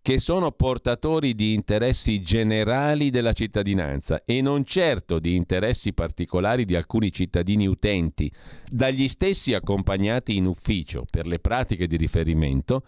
che sono portatori di interessi generali della cittadinanza e non certo di interessi particolari di alcuni cittadini utenti, dagli stessi accompagnati in ufficio per le pratiche di riferimento,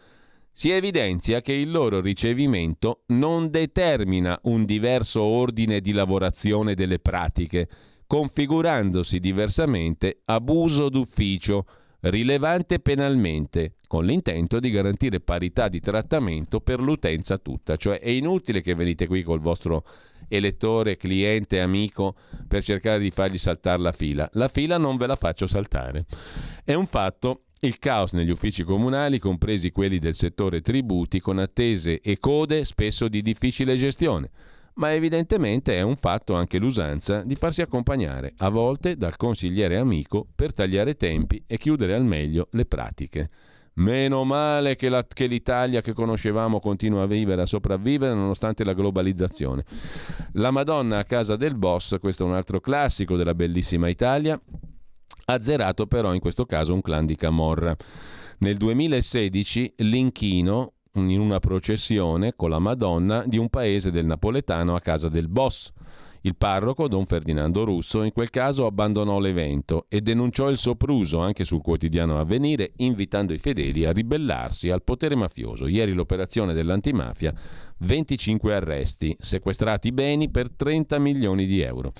si evidenzia che il loro ricevimento non determina un diverso ordine di lavorazione delle pratiche, configurandosi diversamente abuso d'ufficio, rilevante penalmente, con l'intento di garantire parità di trattamento per l'utenza tutta. Cioè è inutile che venite qui col vostro elettore, cliente, amico per cercare di fargli saltare la fila. La fila non ve la faccio saltare. È un fatto il caos negli uffici comunali, compresi quelli del settore tributi, con attese e code spesso di difficile gestione. Ma evidentemente è un fatto anche l'usanza di farsi accompagnare, a volte dal consigliere amico, per tagliare tempi e chiudere al meglio le pratiche. Meno male che, la, che, l'Italia che conoscevamo continua a vivere, a sopravvivere nonostante la globalizzazione. La Madonna a casa del boss, questo è un altro classico della bellissima Italia, azzerato però in questo caso un clan di Camorra. Nel 2016 l'inchino in una processione con la Madonna di un paese del napoletano a casa del boss. Il parroco, don Ferdinando Russo, in quel caso abbandonò l'evento e denunciò il sopruso anche sul quotidiano Avvenire, invitando i fedeli a ribellarsi al potere mafioso. Ieri l'operazione dell'antimafia, 25 arresti, sequestrati beni per 30 milioni di euro.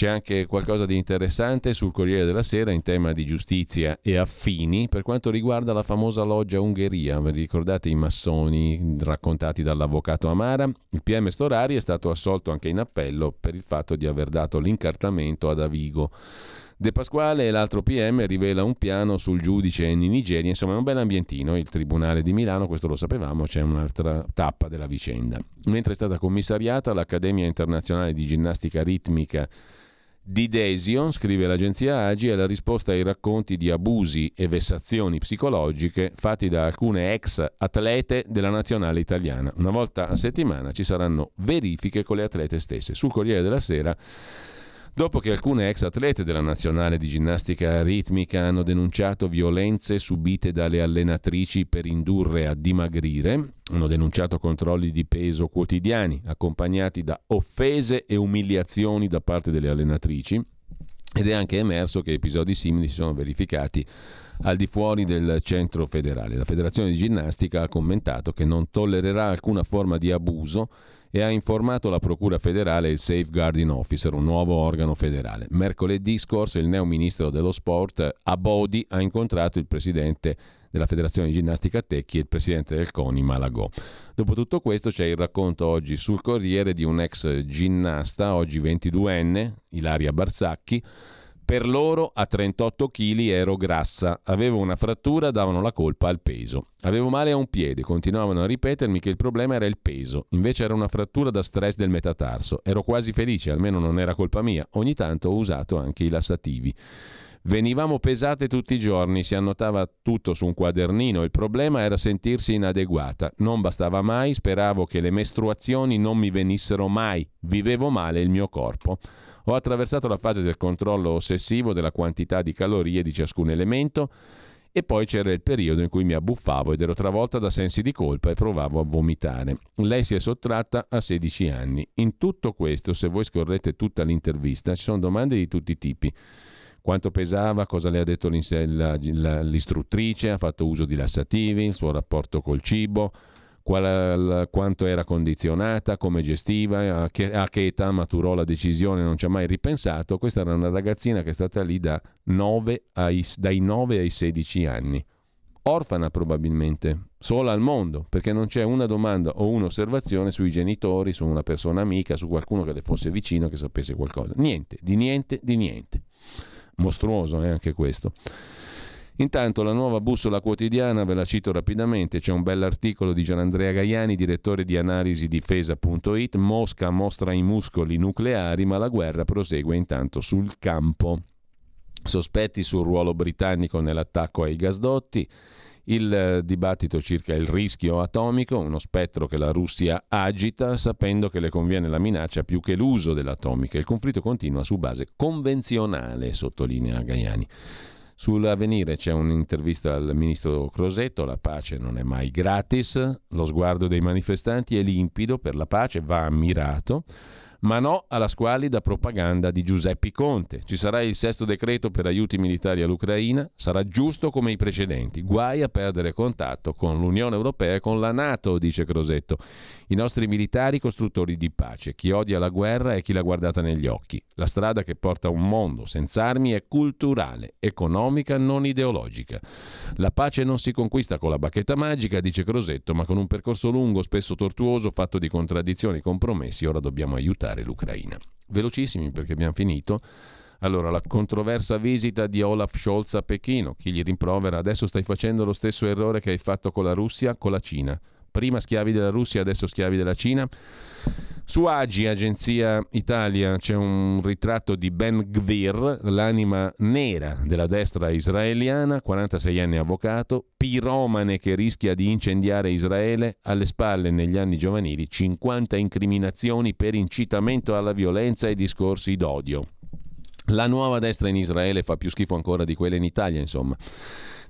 C'è anche qualcosa di interessante sul Corriere della Sera in tema di giustizia e affini per quanto riguarda la famosa loggia Ungheria. Vi ricordate i massoni raccontati dall'avvocato Amara? Il PM Storari è stato assolto anche in appello per il fatto di aver dato l'incartamento ad Avigo. De Pasquale e l'altro PM rivela un piano sul giudice in Nigeria, insomma è un bel ambientino, il Tribunale di Milano, questo lo sapevamo, c'è un'altra tappa della vicenda. Mentre è stata commissariata l'Accademia Internazionale di Ginnastica Ritmica di Desio, scrive l'agenzia Agi, è la risposta ai racconti di abusi e vessazioni psicologiche fatti da alcune ex atlete della nazionale italiana. Una volta a settimana ci saranno verifiche con le atlete stesse. Sul Corriere della Sera dopo che alcune ex atlete della nazionale di ginnastica ritmica hanno denunciato violenze subite dalle allenatrici per indurre a dimagrire, hanno denunciato controlli di peso quotidiani accompagnati da offese e umiliazioni da parte delle allenatrici ed è anche emerso che episodi simili si sono verificati al di fuori del centro federale. La Federazione di Ginnastica ha commentato che non tollererà alcuna forma di abuso e ha informato la Procura federale e il Safeguarding Officer, un nuovo organo federale. Mercoledì scorso il neo ministro dello sport Abodi ha incontrato il presidente della Federazione di Ginnastica Tecchi e il presidente del CONI Malagò. Dopo tutto questo c'è il racconto oggi sul Corriere di un ex ginnasta, oggi 22enne, Ilaria Barsacchi, per loro a 38 kg ero grassa, avevo una frattura, davano la colpa al peso. Avevo male a un piede, continuavano a ripetermi che il problema era il peso, invece era una frattura da stress del metatarso. Ero quasi felice, almeno non era colpa mia. Ogni tanto ho usato anche i lassativi. Venivamo pesate tutti i giorni, si annotava tutto su un quadernino, il problema era sentirsi inadeguata. Non bastava mai, speravo che le mestruazioni non mi venissero mai, vivevo male il mio corpo. Ho attraversato la fase del controllo ossessivo della quantità di calorie di ciascun elemento e poi c'era il periodo in cui mi abbuffavo ed ero travolta da sensi di colpa e provavo a vomitare. Lei si è sottratta a 16 anni. In tutto questo, se voi scorrete tutta l'intervista, ci sono domande di tutti i tipi. Quanto pesava, cosa le ha detto l'istruttrice, ha fatto uso di lassativi, il suo rapporto col cibo, qual, quanto era condizionata, come gestiva, a che, a che, età maturò la decisione, non ci ha mai ripensato. Questa era una ragazzina che è stata lì da 9 ai, dai 9 ai 16 anni. Orfana probabilmente, sola al mondo, perché non c'è una domanda o un'osservazione sui genitori, su una persona amica, su qualcuno che le fosse vicino, che sapesse qualcosa. Niente, di niente, di niente. Mostruoso è eh, anche questo. Intanto la nuova bussola quotidiana, ve la cito rapidamente, c'è un bell'articolo di Gianandrea Gaiani, direttore di analisi difesa.it, Mosca mostra i muscoli nucleari, ma la guerra prosegue intanto sul campo. Sospetti sul ruolo britannico nell'attacco ai gasdotti, il eh, dibattito circa il rischio atomico, uno spettro che la Russia agita sapendo che le conviene la minaccia più che l'uso dell'atomica. Il conflitto continua su base convenzionale, sottolinea Gaiani. Sull'avvenire c'è un'intervista al ministro Crosetto, la pace non è mai gratis, lo sguardo dei manifestanti è limpido, per la pace va ammirato, ma no alla squalida propaganda di Giuseppe Conte. Ci sarà il sesto decreto per aiuti militari all'Ucraina, sarà giusto come i precedenti. Guai a perdere contatto con l'Unione Europea e con la Nato, dice Crosetto. I nostri militari costruttori di pace. Chi odia la guerra è chi l'ha guardata negli occhi. La strada che porta a un mondo senza armi è culturale, economica, non ideologica. La pace non si conquista con la bacchetta magica, dice Crosetto, ma con un percorso lungo, spesso tortuoso, fatto di contraddizioni e compromessi. Ora dobbiamo aiutare l'Ucraina. Velocissimi perché abbiamo finito. Allora, la controversa visita di Olaf Scholz a Pechino. Chi gli rimprovera? Adesso stai facendo lo stesso errore che hai fatto con la Russia, con la Cina prima schiavi della Russia, adesso schiavi della Cina. Su Agi, Agenzia Italia, c'è un ritratto di Ben Gvir, l'anima nera della destra israeliana, 46 anni avvocato, piromane che rischia di incendiare Israele, alle spalle negli anni giovanili 50 incriminazioni per incitamento alla violenza e discorsi d'odio. La nuova destra in Israele fa più schifo ancora di quella in Italia, insomma.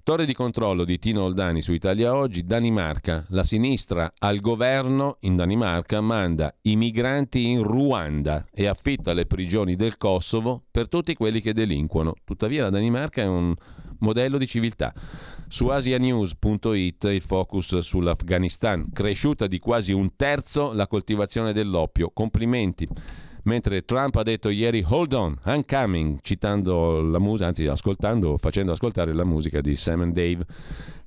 Torre di controllo di Tino Oldani su Italia Oggi, Danimarca. La sinistra al governo in Danimarca manda i migranti in Ruanda e affitta le prigioni del Kosovo per tutti quelli che delinquono. Tuttavia la Danimarca è un modello di civiltà. Su asianews.it il focus sull'Afghanistan, cresciuta di quasi un terzo la coltivazione dell'oppio. Complimenti. Mentre Trump ha detto ieri hold on, I'm coming, citando la musica, anzi ascoltando, facendo ascoltare la musica di Sam Dave.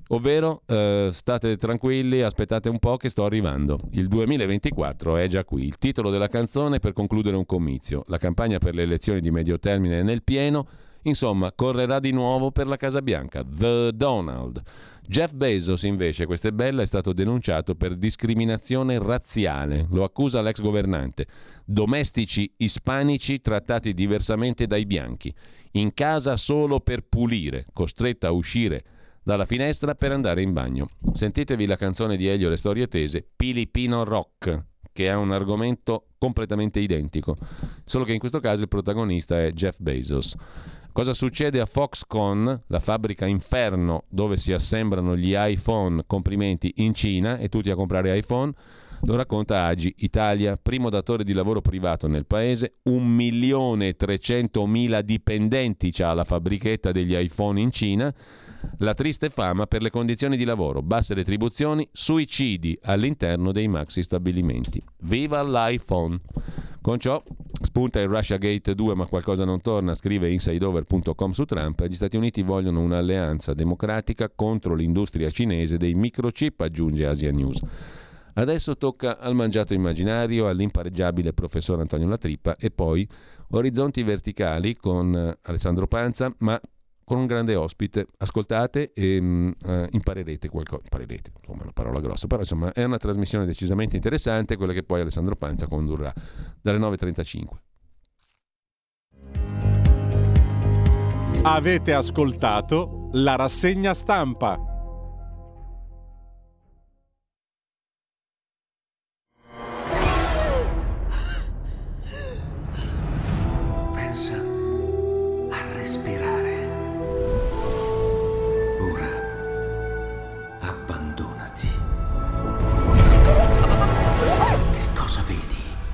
Ovvero, eh, state tranquilli, aspettate un po' che sto arrivando. Il 2024 è già qui. Il titolo della canzone per concludere un comizio. La campagna per le elezioni di medio termine è nel pieno. Insomma, correrà di nuovo per la Casa Bianca. The Donald. Jeff Bezos, invece, questa è bella, è stato denunciato per discriminazione razziale. Lo accusa l'ex governante. Domestici ispanici trattati diversamente dai bianchi. In casa solo per pulire, costretta a uscire dalla finestra per andare in bagno. Sentitevi la canzone di Elio Le Storie Tese, Pilipino Rock, che ha un argomento completamente identico, solo che in questo caso il protagonista è Jeff Bezos. Cosa succede a Foxconn, la fabbrica inferno dove si assembrano gli iPhone, complimenti, in Cina e tutti a comprare iPhone? Lo racconta Agi, Italia, primo datore di lavoro privato nel paese, 1.300.000 dipendenti ha la fabbrichetta degli iPhone in Cina, la triste fama per le condizioni di lavoro, basse retribuzioni, suicidi all'interno dei maxi stabilimenti. Viva l'iPhone! Con ciò spunta il Russia Gate 2 ma qualcosa non torna, scrive insideover.com su Trump, gli Stati Uniti vogliono un'alleanza democratica contro l'industria cinese dei microchip, aggiunge Asia News. Adesso tocca al mangiato immaginario, all'impareggiabile professor Antonio Latrippa e poi Orizzonti Verticali con eh, Alessandro Panza, ma con un grande ospite. Ascoltate e uh, imparerete qualcosa. Imparerete, insomma, è una parola grossa, però insomma è una trasmissione decisamente interessante, quella che poi Alessandro Panza condurrà dalle 9.35. Avete ascoltato la rassegna stampa.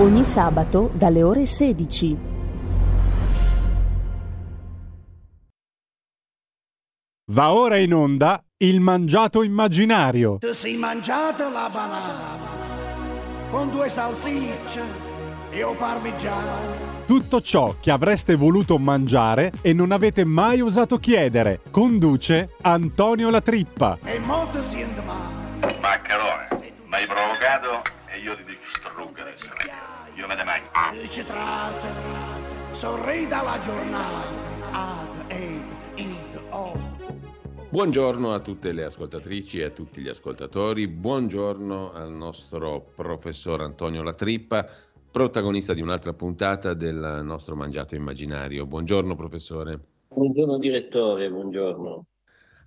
Ogni sabato dalle ore 16. Va ora in onda il mangiato immaginario. Ti sei mangiato la banana con due salsicce e o parmigiano. Tutto ciò che avreste voluto mangiare e non avete mai osato chiedere. Conduce Antonio La Trippa. E molto si male. Maccherone, mi hai provocato e io ti distruggo adesso. Io ne mangio. Dici traccia, sorrida la giornata. Ad, ed, id, o. Buongiorno a tutte le ascoltatrici e a tutti gli ascoltatori, buongiorno al nostro professor Antonio Latrippa, protagonista di un'altra puntata del nostro Mangiato Immaginario. Buongiorno professore. Buongiorno direttore, buongiorno.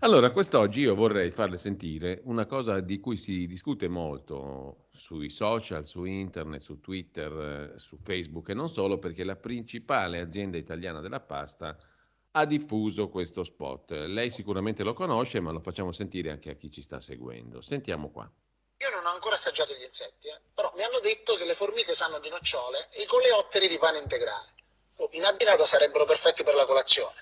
Allora, quest'oggi io vorrei farle sentire una cosa di cui si discute molto sui social, su internet, su Twitter, eh, su Facebook e non solo, perché la principale azienda italiana della pasta ha diffuso questo spot. Lei sicuramente lo conosce, ma lo facciamo sentire anche a chi ci sta seguendo. Sentiamo qua. Io non ho ancora assaggiato gli insetti, eh, però mi hanno detto che le formiche sanno di nocciole e i coleotteri di pane integrale. Oh, in abbinato sarebbero perfetti per la colazione.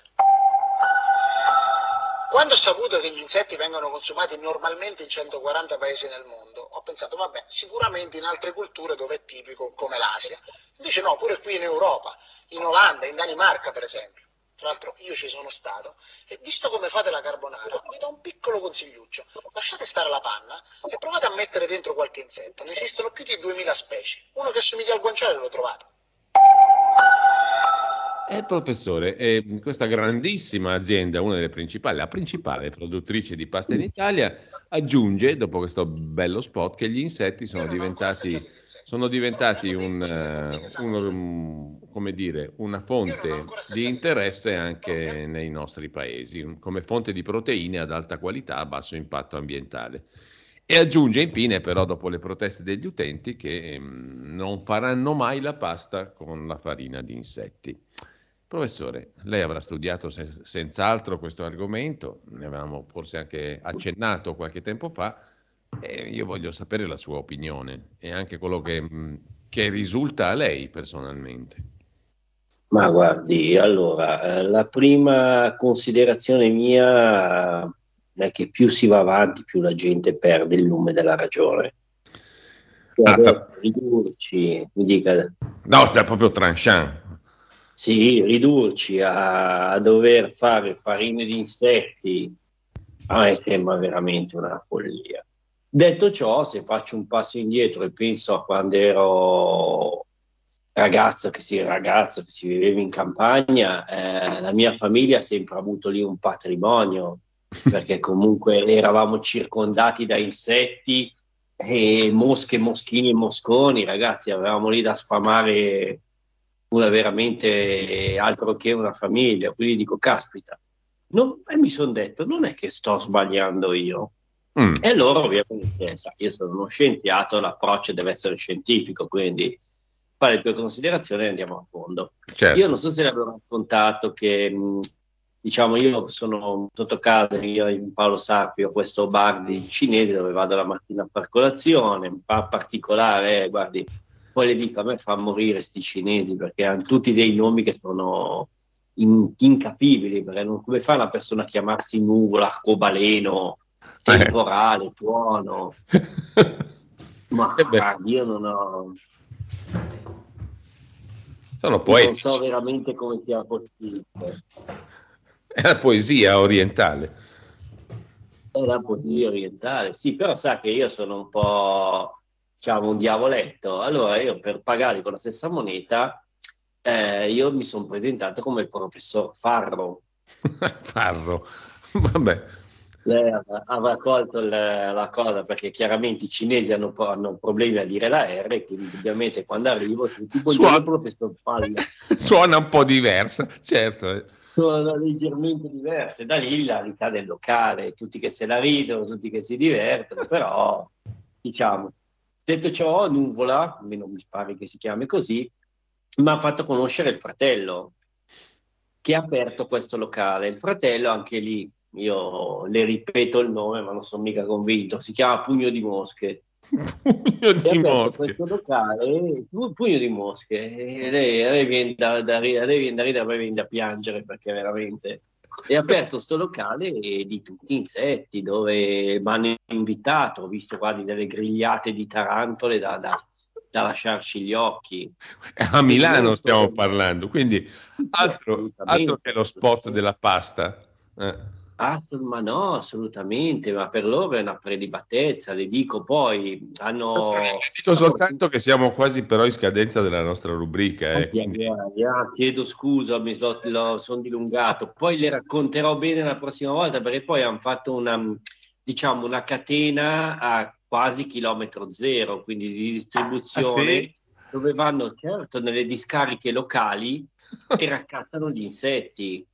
Quando ho saputo che gli insetti vengono consumati normalmente in 140 paesi nel mondo, ho pensato, vabbè, sicuramente in altre culture dove è tipico, come l'Asia. Invece no, pure qui in Europa, in Olanda, in Danimarca per esempio. Tra l'altro io ci sono stato e visto come fate la carbonara, vi do un piccolo consigliuccio. Lasciate stare la panna e provate a mettere dentro qualche insetto. Ne esistono più di 2000 specie. Uno che somiglia al guanciale lo trovate. Eh, professore, eh, questa grandissima azienda, una delle principali, la principale produttrice di pasta in Italia, aggiunge, dopo questo bello spot, che gli insetti sono diventati, sono diventati un, eh, un- come dire, una fonte di interesse anche nei nostri paesi, come fonte di proteine ad alta qualità, a basso impatto ambientale. E aggiunge infine, però, dopo le proteste degli utenti, che ehm, non faranno mai la pasta con la farina di insetti. Professore, lei avrà studiato sen- senz'altro questo argomento, ne avevamo forse anche accennato qualche tempo fa, e io voglio sapere la sua opinione e anche quello che, che risulta a lei personalmente. Ma guardi, allora, eh, la prima considerazione mia eh, è che più si va avanti, più la gente perde il lume della ragione. Cioè, adesso ridurci, mi dica, No, è proprio tranchant. Sì, ridurci a, a dover fare farine di insetti, a me sembra veramente una follia. Detto ciò, se faccio un passo indietro e penso a quando ero ragazzo che si, ragazzo che si viveva in campagna, eh, la mia famiglia ha sempre avuto lì un patrimonio, perché comunque eravamo circondati da insetti e mosche, moschini e mosconi, ragazzi, avevamo lì da sfamare una veramente altro che una famiglia. Quindi dico, caspita, non- e mi sono detto, non è che sto sbagliando io. Mm. E allora ovviamente, sai, io sono uno scienziato, l'approccio deve essere scientifico, quindi fare le tue considerazioni e andiamo a fondo. Certo. Io non so se l'avevo raccontato che, mh, diciamo, io sono sotto casa, io in Paolo Sarpi ho questo bar di cinesi dove vado la mattina far colazione, un bar particolare, eh, guardi, poi le dico, a me fa morire sti cinesi perché hanno tutti dei nomi che sono in- incapibili, perché non, come fa una persona a chiamarsi nuvola, arcobaleno, temporale, tuono? *laughs* Ma guardi, io non ho... Sono Non poetici, so veramente come sia possibile. è la poesia orientale. È la poesia orientale, sì, però sa che io sono un po', diciamo, un diavoletto. Allora io per pagare con la stessa moneta, eh, io mi sono presentato come il professor Farro. *laughs* Farro, vabbè. Lei avrà colto il- la cosa perché chiaramente i cinesi hanno, hanno problemi a dire la R, quindi ovviamente quando arrivo buongiorno Suona- professor Farro. *laughs* Suona un po' diversa, certo. sono leggermente diverse. Da lì la vita del locale, tutti che se la ridono, tutti che si divertono, però diciamo, detto ciò, Nuvola, almeno mi pare che si chiami così, mi ha fatto conoscere il fratello che ha aperto questo locale. Il fratello, anche lì, io le ripeto il nome, ma non sono mica convinto, si chiama Pugno di Mosche. Pugno di mosche. questo locale, pu- pugno di mosche, e lei, lei viene da, da lei viene da ridere, a me viene da piangere perché veramente è aperto sto locale di tutti insetti dove mi hanno invitato, ho visto guardi delle grigliate di tarantole da, da- da lasciarci gli occhi. A Milano stiamo parlando, quindi altro, altro che lo spot della pasta. Eh. Assolut- ma no, assolutamente, ma per loro è una prelibatezza, le dico poi, hanno... Dico soltanto che siamo quasi però in scadenza della nostra rubrica. eh, quindi- ah, chiedo scusa, mi sono dilungato. Poi le racconterò bene la prossima volta perché poi hanno fatto una, diciamo, una catena a quasi chilometro zero, quindi di distribuzione, Ah, sì? dove vanno certo nelle discariche locali e raccattano gli insetti.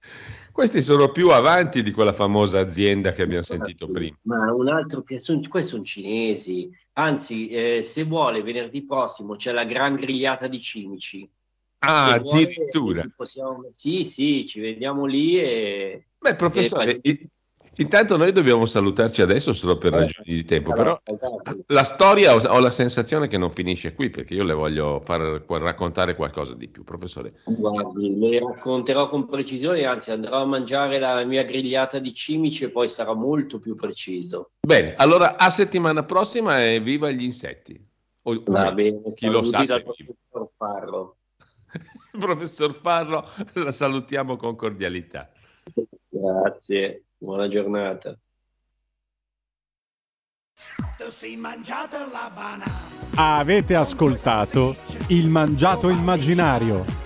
Questi sono più avanti di quella famosa azienda che abbiamo sentito prima. Ma un altro che sono, questi sono cinesi, anzi, eh, se vuole, venerdì prossimo c'è la gran grigliata di cimici. Ah, vuole, addirittura. possiamo- Sì, sì, ci vediamo lì e... Beh, professore, e intanto noi dobbiamo salutarci adesso solo per ragioni di tempo, però Esatto. la storia ho, ho la sensazione che non finisce qui perché io le voglio far raccontare qualcosa di più, professore. Guardi, le racconterò con precisione, anzi andrò a mangiare la mia grigliata di cimici e poi sarà molto più preciso. Bene, allora a settimana prossima e viva gli insetti. O- Va bene, chi lo sa se professor Farro. *laughs* Professor Farro la salutiamo con cordialità. Grazie, buona giornata. Tu sei mangiato la banana. Avete ascoltato Il Mangiato Immaginario